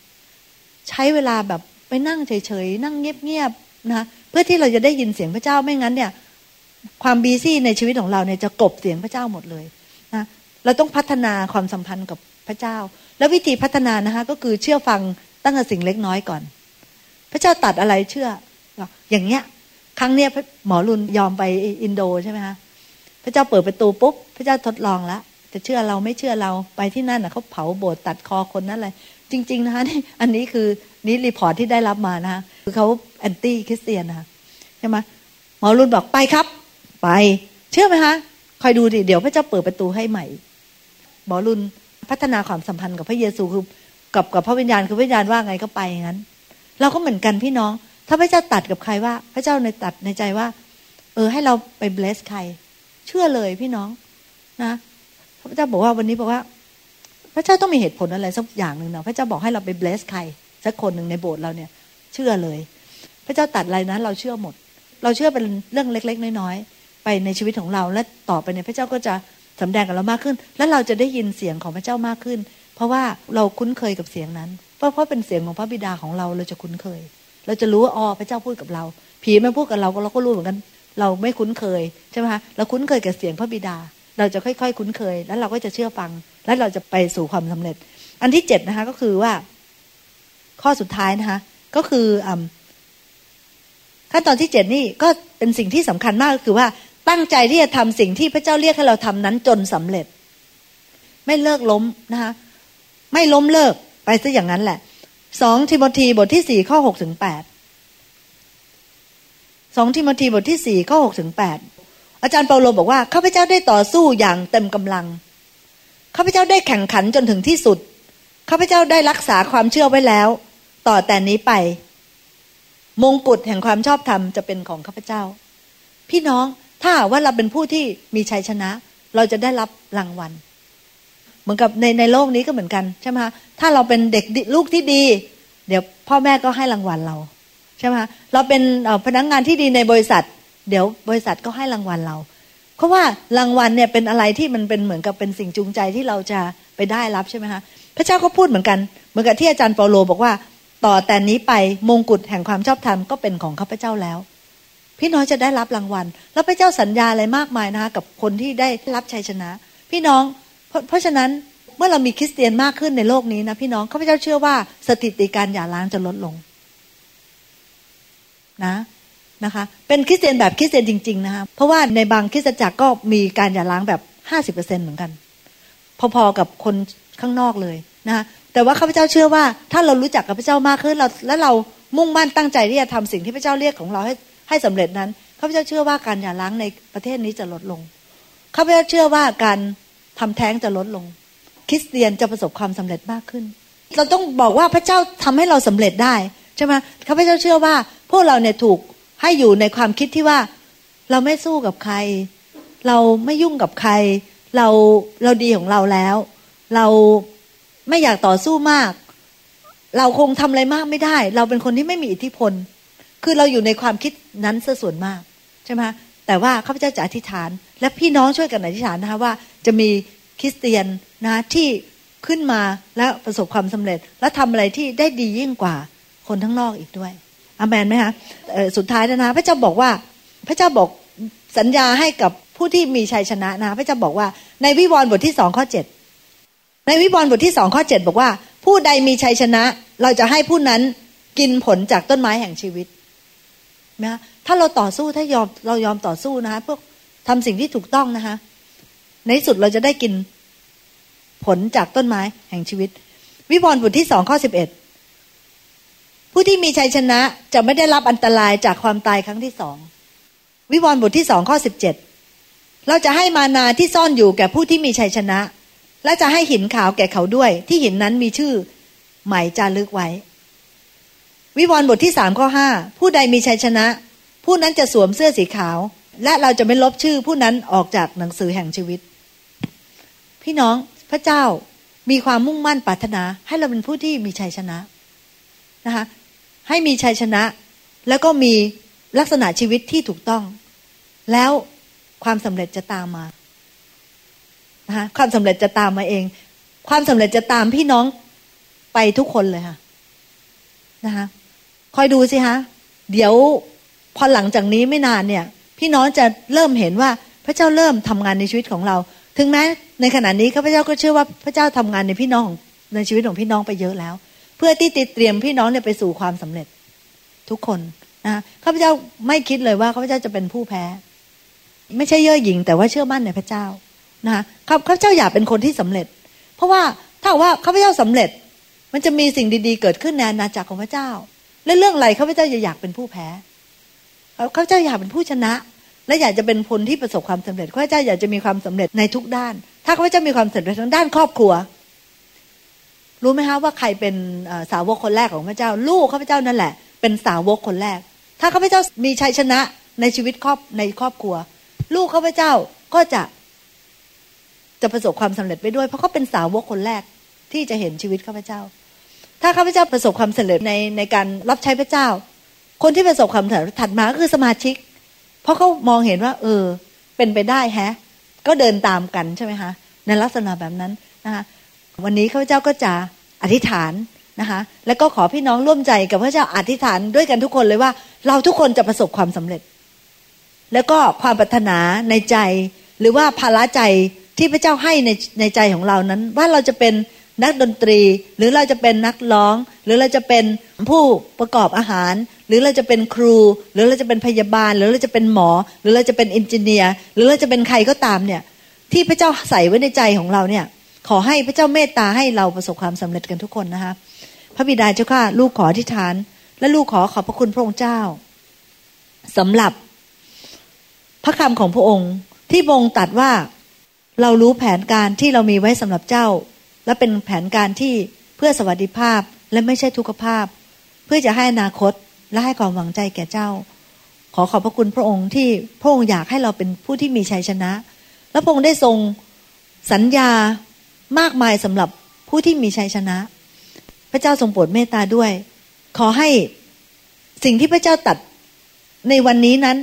ใช้เวลาแบบไปนั่งเฉยๆนั่งเงียบๆนะคะเพื่อที่เราจะได้ยินเสียงพระเจ้าไม่งั้นเนี่ย ความบีซี่ในชีวิตของเราเนี่ยจะกบเสียงพระเจ้าหมดเลยนะเราต้องพัฒนาความสัมพันธ์กับพระเจ้า แล้ววิธีพัฒนานะคะ ก็คือเชื่อฟังตั้งแต่สิ่งเล็กน้อยก่อน พระเจ้าตัดอะไรเชื่อ อย่างเงี้ย ครั้งเนี้ยหมอรุนยอมไปอินโดใช่ไหมคะพระเจ้าเปิดประตูปุ๊บพระเจ้าทดลองแล้วจะเชื่อเราไม่เชื่อเราไปที่นั่นนะเขาเผาโบสถ์ตัดคอคนนั้นเลยจริง ๆ นะคะนี่อันนี้คือนี่ report ที่ได้รับมานะคะคือเขา anti คริสเตียนนะคะใช่ไหมหมอรุนบอกไปครับ ไป เชื่อไหมคะคอยดูดิเดี๋ยวพระเจ้าเปิดประตูให้ใหม่ หมอรุนพัฒนาความสัมพันธ์กับพระเยซูคือกับกับพระวิญญาณคือพระวิญญาณว่าไงก็ไปอย่างนั้น เราก็เหมือนกันพี่น้อง ถ้าพระเจ้าตรัสกับใครว่า พระเจ้าในตรัสในใจว่า เออ ให้เราไป bless ใคร เชื่อเลยพี่น้องนะพระเจ้าบอกว่าวันนี้บอกว่า พระเจ้าต้องมีเหตุผลอะไรสักอย่างหนึ่งนะพระเจ้าบอกให้เราไปเบสใครสักคนหนึ่งในโบสถ์เราเนี่ย เชื่อเลย พระเจ้าตัดอะไรนะเราเชื่อหมด เราเชื่อเป็นเรื่องเล็ก ๆ น้อยๆไปในชีวิตของเราและต่อไปเนี่ยพระเจ้าก็จะสำแดงกับเรามากขึ้น แล้วเราจะได้ยินเสียงของพระเจ้ามากขึ้น เพราะว่าเราคุ้นเคยกับเสียงนั้น เพราะเพราะเป็นเสียงของพระบิดาของเราเราจะคุ้นเคย เราจะรู้ว่าอ๋อพระเจ้าพูดกับเรา ผีไม่พูดกับเราก็เราก็รู้เหมือนกัน เราไม่คุ้นเคยใช่ไหมคะเราคุ้นเคยกับเสียงพระบิดา เราจะค่อยๆ คุ้นเคย แล้วเราก็จะเชื่อฟัง แล้วเราจะไปสู่ความสำเร็จ อันที่เจ็ดนะคะ ก็คือว่า ข้อสุดท้ายนะคะ ก็คือขั้นตอนที่เจ็ดนี่ก็เป็นสิ่งที่สำคัญมากก็คือว่าตั้งใจที่จะทำสิ่งที่พระเจ้าเรียกให้เราทำนั้นจนสำเร็จ ไม่เลิกล้มนะคะไม่ล้มเลิก ซะอย่างนั้นแหละสองทิโมธีบทที่สี่ข้อหกถึงแปดสองทิโมธีบทที่สี่ข้อหกถึงแปดอาจารย์เปาโลบอกว่าข้าพเจ้าได้ต่อสู้อย่างเต็มกำลังข้าพเจ้าได้แข่งขันจนถึงที่สุดข้าพเจ้าได้รักษาความเชื่อไว้แล้ว ต่อแต่นี้ไป มงกุฎแห่งความชอบธรรมจะเป็นของข้าพเจ้า พี่น้องถ้าว่าเราเป็นผู้ที่มีชัยชนะ เราจะได้รับรางวัล มือนกับในในโลกนี้ก็เหมือนกันใช่ไหมคะถ้าเราเป็นเด็กลูกที่ดี เดี๋ยวพ่อแม่ก็ให้รางวัลเราใช่ไหมคะเราเป็นพนักงงานที่ดีในบริษัท เดี๋ยวบริษัทก็ให้รางวัลเรา เพราะว่ารางวัลเนี่ยเป็นอะไรที่มันเป็นเหมือนกับเป็นสิ่งจูงใจที่เราจะไปได้รับใช่ไหมคะพระเจ้าก็พูดเหมือนกัน เหมือนกับที่อาจารย์เปาโลบอกว่า ต่อแต่นี้ไปมงกุฎแห่งความชอบธรรมก็เป็นของข้าพเจ้าแล้ว พี่น้องจะได้รับรางวัล แล้วพระเจ้าสัญญาอะไรมากมายนะคะกับคนที่ได้รับชัยชนะ พี่น้อง เพราะเพราะฉะนั้นเมื่อเรามีคริสเตียนมากขึ้นในโลกนี้นะพี่น้องข้าพเจ้าเชื่อว่าสถิติการหย่าร้างจะลดลงนะนะคะเป็นคริสเตียนแบบคริสเตียนจริง ๆ นะคะเพราะว่าในบางคริสตจักรก็มีการหย่าร้างแบบห้าสิบเปอร์เซ็นเหมือนกัน พอๆกับคนข้างนอกเลยนะคะแต่ว่าข้าพเจ้าเชื่อว่า ถ้าเรารู้จักกับพระเจ้ามากขึ้นเราและเรามุ่งมั่นตั้งใจที่จะทำสิ่งที่พระเจ้าเรียกของเราให้ให้สำเร็จนั้นข้าพเจ้าเชื่อว่าการหย่าร้างในประเทศนี้จะลดลงข้าพเจ้าเชื่อว่าการ ทำแท้งจะลดลง คริสเตียนจะประสบความสำเร็จมากขึ้น เราต้องบอกว่าพระเจ้าทำให้เราสำเร็จได้ใช่ไหมข้าพเจ้าเชื่อว่า พวกเราเนี่ยถูกให้อยู่ในความคิดที่ว่า เราไม่สู้กับใคร เราไม่ยุ่งกับใคร เราเราดีของเราแล้ว เราไม่อยากต่อสู้มาก เราคงทำอะไรมากไม่ได้ เราเป็นคนที่ไม่มีอิทธิพล คือเราอยู่ในความคิดนั้นซะส่วนมากใช่ไหมแต่ว่าข้าพเจ้าจะอธิษฐาน และพี่น้องช่วยกันอธิษฐานนะคะว่าจะมีคริสเตียนนะที่ขึ้นมาแล้วประสบความสำเร็จ และทำอะไรที่ได้ดียิ่งกว่าคนทั้งนอกอีกด้วยอามนไหมคะสุดท้ายนะพระเจ้าบอกว่าพระเจ้าบอกสัญญาให้กับผู้ที่มีชัยชนะนะพระเจ้าบอกว่าในวิวรณ์บทที่สองข้อเจ็ดในวิวรณ์บทที่สองข้อเจ็ดบอกว่า ผู้ใดมีชัยชนะ เราจะให้ผู้นั้นกินผลจากต้นไม้แห่งชีวิตนะถ้าเราต่อสู้ถ้ายอมเรายอมต่อสู้นะคะพวก ทำสิ่งที่ถูกต้องนะคะ ในสุดเราจะได้กินผลจากต้นไม้แห่งชีวิต วิวรณ์บทที่สองข้อสิบเอ็ดผู้ที่มีชัยชนะจะไม่ได้รับอันตรายจากความตายครั้งที่สองวิวรณ์บทที่สองข้อสิบเจ็ดเราจะให้มานาที่ซ่อนอยู่แก่ผู้ที่มีชัยชนะ และจะให้หินขาวแก่เขาด้วย ที่หินนั้นมีชื่อหมายจารึกไว้ วิวรณ์บทที่สามข้อห้าผู้ใดมีชัยชนะ ผู้นั้นจะสวมเสื้อสีขาว และเราจะไม่ลบชื่อผู้นั้นออกจากหนังสือแห่งชีวิต พี่น้องพระเจ้ามีความมุ่งมั่นปรารถนา ให้เราเป็นผู้ที่มีชัยชนะนะคะให้มีชัยชนะ แล้วก็มีลักษณะชีวิตที่ถูกต้อง แล้วความสำเร็จจะตามมานะคะความสำเร็จจะตามมาเอง ความสำเร็จจะตามพี่น้องไปทุกคนเลยค่ะนะคะคอยดูสิฮะเดี๋ยวพอหลังจากนี้ไม่นานเนี่ย พี่น้องจะเริ่มเห็นว่าพระเจ้าเริ่มทำงานในชีวิตของเรา ถึงแม้ในขณะนี้ข้าพเจ้าก็เชื่อว่าพระเจ้าทำงานในพี่น้องในชีวิตของพี่น้องไปเยอะแล้ว เพื่อที่ติดเตรียมพี่น้องเนี่ยไปสู่ความสำเร็จทุกคนนะข้าพเจ้าไม่คิดเลยว่าข้าพเจ้าจะเป็นผู้แพ้ ไม่ใช่เย่อหยิ่งแต่ว่าเชื่อมั่นในพระเจ้านะข้าพเจ้าอยากเป็นคนที่สำเร็จ เพราะว่าถ้าว่าข้าพเจ้าสำเร็จ มันจะมีสิ่งดีๆ เกิดขึ้นในอาณาจักรของพระเจ้า และเรื่องอะไรข้าพเจ้าจะอยากเป็นผู้แพ้ข้าพเจ้าอยากเป็นผู้ชนะ และอยากจะเป็นคนที่ประสบความสำเร็จข้าพเจ้าอยากจะมีความสำเร็จในทุกด้าน ถ้าข้าพเจ้ามีความสำเร็จทางด้านครอบครัว รู้ไหมคะว่าใครเป็นสาวกคนแรกของพระเจ้า ลูกข้าพเจ้านั่นแหละ เป็นสาวกคนแรก ถ้าข้าพเจ้ามีชัยชนะในชีวิตครอบในครอบครัว ลูกข้าพเจ้าก็จะจะประสบความสำเร็จไปด้วย เพราะเขาเป็นสาวกคนแรกที่จะเห็นชีวิตข้าพเจ้า ถ้าข้าพเจ้าประสบความสำเร็จในในการรับใช้พระเจ้า คนที่ประสบความสำเร็จถัดมาก็คือสมาชิก เพราะเขามองเห็นว่า เออ เป็นไปได้แฮะ ก็เดินตามกันใช่ไหมคะในลักษณะแบบนั้นนะคะวันนี้ข้าพเจ้าก็จะอธิษฐานนะคะแล้วก็ขอพี่น้องร่วมใจกับพระเจ้าอธิษฐานด้วยกันทุกคนเลยว่า เราทุกคนจะประสบความสำเร็จ แล้วก็ความปรารถนาในใจ หรือว่าภาระใจที่พระเจ้าให้ในในใจของเรานั้น ว่าเราจะเป็น นักดนตรี หรือเราจะเป็นนักร้อง หรือเราจะเป็นผู้ประกอบอาหาร หรือเราจะเป็นครู หรือเราจะเป็นพยาบาล หรือเราจะเป็นหมอ หรือเราจะเป็นอินจิเนียร์หรือเราจะเป็นใครก็ตามเนี่ย ที่พระเจ้าใส่ไว้ในใจของเราเนี่ย ขอให้พระเจ้าเมตตาให้เราประสบความสำเร็จกันทุกคนนะคะพระบิดาเจ้าข้าลูกขออธิษฐาน และลูกขอขอบพระคุณพระองค์เจ้าสำหรับพระคำของพระองค์ที่พระองตัดว่าเรารู้แผนการที่เรามีไว้สำหรับเจ้า และเป็นแผนการที่เพื่อสวัสดิภาพและไม่ใช่ทุกขภาพ เพื่อจะให้อนาคตและให้ความหวังใจแก่เจ้า ขอขอบพระคุณพระองค์ที่พระองค์อยากให้เราเป็นผู้ที่มีชัยชนะ และพระองค์ได้ทรงสัญญามากมายสำหรับผู้ที่มีชัยชนะ พระเจ้าทรงโปรดเมตตาด้วย ขอให้สิ่งที่พระเจ้าตัดในวันนี้นั้น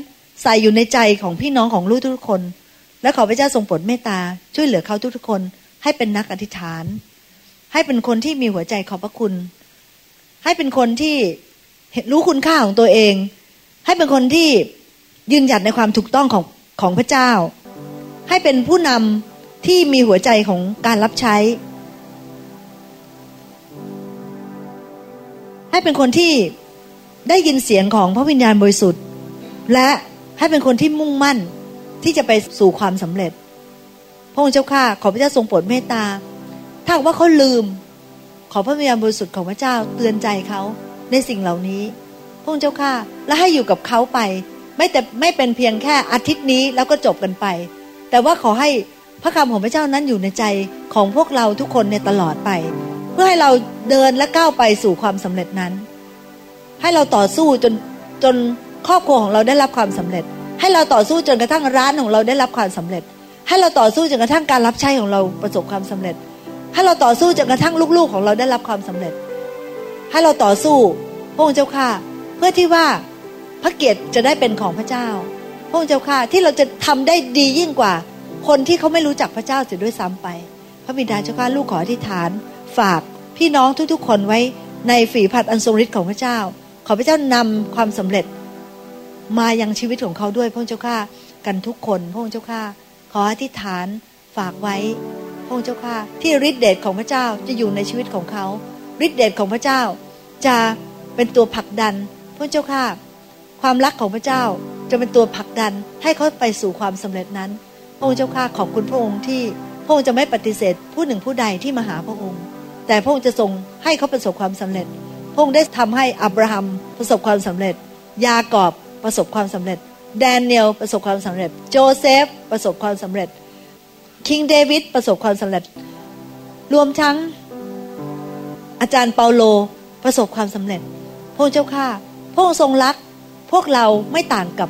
ใส่อยู่ในใจของพี่น้องของลูกทุกคน และขอพระเจ้าทรงโปรดเมตตาช่วยเหลือเขาทุกๆคน ให้เป็นนักอธิษฐาน ให้เป็นคนที่มีหัวใจขอบพระคุณ ให้เป็นคนที่รู้คุณค่าของตัวเอง ให้เป็นคนที่ยืนหยัดในความถูกต้องของของพระเจ้า ให้เป็นผู้นำที่มีหัวใจของการรับใช้ ให้เป็นคนที่ได้ยินเสียงของพระวิญญาณบริสุทธิ์ และให้เป็นคนที่มุ่งมั่นที่จะไปสู่ความสำเร็จ ระองค์เจ้าข้าขอพระเจ้าทรงโปรดเมตตา ถ้าว่าเขาลืม ขอพระวิญญาณบริสุทธิ์ของพระเจ้าเตือนใจเขาในสิ่งเหล่านี้ พระองค์เจ้าข้าและให้อยู่กับเขาไป ไม่แต่ไม่เป็นเพียงแค่อาทิตย์นี้แล้วก็จบกันไป แต่ว่าขอให้พระคำของพระเจ้านั้นอยู่ในใจของพวกเราทุกคนในตลอดไป เพื่อให้เราเดินและก้าวไปสู่ความสำเร็จนั้น ให้เราต่อสู้จนจนครอบครัวของเราได้รับความสำเร็จ ให้เราต่อสู้จนกระทั่งร้านของเราได้รับความสำเร็จ ให้เราต่อสู้จนกระทั่งการรับใช้ของเราประสบความสำเร็จ ให้เราต่อสู้จนกระทั่งลูกๆของเราได้รับความสำเร็จ ให้เราต่อสู้พระองค์เจ้าค่ะเพื่อที่ว่าพระเกียรติจะได้เป็นของพระเจ้า พระองค์เจ้าค่ะที่เราจะทำได้ดียิ่งกว่า คนที่เขาไม่รู้จักพระเจ้าเสียด้วยซ้ำไป พระบิดาเจ้าค่ะลูกขออธิษฐาน ฝากพี่น้องทุกๆ คนไว้ในฝีผัดอันทรงฤทธิ์ของพระเจ้า ขอพระเจ้านำความสำเร็จ มายังชีวิตของเขาด้วยพระองค์เจ้าค่ะกันทุกคนพระองค์เจ้าค่ะ ออธิษฐานฝากไว้พระองค์เจ้าค่ะ ที่ฤทธิเดชของพระเจ้าจะอยู่ในชีวิตของเขาฤทธิเดชของพระเจ้า จะเป็นตัวผลักดันพระเจ้าค่ะ ความรักของพระเจ้าจะเป็นตัวผลักดันให้เขาไปสู่ความสำเร็จนั้น พระองค์เจ้าข้าขอบคุณพระองค์ที่พระองค์จะไม่ปฏิเสธผู้หนึ่งผู้ใดที่มาหาพระองค์ แต่พระองค์จะทรงให้เขาประสบความสำเร็จ พระองค์ได้ทำให้อับราฮัมประสบความสำเร็จ ยากอบประสบความสำเร็จ แดเนียลประสบความสำเร็จ โจเซฟประสบความสำเร็จ King เดวิดประสบความสำเร็จ รวมทั้งอาจารย์เปาโลประสบความสำเร็จ พระเจ้าข้าพระองค์ทรงรัก พวกเราไม่ต่างกับ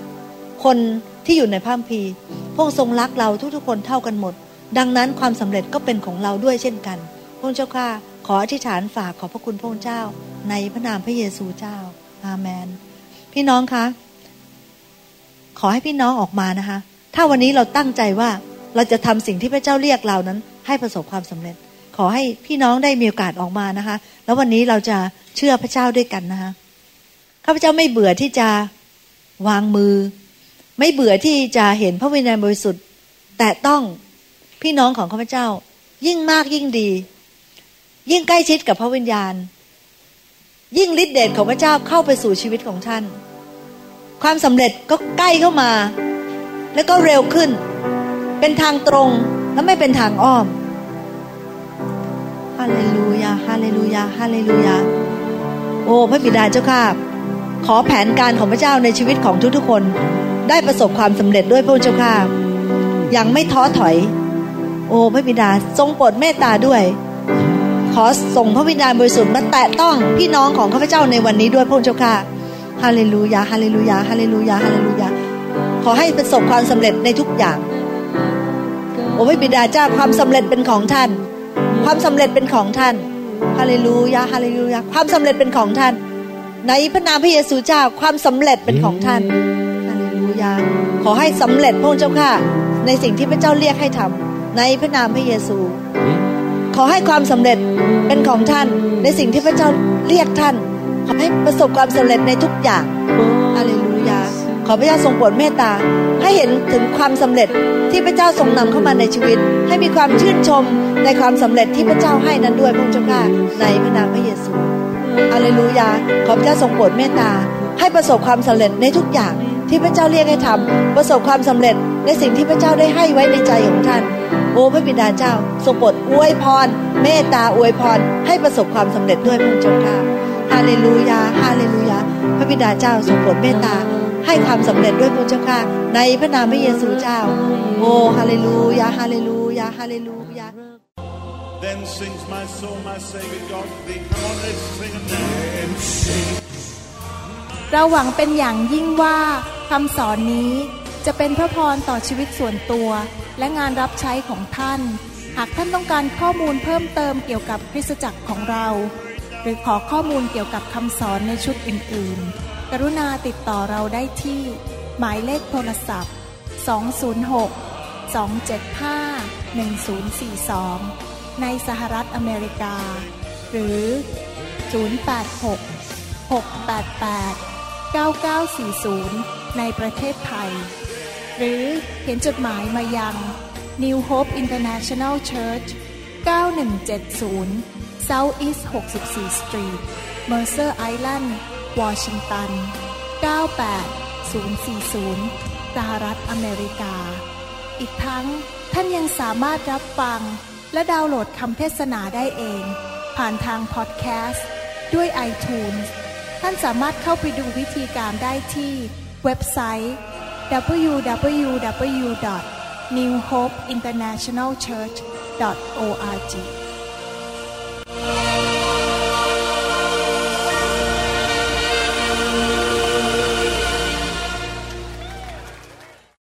คนที่อยู่ในพระคัมภีร์พระองค์ทรงรักเราทุกๆคนเท่ากันหมด ดังนั้นความสำเร็จก็เป็นของเราด้วยเช่นกัน พระเจ้าข้าขออธิษฐานฝากขอพระคุณพระองค์เจ้า ในพระนามพระเยซูเจ้า อาเมน พี่น้องคะ ขอให้พี่น้องออกมานะคะ ถ้าวันนี้เราตั้งใจว่าเราจะทำสิ่งที่พระเจ้าเรียกเรานั้น ให้ประสบความสำเร็จ ขอให้พี่น้องได้มีโอกาสออกมานะคะ แล้ววันนี้เราจะเชื่อพระเจ้าด้วยกันนะคะข้าพเจ้าไม่เบื่อที่จะวางมือ ไม่เบื่อที่จะเห็นพระวิญญาณบริสุทธิ์ แต่ต้องพี่น้องของข้าพเจ้า ยิ่งมากยิ่งดี ยิ่งใกล้ชิดกับพระวิญญาณ ยิ่งฤทธิเดชของพระเจ้าเข้าไปสู่ชีวิตของท่าน ความสำเร็จก็ใกล้เข้ามา แล้วก็เร็วขึ้น เป็นทางตรงและไม่เป็นทางอ้อมฮาเลลูยาฮาเลลูยาฮาเลลูยาโอ้พระบิดาเจ้าข้าขอแผนการของพระเจ้าในชีวิตของทุกๆคน ได้ประสบความสำเร็จด้วยพระเจ้าข้ายังไม่ท้อถอย โอ้พระบิดาทรงโปรดเมตตาด้วย ขอส่งพระวิญญาณบริสุทธิ์มาแตะต้องพี่น้องของข้าพเจ้าในวันนี้ด้วยพระเจ้าข้า ฮาเลลูยาฮาเลลูยาฮาเลลูยาฮาเลลูยาขอให้ประสบความสำเร็จในทุกอย่าง โอ้พระบิดาเจ้าความสำเร็จเป็นของท่าน ความสำเร็จเป็นของท่านฮาเลลูยาฮาเลลูยาความสำเร็จเป็นของท่าน ในพระนามพระเยซูเจ้าความสำเร็จเป็นของท่านฮาเลลูยาขอให้สำเร็จพระเจ้าค่ะ ในสิ่งที่พระเจ้าเรียกให้ทำในพระนามพระเยซู ขอให้ความสำเร็จเป็นของท่าน ในสิ่งที่พระเจ้าเรียกท่าน ขอให้ประสบความสำเร็จในทุกอย่างฮาเลลูยา ขอพระเจ้าทรงโปรดเมตตา ให้เห็นถึงความสำเร็จที่พระเจ้าทรงนำเข้ามาในชีวิต ให้มีความชื่นชมในความสำเร็จที่พระเจ้าให้นั้นด้วยพระเจ้าค่ะในพระนามพระเยซูฮาเลลูยา ขอพระเจ้าทรงโปรดเมตตา ให้ประสบความสำเร็จในทุกอย่างที่พระเจ้าเรียกให้ทำประสบความสำเร็จในสิ่งที่พระเจ้าได้ให้ไว้ในใจของท่าน โอ้พระบิดาเจ้าทรงโปรดอวยพร เมตตาอวยพร ให้ประสบความสำเร็จด้วยพระเจ้าค่ะฮาเลลูยา ฮาเลลูยา พระบิดาเจ้าทรงโปรดเมตตา ให้ความสำเร็จด้วยพระเจ้าค่ะ ในพระนามพระเยซูเจ้า โอ้ ฮาเลลูยา ฮาเลลูยา ฮาเลลูยา Then sings my soul, my Savior God to thee. Come on, let's sing a name. Sing. เราหวังเป็นอย่างยิ่งว่าคำสอนนี้จะเป็นพระพรต่อชีวิตส่วนตัว และงานรับใช้ของท่าน หากท่านต้องการข้อมูลเพิ่มเติมเกี่ยวกับคริสตจักรของเราห รือขอข้อมูลเกี่ยวกับคำสอนในชุดอื่น ๆ กรุณาติดต่อเราได้ที่ หมายเลขโทรศัพท์ 206 275 1042 ในสหรัฐอเมริกา หรือ 086 688 9940 ในประเทศไทย หรือเขียนจดหมายมายัง New Hope International Church 9170 South East 64 Street Mercer Island Washington 98040 สหรัฐอเมริกา อีกทั้งท่านยังสามารถรับฟัง และดาวน์โหลดคำเทศนาได้เอง ผ่านทางพอดแคสต์ ด้วย iTunes ท่านสามารถเข้าไปดูวิธีการได้ที่เว็บไซต์ www.newhopeinternationalchurch.org